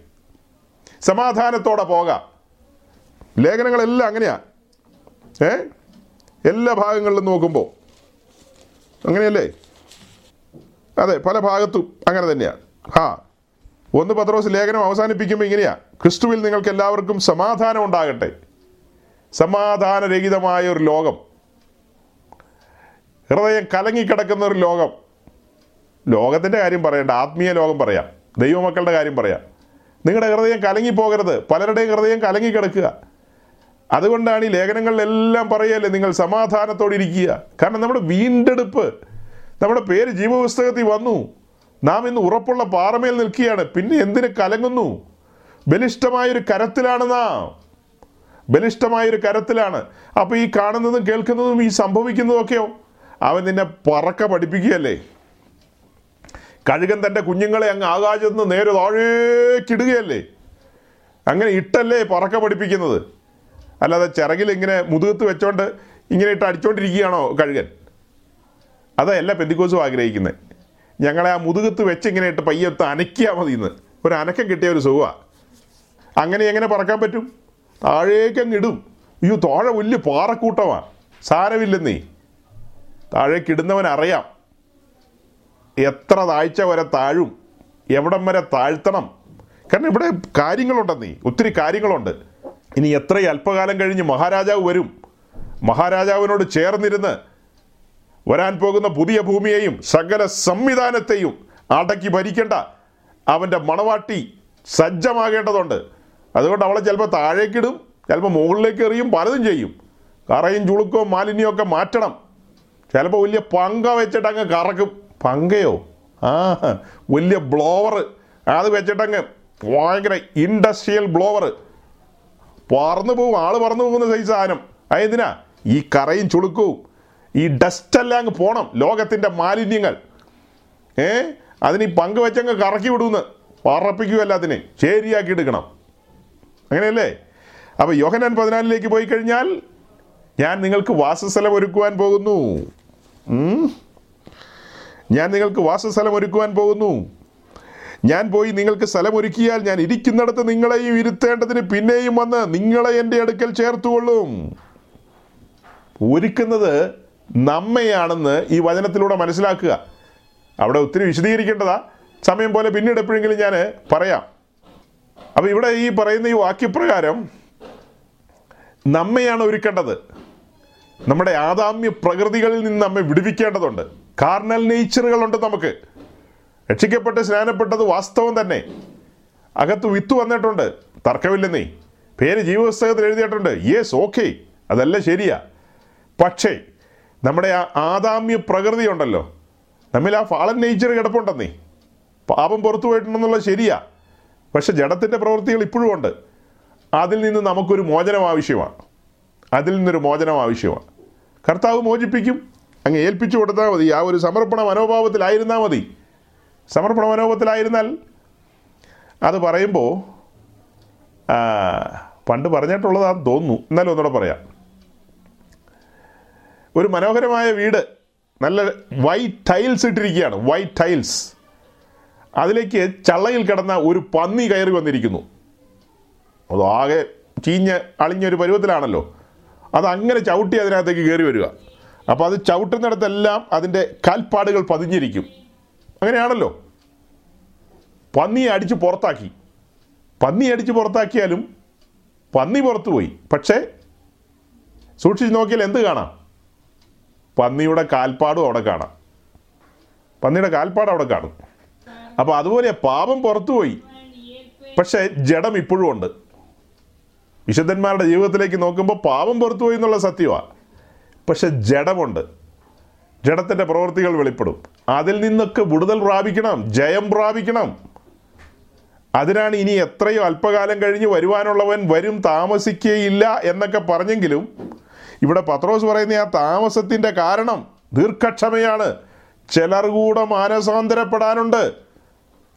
സമാധാനത്തോടെ പോകാം. ലേഖനങ്ങളെല്ലാം അങ്ങനെയാ. ഏ? എല്ലാ ഭാഗങ്ങളിലും നോക്കുമ്പോൾ അങ്ങനെയല്ലേ? അതെ പല ഭാഗത്തും അങ്ങനെ തന്നെയാണ് ആ ഒന്ന് പത്രോസ് ലേഖനം അവസാനിപ്പിക്കുമ്പോൾ ഇങ്ങനെയാ. ക്രിസ്തുവിൽ നിങ്ങൾക്ക് എല്ലാവർക്കും സമാധാനം ഉണ്ടാകട്ടെ. സമാധാനരഹിതമായ ഒരു ലോകം. ഹൃദയം കലങ്ങിക്കിടക്കുന്ന ഒരു ലോകം. ലോകത്തിന്റെ കാര്യം പറയണ്ട ആത്മീയ ലോകം പറയാം. ദൈവമക്കളുടെ കാര്യം പറയാം. നിങ്ങളുടെ ഹൃദയം കലങ്ങിപ്പോകരുത്. പലരുടെയും ഹൃദയം കലങ്ങിക്കിടക്കുക. അതുകൊണ്ടാണ് ഈ ലേഖനങ്ങളിലെല്ലാം പറയല്ലേ നിങ്ങൾ സമാധാനത്തോടെ ഇരിക്കുക. കാരണം നമ്മുടെ വീണ്ടെടുപ്പ് നമ്മുടെ പേര് ജീവപുസ്തകത്തിൽ വന്നു. നാം ഇന്ന് ഉറപ്പുള്ള പാറമേൽ നിൽക്കുകയാണ്. പിന്നെ എന്തിന് കലങ്ങുന്നു? ബലിഷ്ടമായൊരു കരത്തിലാണ് നാം. ബലിഷ്ടമായൊരു കരത്തിലാണ്. അപ്പോൾ ഈ കാണുന്നതും കേൾക്കുന്നതും ഈ സംഭവിക്കുന്നതൊക്കെയോ? അവൻ നിന്നെ പറക്ക പഠിപ്പിക്കുകയല്ലേ? കഴുകൻ തന്റെ കുഞ്ഞുങ്ങളെ അങ്ങ് ആകാശത്ത് നേരെ താഴേക്കിടുകയല്ലേ അങ്ങനെ ഇട്ടല്ലേ പറക്ക പഠിപ്പിക്കുന്നത്. അല്ലാതെ ചിറകിൽ ഇങ്ങനെ മുതുകത്ത് വെച്ചോണ്ട് ഇങ്ങനെ ഇട്ട് അടിച്ചോണ്ടിരിക്കുകയാണോ കഴുകൻ? അതല്ല പെന്തിക്കോസും ആഗ്രഹിക്കുന്നത് ഞങ്ങളെ ആ മുതുകത്ത് വെച്ച് ഇങ്ങനെ ഇട്ട് പയ്യത്ത് അനക്കിയാൽ മതി ഇന്ന് ഒരു അനക്കം കിട്ടിയ ഒരു സുഖമാണ് അങ്ങനെ എങ്ങനെ പറക്കാൻ പറ്റും? താഴേക്കങ്ങ് ഇടും. അയ്യോ താഴെ വലിയ പാറക്കൂട്ടമാണ് സാരമില്ലെന്നേ. താഴേക്കിടുന്നവൻ അറിയാം. എത്ര താഴ്ച വരെ താഴും. എവിടം വരെ താഴ്ത്തണം. കാരണം ഇവിടെ കാര്യങ്ങളുണ്ടെന്നേ. ഒത്തിരി കാര്യങ്ങളുണ്ട്. ഇനി എത്ര അല്പകാലം കഴിഞ്ഞ് മഹാരാജാവ് വരും. മഹാരാജാവിനോട് ചേർന്നിരുന്ന് വരാൻ പോകുന്ന പുതിയ ഭൂമിയെയും സകല സംവിധാനത്തെയും അടക്കി ഭരിക്കേണ്ട അവന്റെ മണവാട്ടി സജ്ജമാകേണ്ടതുണ്ട്. അതുകൊണ്ട് അവളെ ചിലപ്പോൾ താഴേക്കിടും ചിലപ്പോൾ മുകളിലേക്ക് എറിയും പലതും ചെയ്യും. കറയും ചുളുക്കോ മാലിന്യവും ഒക്കെ മാറ്റണം. ചിലപ്പോൾ വലിയ പങ്ക വെച്ചിട്ട് അങ്ങ് കറക്കും. പങ്കയോ? ആ വലിയ ബ്ലോവർ അത് വെച്ചിട്ടങ്ങ് ഭയങ്കര ഇൻഡസ്ട്രിയൽ ബ്ലോവർ പറന്നു പോകും ആൾ പറന്നു പോകുന്ന സൈസ് സാധനം. അതെന്തിനാ? ഈ കറയും ചുളുക്കവും ഈ ഡസ്റ്റെല്ലാം അങ്ങ് പോണം. ലോകത്തിന്റെ മാലിന്യങ്ങൾ. ഏ? അതിന് ഈ പങ്ക് വെച്ചങ്ങ് കറക്കി വിടുമെന്ന് പറപ്പിക്കുകയല്ല അതിനെ. ശരിയാക്കി എടുക്കണം. അങ്ങനെയല്ലേ? അപ്പോൾ യോഹനാൻ പതിനാലിലേക്ക് പോയി കഴിഞ്ഞാൽ ഞാൻ നിങ്ങൾക്ക് വാസസ്ഥലം ഒരുക്കുവാൻ പോകുന്നു. ഞാൻ നിങ്ങൾക്ക് വാസസ്ഥലം ഒരുക്കുവാൻ പോകുന്നു. ഞാൻ പോയി നിങ്ങൾക്ക് സ്ഥലം ഒരുക്കിയാൽ ഞാൻ ഇരിക്കുന്നിടത്ത് നിങ്ങളെയും ഇരുത്തേണ്ടതിന് പിന്നെയും വന്ന് നിങ്ങളെ എന്റെ അടുക്കൽ ചേർത്തുകൊള്ളും. ഒരുക്കുന്നത് നമ്മയാണെന്ന് ഈ വചനത്തിലൂടെ മനസ്സിലാക്കുക. അവിടെ ഒത്തിരി വിശദീകരിക്കേണ്ടതാ. സമയം പോലെ പിന്നീട് എപ്പോഴെങ്കിലും ഞാൻ പറയാം. അപ്പോൾ ഇവിടെ ഈ പറയുന്ന ഈ വാക്യപ്രകാരം നമ്മയാണ് ഒരുക്കേണ്ടത്. നമ്മുടെ ആദാമ്യ പ്രകൃതികളിൽ നിന്ന് നമ്മെ വിടുവിക്കേണ്ടതുണ്ട്. കാർണൽ നേച്ചറുകളുണ്ട് നമുക്ക്. രക്ഷിക്കപ്പെട്ട് സ്നാനപ്പെട്ടത് വാസ്തവം തന്നെ. അകത്ത് വിത്ത് വന്നിട്ടുണ്ട്. തർക്കമില്ലെന്നേ. പേര് ജീവപുസ്തകത്തിൽ എഴുതിയിട്ടുണ്ട്. യെസ് ഓക്കെ അതല്ല ശരിയാ. പക്ഷേ നമ്മുടെ ആ ആദാമ്യ പ്രകൃതി ഉണ്ടല്ലോ. നമ്മിൽ ആ ഫാളൻ നേച്ചർ കിടപ്പുണ്ടെന്നേ. പാപം പുറത്തു പോയിട്ടുണ്ടെന്നുള്ളത് ശരിയാ. പക്ഷെ ജഡത്തിന്റെ പ്രവൃത്തികൾ ഇപ്പോഴും ഉണ്ട്. അതിൽ നിന്ന് നമുക്കൊരു മോചനം ആവശ്യമാണ്. അതിൽ നിന്നൊരു മോചനം ആവശ്യമാണ്. കർത്താവ് മോചിപ്പിക്കും. അങ്ങ് ഏൽപ്പിച്ചു കൊടുത്താൽ മതി. ആ ഒരു സമർപ്പണ മനോഭാവത്തിലായിരുന്നാൽ മതി. സമർപ്പണ മനോഭാവത്തിലായിരുന്നാൽ അത് പറയുമ്പോൾ പണ്ട് പറഞ്ഞിട്ടുള്ളതാന്ന് തോന്നുന്നു. എന്നാലും ഒന്നുകൂടെ പറയാം. ഒരു മനോഹരമായ വീട്. നല്ല വൈറ്റ് ടൈൽസ് ഇട്ടിരിക്കുകയാണ്. വൈറ്റ് ടൈൽസ് അതിലേക്ക് ചള്ളയിൽ കിടന്ന ഒരു പന്നി കയറി വന്നിരിക്കുന്നു. അത് ആകെ ചീഞ്ഞ് അളിഞ്ഞൊരു പരുവത്തിലാണല്ലോ. അത് അങ്ങനെ ചവിട്ടി അതിനകത്തേക്ക് കയറി വരിക. അപ്പോൾ അത് ചവിട്ടുന്നിടത്തെല്ലാം അതിന്റെ കാൽപ്പാടുകൾ പതിഞ്ഞിരിക്കും. അങ്ങനെയാണല്ലോ. പന്നിയെ അടിച്ച് പുറത്താക്കി. പന്നി അടിച്ച് പുറത്താക്കിയാലും പന്നി പുറത്തുപോയി. പക്ഷേ സൂക്ഷിച്ച് നോക്കിയാൽ എന്ത് കാണാം? പന്നിയുടെ കാൽപ്പാടും അവിടെ കാണാം. പന്നിയുടെ കാൽപ്പാട് അവിടെ കാണും. അപ്പോൾ അതുപോലെ പാപം പുറത്തുപോയി. പക്ഷേ ജഡം ഇപ്പോഴും ഉണ്ട്. വിശുദ്ധന്മാരുടെ ജീവിതത്തിലേക്ക് നോക്കുമ്പോൾ പാപം പുറത്തുപോയി എന്നുള്ള സത്യമാണ് പക്ഷെ ജഡമുണ്ട്. ജഡത്തിന്റെ പ്രവൃത്തികൾ വെളിപ്പെടും. അതിൽ നിന്നൊക്കെ വിടുതൽ പ്രാപിക്കണം ജയം പ്രാപിക്കണം. അതിനാണ് ഇനി എത്രയോ അല്പകാലം കഴിഞ്ഞ് വരുവാനുള്ളവൻ വരും താമസിക്കുകയില്ല എന്നൊക്കെ പറഞ്ഞെങ്കിലും ഇവിടെ പത്രോസ് പറയുന്ന ആ താമസത്തിന്റെ കാരണം ദീർഘക്ഷമയാണ്. ചിലർ കൂടെ മാനസാന്തരപ്പെടാനുണ്ട്.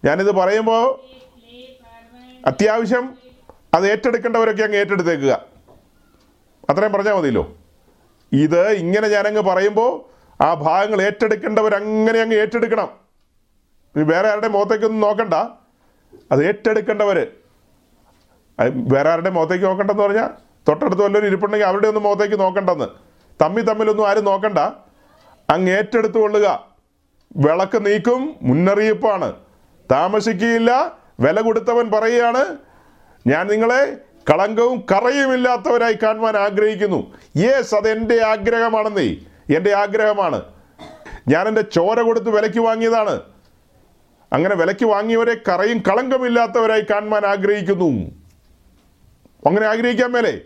ഞാനിത് പറയുമ്പോൾ അത്യാവശ്യം അത് ഏറ്റെടുക്കേണ്ടവരൊക്കെ അങ്ങ് ഏറ്റെടുത്തേക്കുക. അത്രയും പറഞ്ഞാൽ മതിയല്ലോ. ഇത് ഇങ്ങനെ ഞാനങ്ങ് പറയുമ്പോൾ ആ ഭാഗങ്ങൾ ഏറ്റെടുക്കേണ്ടവർ അങ്ങനെ അങ്ങ് ഏറ്റെടുക്കണം. ഇനി വേറെ ആരുടെ മുഖത്തേക്കൊന്നും നോക്കണ്ട. അത് ഏറ്റെടുക്കേണ്ടവർ വേറെ ആരുടെ മുഖത്തേക്ക് നോക്കണ്ടെന്ന് പറഞ്ഞാൽ തൊട്ടടുത്ത് വല്ലവരും ഇരിപ്പുണ്ടെങ്കിൽ അവരുടെ ഒന്നും മുഖത്തേക്ക് നോക്കണ്ടെന്ന്. തമ്മി തമ്മിലൊന്നും ആരും നോക്കണ്ട. അങ്ങ് ഏറ്റെടുത്തു കൊള്ളുക വിളക്ക് നീക്കും മുന്നറിയിപ്പാണ്. താമസിക്കുകയില്ല വില കൊടുത്തവൻ പറയുകയാണ് ഞാൻ നിങ്ങളെ കളങ്കവും കറയുമില്ലാത്തവരായി കാണുവാൻ ആഗ്രഹിക്കുന്നു. യേസ് അത് എന്റെ ആഗ്രഹമാണെന്നേ. എന്റെ ആഗ്രഹമാണ്. ഞാൻ എന്റെ ചോര കൊടുത്ത് വിലയ്ക്ക് വാങ്ങിയതാണ്. അങ്ങനെ വിലയ്ക്ക് വാങ്ങിയവരെ കറയും കളങ്കമില്ലാത്തവരായി കാണുവാൻ ആഗ്രഹിക്കുന്നു. അങ്ങനെ ആഗ്രഹിക്കാൻ മേലേ.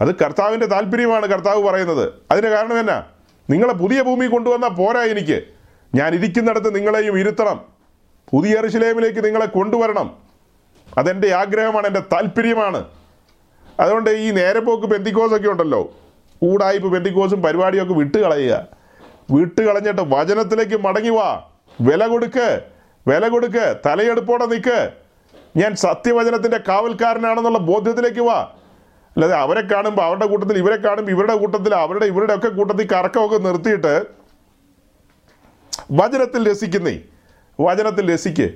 അത് കർത്താവിന്റെ താല്പര്യമാണ് കർത്താവ് പറയുന്നത്. അതിന് കാരണം എന്നാ? നിങ്ങളെ പുതിയ ഭൂമി കൊണ്ടുവന്നാൽ പോരാ എനിക്ക്. ഞാൻ ഇരിക്കുന്നിടത്ത് നിങ്ങളെയും ഇരുത്തണം. പുതിയ എറുശലേമിലേക്ക് നിങ്ങളെ കൊണ്ടുവരണം. അതെന്റെ ആഗ്രഹമാണ് എന്റെ താല്പര്യമാണ്. അതുകൊണ്ട് ഈ നേരെ നേരപ്പോക്ക് പെന്തിക്കോസൊക്കെ ഉണ്ടല്ലോ. ഊടായ്പ് പെന്തിക്കോസും പരിപാടിയൊക്കെ വിട്ട് കളയുക. വിട്ട് കളഞ്ഞിട്ട് വചനത്തിലേക്ക് മടങ്ങി വാ. വില കൊടുക്ക് വില കൊടുക്ക് തലയെടുപ്പോടെ നിൽക്ക് ഞാൻ സത്യവചനത്തിന്റെ കാവൽക്കാരനാണെന്നുള്ള ബോധ്യത്തിലേക്ക് വാ. അല്ലാതെ അവരെ കാണുമ്പോൾ അവരുടെ കൂട്ടത്തിൽ ഇവരെ കാണുമ്പോൾ ഇവരുടെ കൂട്ടത്തിൽ അവരുടെ ഇവരുടെ ഒക്കെ കൂട്ടത്തിൽ കറക്കമൊക്കെ നിർത്തിയിട്ട് വചനത്തിൽ രസിക്കുന്നേ വചനത്തിൽ രസിക്ക്.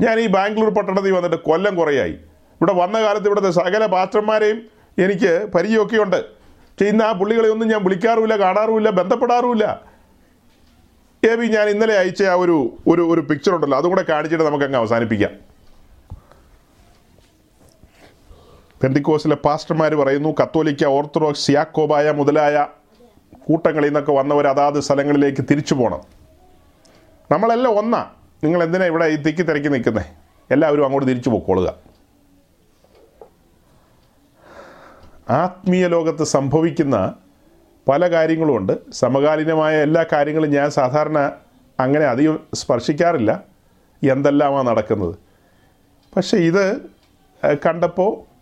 ഞാൻ ഈ ബാംഗ്ലൂർ പട്ടണത്തിൽ വന്നിട്ട് കൊല്ലം കുറയായി. ഇവിടെ വന്ന കാലത്ത് ഇവിടുത്തെ സകല പാസ്റ്റർമാരെയും എനിക്ക് പരിചയമൊക്കെ ഉണ്ട് ചെയ്യുന്ന ആ പുള്ളികളെ ഒന്നും ഞാൻ വിളിക്കാറുമില്ല കാണാറുമില്ല ബന്ധപ്പെടാറുമില്ല. എ ബി ഞാൻ ഇന്നലെ അയച്ച ആ ഒരു ഒരു ഒരു പിക്ചർ ഉണ്ടല്ലോ അതും കൂടെ കാണിച്ചിട്ട് നമുക്കങ്ങ് അവസാനിപ്പിക്കാം. പെന്തിക്കോസിലെ പാസ്റ്റർമാർ പറയുന്നു കത്തോലിക്ക ഓർത്തഡോക്സ് സിയാക്കോബായ മുതലായ കൂട്ടങ്ങളിൽ നിന്നൊക്കെ വന്നവർ അതാത് സ്ഥലങ്ങളിലേക്ക് തിരിച്ചു പോകണം നമ്മളെല്ലാം ഒന്നാ. നിങ്ങൾ എന്തിനാ ഇവിടെ ഈ തിക്കി തിരക്കി നിൽക്കുന്നേ? എല്ലാവരും അങ്ങോട്ട് തിരിച്ചു പോയിക്കൊള്ളുക ആത്മീയ ലോകത്ത് സംഭവിക്കുന്ന പല കാര്യങ്ങളുമുണ്ട് സമകാലീനമായ എല്ലാ കാര്യങ്ങളും ഞാൻ സാധാരണ അങ്ങനെ അധികം സ്പർശിക്കാറില്ല. എന്തെല്ലാമാണ് നടക്കുന്നത്? പക്ഷേ ഇത് കണ്ടപ്പോൾ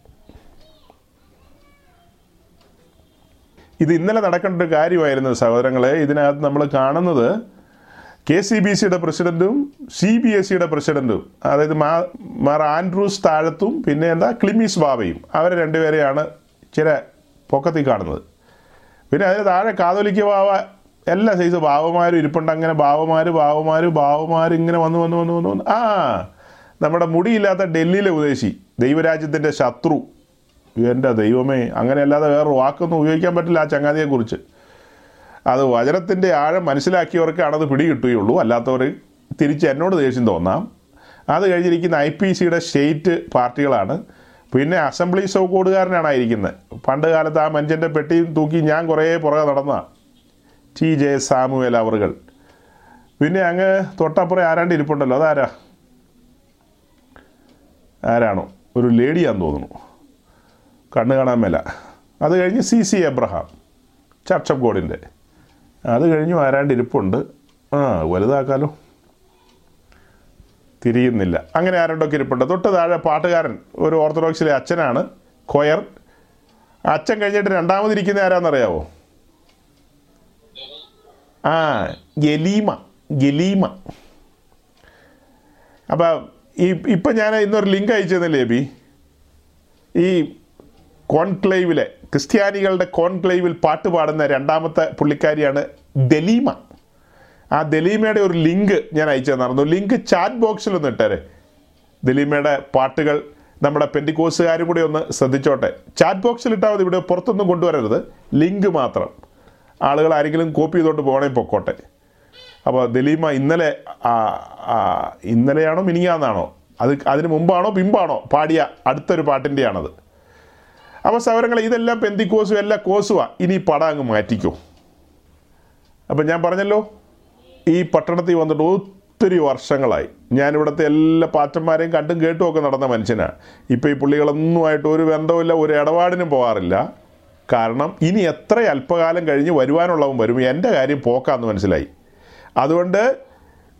ഇത് ഇന്നലെ നടക്കേണ്ട ഒരു കാര്യമായിരുന്നു സഹോദരങ്ങളെ. ഇതിനകത്ത് നമ്മൾ കാണുന്നത് കെ സി ബി സിയുടെ പ്രസിഡന്റും സി ബി എസ് സിയുടെ പ്രസിഡന്റും അതായത് മാ മാർ ആൻഡ്രൂസ് താഴത്തും പിന്നെ എന്താ ക്ലിമീസ് ബാബയും അവരെ രണ്ടുപേരെയാണ് ചില പൊക്കത്തിൽ കാണുന്നത്. പിന്നെ അതിന് താഴെ കാതോലിക്ക ബാവ എല്ലാ സൈസ് ബാവമാരും ഇരിപ്പുണ്ട് അങ്ങനെ ബാവമാര് ബാവമാര് ബാവമാര് ഇങ്ങനെ വന്ന് വന്ന് വന്ന് വന്ന് വന്ന്. ആ നമ്മുടെ മുടിയില്ലാത്ത ഡൽഹിയിലെ ഉദ്ദേശി ദൈവരാജ്യത്തിന്റെ ശത്രു. എന്റെ ദൈവമേ അങ്ങനെയല്ലാതെ വേറൊരു വാക്കൊന്നും ഉപയോഗിക്കാൻ പറ്റില്ല ആ ചങ്ങാതിയെക്കുറിച്ച്. അത് വചനത്തിന്റെ ആഴം മനസ്സിലാക്കിയവർക്കാണ് അത് പിടികിട്ടുകയുള്ളൂ. അല്ലാത്തവർ തിരിച്ച് എന്നോട് ദേഷ്യം തോന്നാം. അത് കഴിഞ്ഞിരിക്കുന്ന ഐ പി സിയുടെ സ്റ്റേറ്റ് പാർട്ടികളാണ്. പിന്നെ അസംബ്ലി സൗകോടുകാരനാണ് ആയിരിക്കുന്നത് പണ്ട് കാലത്ത് ആ മനുഷ്യന്റെ പെട്ടിയും തൂക്കി ഞാൻ കുറേ പുറകെ നടന്ന ടി ജെ സാമുവേൽ അവറുകൾ. പിന്നെ അങ്ങ് തൊട്ടപ്പുറം ആരാണ്ട് ഇരിപ്പുണ്ടല്ലോ. അതാരാ? ആരാണോ? ഒരു ലേഡിയാന്ന് തോന്നുന്നു. കണ്ണ് കാണാൻ മേല. അത് കഴിഞ്ഞ് C C Abraham church of ഗോഡിന്റെ അത് കഴിഞ്ഞ് ആരാണ്ട് ഇരിപ്പുണ്ട് ആ വലുതാക്കാലോ. തിരിയുന്നില്ല. അങ്ങനെ ആരോടൊക്കെ ഇരിപ്പുണ്ട്. തൊട്ട് താഴെ പാട്ടുകാരൻ ഒരു ഓർത്തഡോക്സിലെ അച്ഛനാണ് കൊയർ. അച്ഛൻ കഴിഞ്ഞിട്ട് രണ്ടാമത് രണ്ടാമതിരിക്കുന്ന ആരാന്നറിയാവോ? ആ ഗലീമ ഗലീമ. അപ്പം ഈ ഇപ്പം ഞാൻ ഇന്നൊരു ലിങ്ക് അയച്ചു തന്നില്ലേ ബി? ഈ കോൺക്ലേവിലെ ക്രിസ്ത്യാനികളുടെ കോൺക്ലേവിൽ പാട്ട് പാടുന്ന രണ്ടാമത്തെ പുള്ളിക്കാരിയാണ് ദലീമ. ആ ദലീമയുടെ ഒരു ലിങ്ക് ഞാൻ അയച്ചു തന്നിരുന്നു ലിങ്ക് ചാറ്റ് ബോക്സിൽ ഒന്ന് ഇട്ടേരെ. ദലീമയുടെ പാട്ടുകൾ നമ്മുടെ പെന്റിക്കോസുകാരും കൂടി ഒന്ന് ശ്രദ്ധിച്ചോട്ടെ. ചാറ്റ് ബോക്സിൽ ഇട്ടാൽ മതി ഇവിടെ പുറത്തൊന്നും കൊണ്ടുവരരുത്. ലിങ്ക് മാത്രം. ആളുകൾ ആരെങ്കിലും കോപ്പി ചെയ്തോണ്ട് പോകണേ പൊക്കോട്ടെ. അപ്പോൾ ദലീമ ഇന്നലെ ഇന്നലെയാണോ മിനിങ്ങാന്നാണോ അത് അതിന് മുമ്പാണോ പിമ്പാണോ? പാടിയ അടുത്തൊരു പാട്ടിന്റെയാണത് അപ്പോൾ സൗരങ്ങൾ ഇതെല്ലാം പെന്തിക്കോസും എല്ലാം കോസുവാ. ഇനി പട അങ്ങ് മാറ്റിക്കോ. അപ്പം ഞാൻ പറഞ്ഞല്ലോ ഈ പട്ടണത്തിൽ വന്നിട്ട് ഒത്തിരി വർഷങ്ങളായി. ഞാനിവിടുത്തെ എല്ലാ പാറ്റന്മാരെയും കണ്ടും കേട്ടും ഒക്കെ നടന്ന മനുഷ്യനാണ് ഇപ്പോൾ ഈ പുള്ളികളൊന്നുമായിട്ട് ഒരു ബന്ധവുമില്ല ഒരു ഇടപാടിനും പോകാറില്ല. കാരണം ഇനി എത്ര അല്പകാലം കഴിഞ്ഞ് വരുവാനുള്ളവൻ വരും. എന്റെ കാര്യം പോക്കാന്ന് മനസ്സിലായി. അതുകൊണ്ട്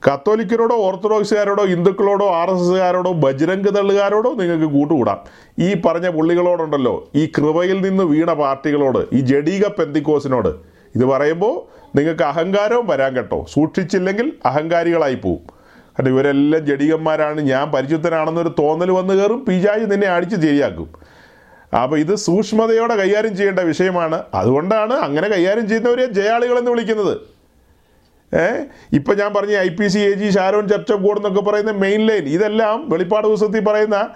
കത്തോലിക്കരോടോ ഓർത്തഡോക്സുകാരോടോ ഹിന്ദുക്കളോടോ ആർ എസ് എസ്സുകാരോടോ ബജ്രംഗ് തള്ളുകാരോടോ നിങ്ങൾക്ക് കൂട്ടുകൂടാം. ഈ പറഞ്ഞ പുള്ളികളോടുണ്ടല്ലോ ഈ കൃപയിൽ നിന്ന് വീണ പാർട്ടികളോട് ഈ ജഡീക പെന്തിക്കോസിനോട്. ഇത് പറയുമ്പോൾ നിങ്ങൾക്ക് അഹങ്കാരവും വരാൻ കേട്ടോ. സൂക്ഷിച്ചില്ലെങ്കിൽ അഹങ്കാരികളായി പോവും. കാരണം ഇവരെല്ലാം ജഡീകന്മാരാണ്. ഞാൻ പരിശുദ്ധനാണെന്നൊരു തോന്നൽ വന്നു കയറും പിജായി നിന്നെ അടിച്ച് ശരിയാക്കും അപ്പോൾ ഇത് സൂക്ഷ്മതയോടെ കൈകാര്യം ചെയ്യേണ്ട വിഷയമാണ്. അതുകൊണ്ടാണ് അങ്ങനെ കൈകാര്യം ചെയ്യുന്നവരെ ജയാളികളെന്ന് വിളിക്കുന്നത്. ഏ? ഇപ്പം ഞാൻ പറഞ്ഞ I P C A G Sharon church board എന്നൊക്കെ പറയുന്ന മെയിൻ ലൈൻ ഇതെല്ലാം വെളിപ്പാട് ദിവസത്തിൽ പറയുന്ന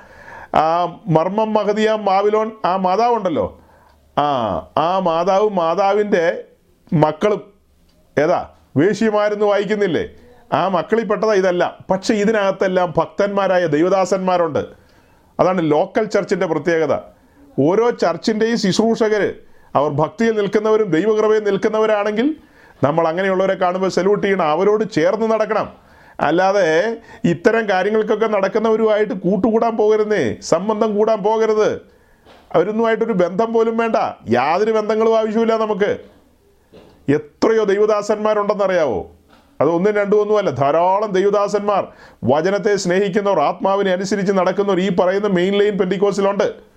ആ മർമ്മം മഹതിയ മാവിലോൺ ആ മാതാവുണ്ടല്ലോ ആ ആ മാതാവും മാതാവിന്റെ മക്കളും. ഏതാ? വേശ്യമാരെന്ന് വായിക്കുന്നില്ലേ? ആ മക്കളിൽ പെട്ടതാ ഇതല്ല. പക്ഷെ ഇതിനകത്തെല്ലാം ഭക്തന്മാരായ ദൈവദാസന്മാരുണ്ട്. അതാണ് ലോക്കൽ ചർച്ചിന്റെ പ്രത്യേകത. ഓരോ ചർച്ചിന്റെയും ശുശ്രൂഷകർ അവർ ഭക്തിയിൽ നിൽക്കുന്നവരും ദൈവകൃപയിൽ നിൽക്കുന്നവരാണെങ്കിൽ നമ്മൾ അങ്ങനെയുള്ളവരെ കാണുമ്പോൾ സല്യൂട്ട് ചെയ്യണം. അവരോട് ചേർന്ന് നടക്കണം. അല്ലാതെ ഇത്തരം കാര്യങ്ങൾക്കൊക്കെ നടക്കുന്നവരുമായിട്ട് കൂട്ടുകൂടാൻ പോകരുതേ. സംബന്ധം കൂടാൻ പോകരുത്. അവരൊന്നുമായിട്ടൊരു ബന്ധം പോലും വേണ്ട. യാതൊരു ബന്ധങ്ങളും ആവശ്യമില്ല നമുക്ക്. എത്രയോ ദൈവദാസന്മാരുണ്ടെന്നറിയാവോ? അത് ഒന്നും രണ്ടും ഒന്നുമല്ല ധാരാളം ദൈവദാസന്മാർ വചനത്തെ സ്നേഹിക്കുന്നവർ ആത്മാവിനെ അനുസരിച്ച് നടക്കുന്നവർ ഈ പറയുന്ന മെയിൻ ലൈൻ പെൻഡിക്കോസിലുണ്ട്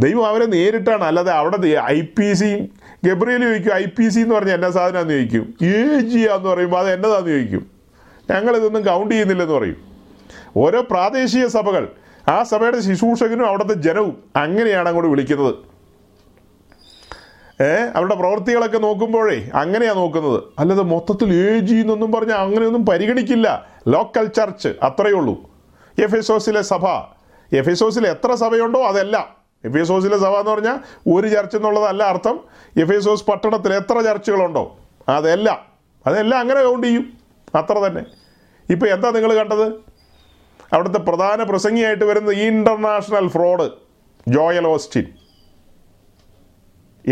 ദൈവം അവരെ നേരിട്ടാണ്. അല്ലാതെ അവിടെ ഐ പി സി ഗബ്രിയൽ ചോദിക്കും ഐ പി സി എന്ന് പറഞ്ഞാൽ എന്നാ സാധനമാണെന്ന് ചോദിക്കും. എ ജി ആന്ന് പറയുമ്പോൾ അത് എന്നതാന്ന് ചോദിക്കും. ഞങ്ങളിതൊന്നും കൗണ്ട് ചെയ്യുന്നില്ലെന്ന് പറയും. ഓരോ പ്രാദേശിക സഭകൾ ആ സഭയുടെ ശുശ്രൂഷകനും അവിടുത്തെ ജനവും അങ്ങനെയാണ് അങ്ങോട്ട് വിളിക്കുന്നത്. ഏ അവരുടെ പ്രവൃത്തികളൊക്കെ നോക്കുമ്പോഴേ അങ്ങനെയാണ് നോക്കുന്നത്. അല്ലാതെ മൊത്തത്തിൽ എ ജി എന്നൊന്നും പറഞ്ഞാൽ അങ്ങനെയൊന്നും പരിഗണിക്കില്ല. ലോക്കൽ ചർച്ച് അത്രയേ ഉള്ളൂ. എഫ് എസോസിലെ സഭ എഫ് എസോസിൽ എത്ര സഭയുണ്ടോ അതല്ല. എഫ് എസ് ഓസിലെ സഭ എന്ന് പറഞ്ഞാൽ ഒരു ചർച്ച് എന്നുള്ളതല്ല അർത്ഥം. എഫ് എസ് ഓസ് പട്ടണത്തിൽ എത്ര ചർച്ചുകളുണ്ടോ അതെല്ലാം. അതെല്ലാം അങ്ങനെ കൗണ്ട് ചെയ്യും. അത്ര തന്നെ. ഇപ്പം എന്താ നിങ്ങൾ കണ്ടത്? അവിടുത്തെ പ്രധാന പ്രസംഗിയായിട്ട് വരുന്ന ഈ ഇന്റർനാഷണൽ ഫ്രോഡ് ജോയൽ ഓസ്റ്റിൻ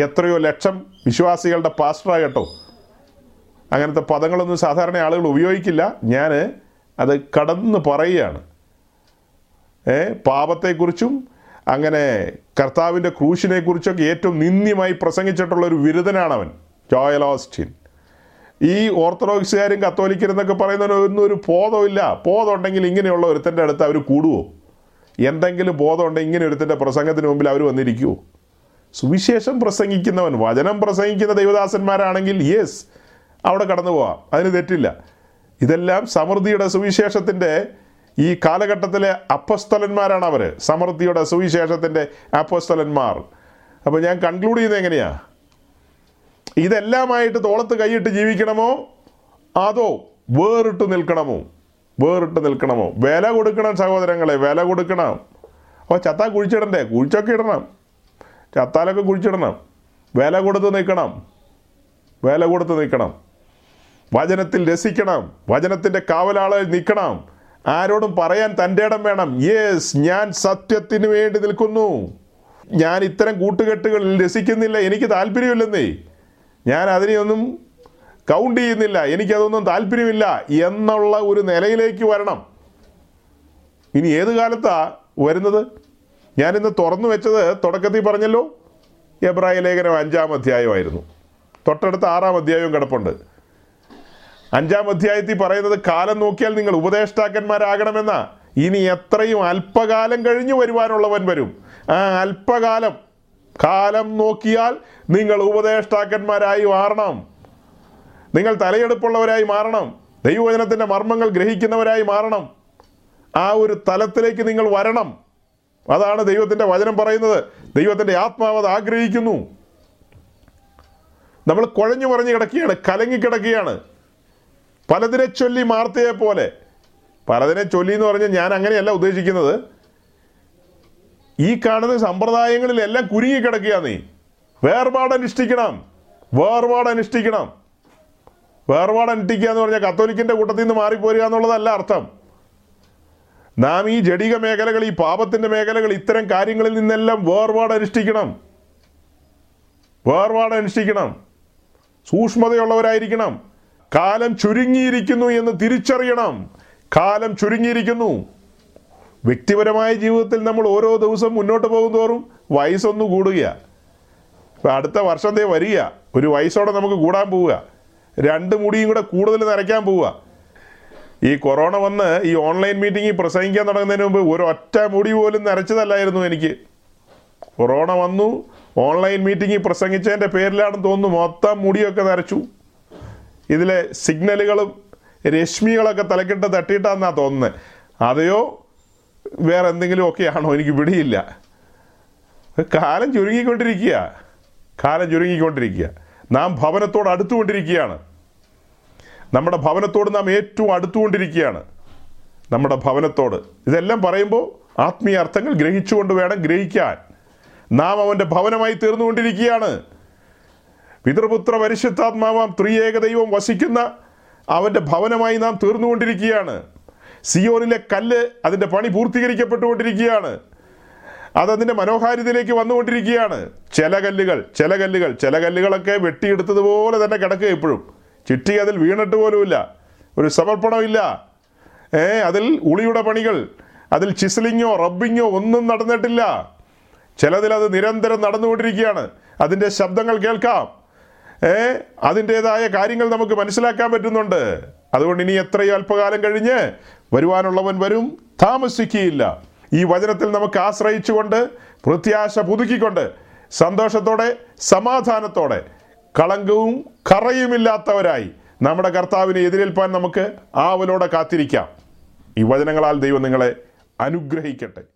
എത്രയോ ലക്ഷം വിശ്വാസികളുടെ പാസ്റ്ററാകട്ടോ അങ്ങനത്തെ പദങ്ങളൊന്നും സാധാരണ ആളുകൾ ഉപയോഗിക്കില്ല. ഞാൻ അത് കടന്ന് പറയുകയാണ്. ഏ പാപത്തെക്കുറിച്ചും അങ്ങനെ കർത്താവിന്റെ ക്രൂശിനെ കുറിച്ചൊക്കെ ഏറ്റവും നിന്ദ്യമായി പ്രസംഗിച്ചിട്ടുള്ള ഒരു വിരുദ്ധനാണ് അവൻ ജോയൽ ഓസ്റ്റിൻ. ഈ ഓർത്തഡോക്സുകാരും കത്തോലിക്കരും എന്നൊക്കെ പറയുന്നതിന് ഒന്നും ഒരു ബോധമില്ല ബോധം ഉണ്ടെങ്കിൽ ഇങ്ങനെയുള്ള ഒരുത്തന്റെ അടുത്ത് അവർ കൂടുവോ? എന്തെങ്കിലും ബോധമുണ്ടെങ്കിൽ ഇങ്ങനെ ഒരുത്തന്റെ പ്രസംഗത്തിന് മുമ്പിൽ അവർ വന്നിരിക്കുമോ സുവിശേഷം പ്രസംഗിക്കുന്നവൻ വചനം പ്രസംഗിക്കുന്ന ദൈവദാസന്മാരാണെങ്കിൽ യെസ് അവിടെ കടന്നു പോവാം അതിന് തെറ്റില്ല. ഇതെല്ലാം സമൃദ്ധിയുടെ സുവിശേഷത്തിന്റെ ഈ കാലഘട്ടത്തിലെ അപ്പസ്തലന്മാരാണ് അവർ സമൃദ്ധിയുടെ സുവിശേഷത്തിന്റെ അപ്പസ്തലന്മാർ. അപ്പോൾ ഞാൻ കൺക്ലൂഡ് ചെയ്യുന്നത് എങ്ങനെയാണ് ഇതെല്ലാമായിട്ട് തോളത്ത് കൈയിട്ട് ജീവിക്കണമോ? അതോ വേറിട്ട് നിൽക്കണമോ? വേറിട്ട് നിൽക്കണമോ? വില കൊടുക്കണം സഹോദരങ്ങളെ വില കൊടുക്കണം. അപ്പോൾ ചത്ത കുഴിച്ചിടണ്ടേ? കുഴിച്ചൊക്കെ ഇടണം. ചത്താലൊക്കെ കുഴിച്ചിടണം. വില കൊടുത്ത് നിൽക്കണം. വില കൊടുത്ത് നിൽക്കണം. വചനത്തിൽ രസിക്കണം. വചനത്തിന്റെ കാവലാളിൽ നിൽക്കണം. ആരോടും പറയാൻ തന്റെ ഇടം വേണം. യേസ് ഞാൻ സത്യത്തിന് വേണ്ടി നിൽക്കുന്നു. ഞാൻ ഇത്തരം കൂട്ടുകെട്ടുകളിൽ രസിക്കുന്നില്ല. എനിക്ക് താല്പര്യമില്ലെന്നേ. ഞാൻ അതിനെയൊന്നും കൗണ്ട് ചെയ്യുന്നില്ല. എനിക്കതൊന്നും താല്പര്യമില്ല എന്നുള്ള ഒരു നിലയിലേക്ക് വരണം. ഇനി ഏത് കാലത്താ വരുന്നത്? ഞാനിന്ന് തുറന്നു വെച്ചത് തുടക്കത്തിൽ പറഞ്ഞല്ലോ. എബ്രാഹിം ലേഖനം അഞ്ചാം അധ്യായമായിരുന്നു. തൊട്ടടുത്ത ആറാം അധ്യായവും കിടപ്പുണ്ട്. അഞ്ചാം അധ്യായത്തിൽ പറയുന്നത് കാലം നോക്കിയാൽ നിങ്ങൾ ഉപദേഷ്ടാക്കന്മാരാകണമെന്ന. ഇനി എത്രയും അല്പകാലം കഴിഞ്ഞു വരുവാനുള്ളവൻ വരും. ആ അല്പകാലം. കാലം നോക്കിയാൽ നിങ്ങൾ ഉപദേഷ്ടാക്കന്മാരായി മാറണം. നിങ്ങൾ തലയെടുപ്പുള്ളവരായി മാറണം. ദൈവവചനത്തിന്റെ മർമ്മങ്ങൾ ഗ്രഹിക്കുന്നവരായി മാറണം. ആ ഒരു തലത്തിലേക്ക് നിങ്ങൾ വരണം. അതാണ് ദൈവത്തിന്റെ വചനം പറയുന്നത്. ദൈവത്തിന്റെ ആത്മാവ് അത് ആഗ്രഹിക്കുന്നു. നമ്മൾ കുഴഞ്ഞു മറിഞ്ഞ് കിടക്കുകയാണ് കലങ്ങിക്കിടക്കുകയാണ് പലതിനെ ചൊല്ലി മാർത്തയെ പോലെ. പലതിനെ ചൊല്ലി എന്ന് പറഞ്ഞാൽ ഞാൻ അങ്ങനെയല്ല ഉദ്ദേശിക്കുന്നത്. ഈ കാണുന്ന സമ്പ്രദായങ്ങളിലെല്ലാം കുരുങ്ങിക്കിടക്കുക നീ. വേർപാട് അനുഷ്ഠിക്കണം. വേർപാട് അനുഷ്ഠിക്കണം. വേർപാട് അനുഷ്ഠിക്കുക എന്ന് പറഞ്ഞാൽ കത്തോലിക്കിന്റെ കൂട്ടത്തിൽ നിന്ന് മാറിപ്പോരുക എന്നുള്ളതല്ല അർത്ഥം. നാം ഈ ജടിക മേഖലകൾ ഈ പാപത്തിന്റെ മേഖലകൾ ഇത്തരം കാര്യങ്ങളിൽ നിന്നെല്ലാം വേർപാട് അനുഷ്ഠിക്കണം. വേർപാട് അനുഷ്ഠിക്കണം. സൂക്ഷ്മതയുള്ളവരായിരിക്കണം. കാലം ചുരുങ്ങിയിരിക്കുന്നു എന്ന് തിരിച്ചറിയണം. കാലം ചുരുങ്ങിയിരിക്കുന്നു. വ്യക്തിപരമായ ജീവിതത്തിൽ നമ്മൾ ഓരോ ദിവസം മുന്നോട്ട് പോകുന്തോറും വയസ്സൊന്ന് കൂടുകയാണ് ഇപ്പം അടുത്ത വർഷത്തെ വരിക. ഒരു വയസ്സോടെ നമുക്ക് കൂടാൻ പോവുക. രണ്ട് മുടിയും കൂടെ കൂടുതൽ നരയ്ക്കാൻ പോവുക. ഈ കൊറോണ വന്ന് ഈ ഓൺലൈൻ മീറ്റിംഗിൽ പ്രസംഗിക്കാൻ തുടങ്ങുന്നതിന് മുമ്പ് ഒരു ഒറ്റ മുടി പോലും നരച്ചതല്ലായിരുന്നു എനിക്ക്. കൊറോണ വന്നു. ഓൺലൈൻ മീറ്റിംഗിൽ പ്രസംഗിച്ചതിന്റെ പേരിലാണെന്ന് തോന്നുന്നു മൊത്തം മുടിയൊക്കെ നരച്ചു. ഇതിലെ സിഗ്നലുകളും രശ്മികളൊക്കെ തലക്കെട്ട് തട്ടിയിട്ടാന്നാ തോന്നുന്നത് അതെയോ? വേറെ എന്തെങ്കിലും ആണോ എനിക്ക് പിടിയില്ല. കാലം ചുരുങ്ങിക്കൊണ്ടിരിക്കുക കാലം ചുരുങ്ങിക്കൊണ്ടിരിക്കുക നാം ഭവനത്തോട് അടുത്തുകൊണ്ടിരിക്കുകയാണ്. നമ്മുടെ ഭവനത്തോട് നാം ഏറ്റവും അടുത്തുകൊണ്ടിരിക്കുകയാണ്. നമ്മുടെ ഭവനത്തോട്. ഇതെല്ലാം പറയുമ്പോൾ ആത്മീയ അർത്ഥങ്ങൾ ഗ്രഹിച്ചുകൊണ്ട് വേണം ഗ്രഹിക്കാൻ. നാം അവന്റെ ഭവനമായി തീർന്നുകൊണ്ടിരിക്കുകയാണ്. പിതൃപുത്ര പരിശുദ്ധാത്മാവാം ത്രിയേക ദൈവം വസിക്കുന്ന അവന്റെ ഭവനമായി നാം തീർന്നുകൊണ്ടിരിക്കുകയാണ്. സിയോനിലെ കല്ല് അതിന്റെ പണി പൂർത്തീകരിക്കപ്പെട്ടുകൊണ്ടിരിക്കുകയാണ്. അതതിന്റെ മനോഹാരിതയിലേക്ക് വന്നുകൊണ്ടിരിക്കുകയാണ്. ചില കല്ലുകൾ ചില കല്ലുകൾ ചില കല്ലുകളൊക്കെ വെട്ടിയെടുത്തതുപോലെ തന്നെ കിടക്കുക ഇപ്പോഴും. ചിട്ടി അതിൽ വീണിട്ട് പോലുമില്ല. ഒരു സമർപ്പണമില്ല. ഏ അതിൽ ഉളിയുടെ പണികൾ അതിൽ ചിസ്ലിങ്ങോ റബ്ബിങ്ങോ ഒന്നും നടന്നിട്ടില്ല. ചിലതിൽ അത് നിരന്തരം നടന്നുകൊണ്ടിരിക്കുകയാണ്. അതിന്റെ ശബ്ദങ്ങൾ കേൾക്കാം. ഏ? അതിന്റെതായ കാര്യങ്ങൾ നമുക്ക് മനസ്സിലാക്കാൻ പറ്റുന്നുണ്ട്. അതുകൊണ്ട് ഇനി എത്രയോ അല്പകാലം കഴിഞ്ഞ് വരുവാനുള്ളവൻ വരും താമസിക്കുകയില്ല. ഈ വചനത്തിൽ നമുക്ക് ആശ്രയിച്ചുകൊണ്ട് പ്രത്യാശ പുതുക്കിക്കൊണ്ട് സന്തോഷത്തോടെ സമാധാനത്തോടെ കളങ്കവും കറയുമില്ലാത്തവരായി നമ്മുടെ കർത്താവിനെ എതിരേൽപ്പാൻ നമുക്ക് ആവലോടെ കാത്തിരിക്കാം. ഈ വചനങ്ങളാൽ ദൈവം നിങ്ങളെ അനുഗ്രഹിക്കട്ടെ.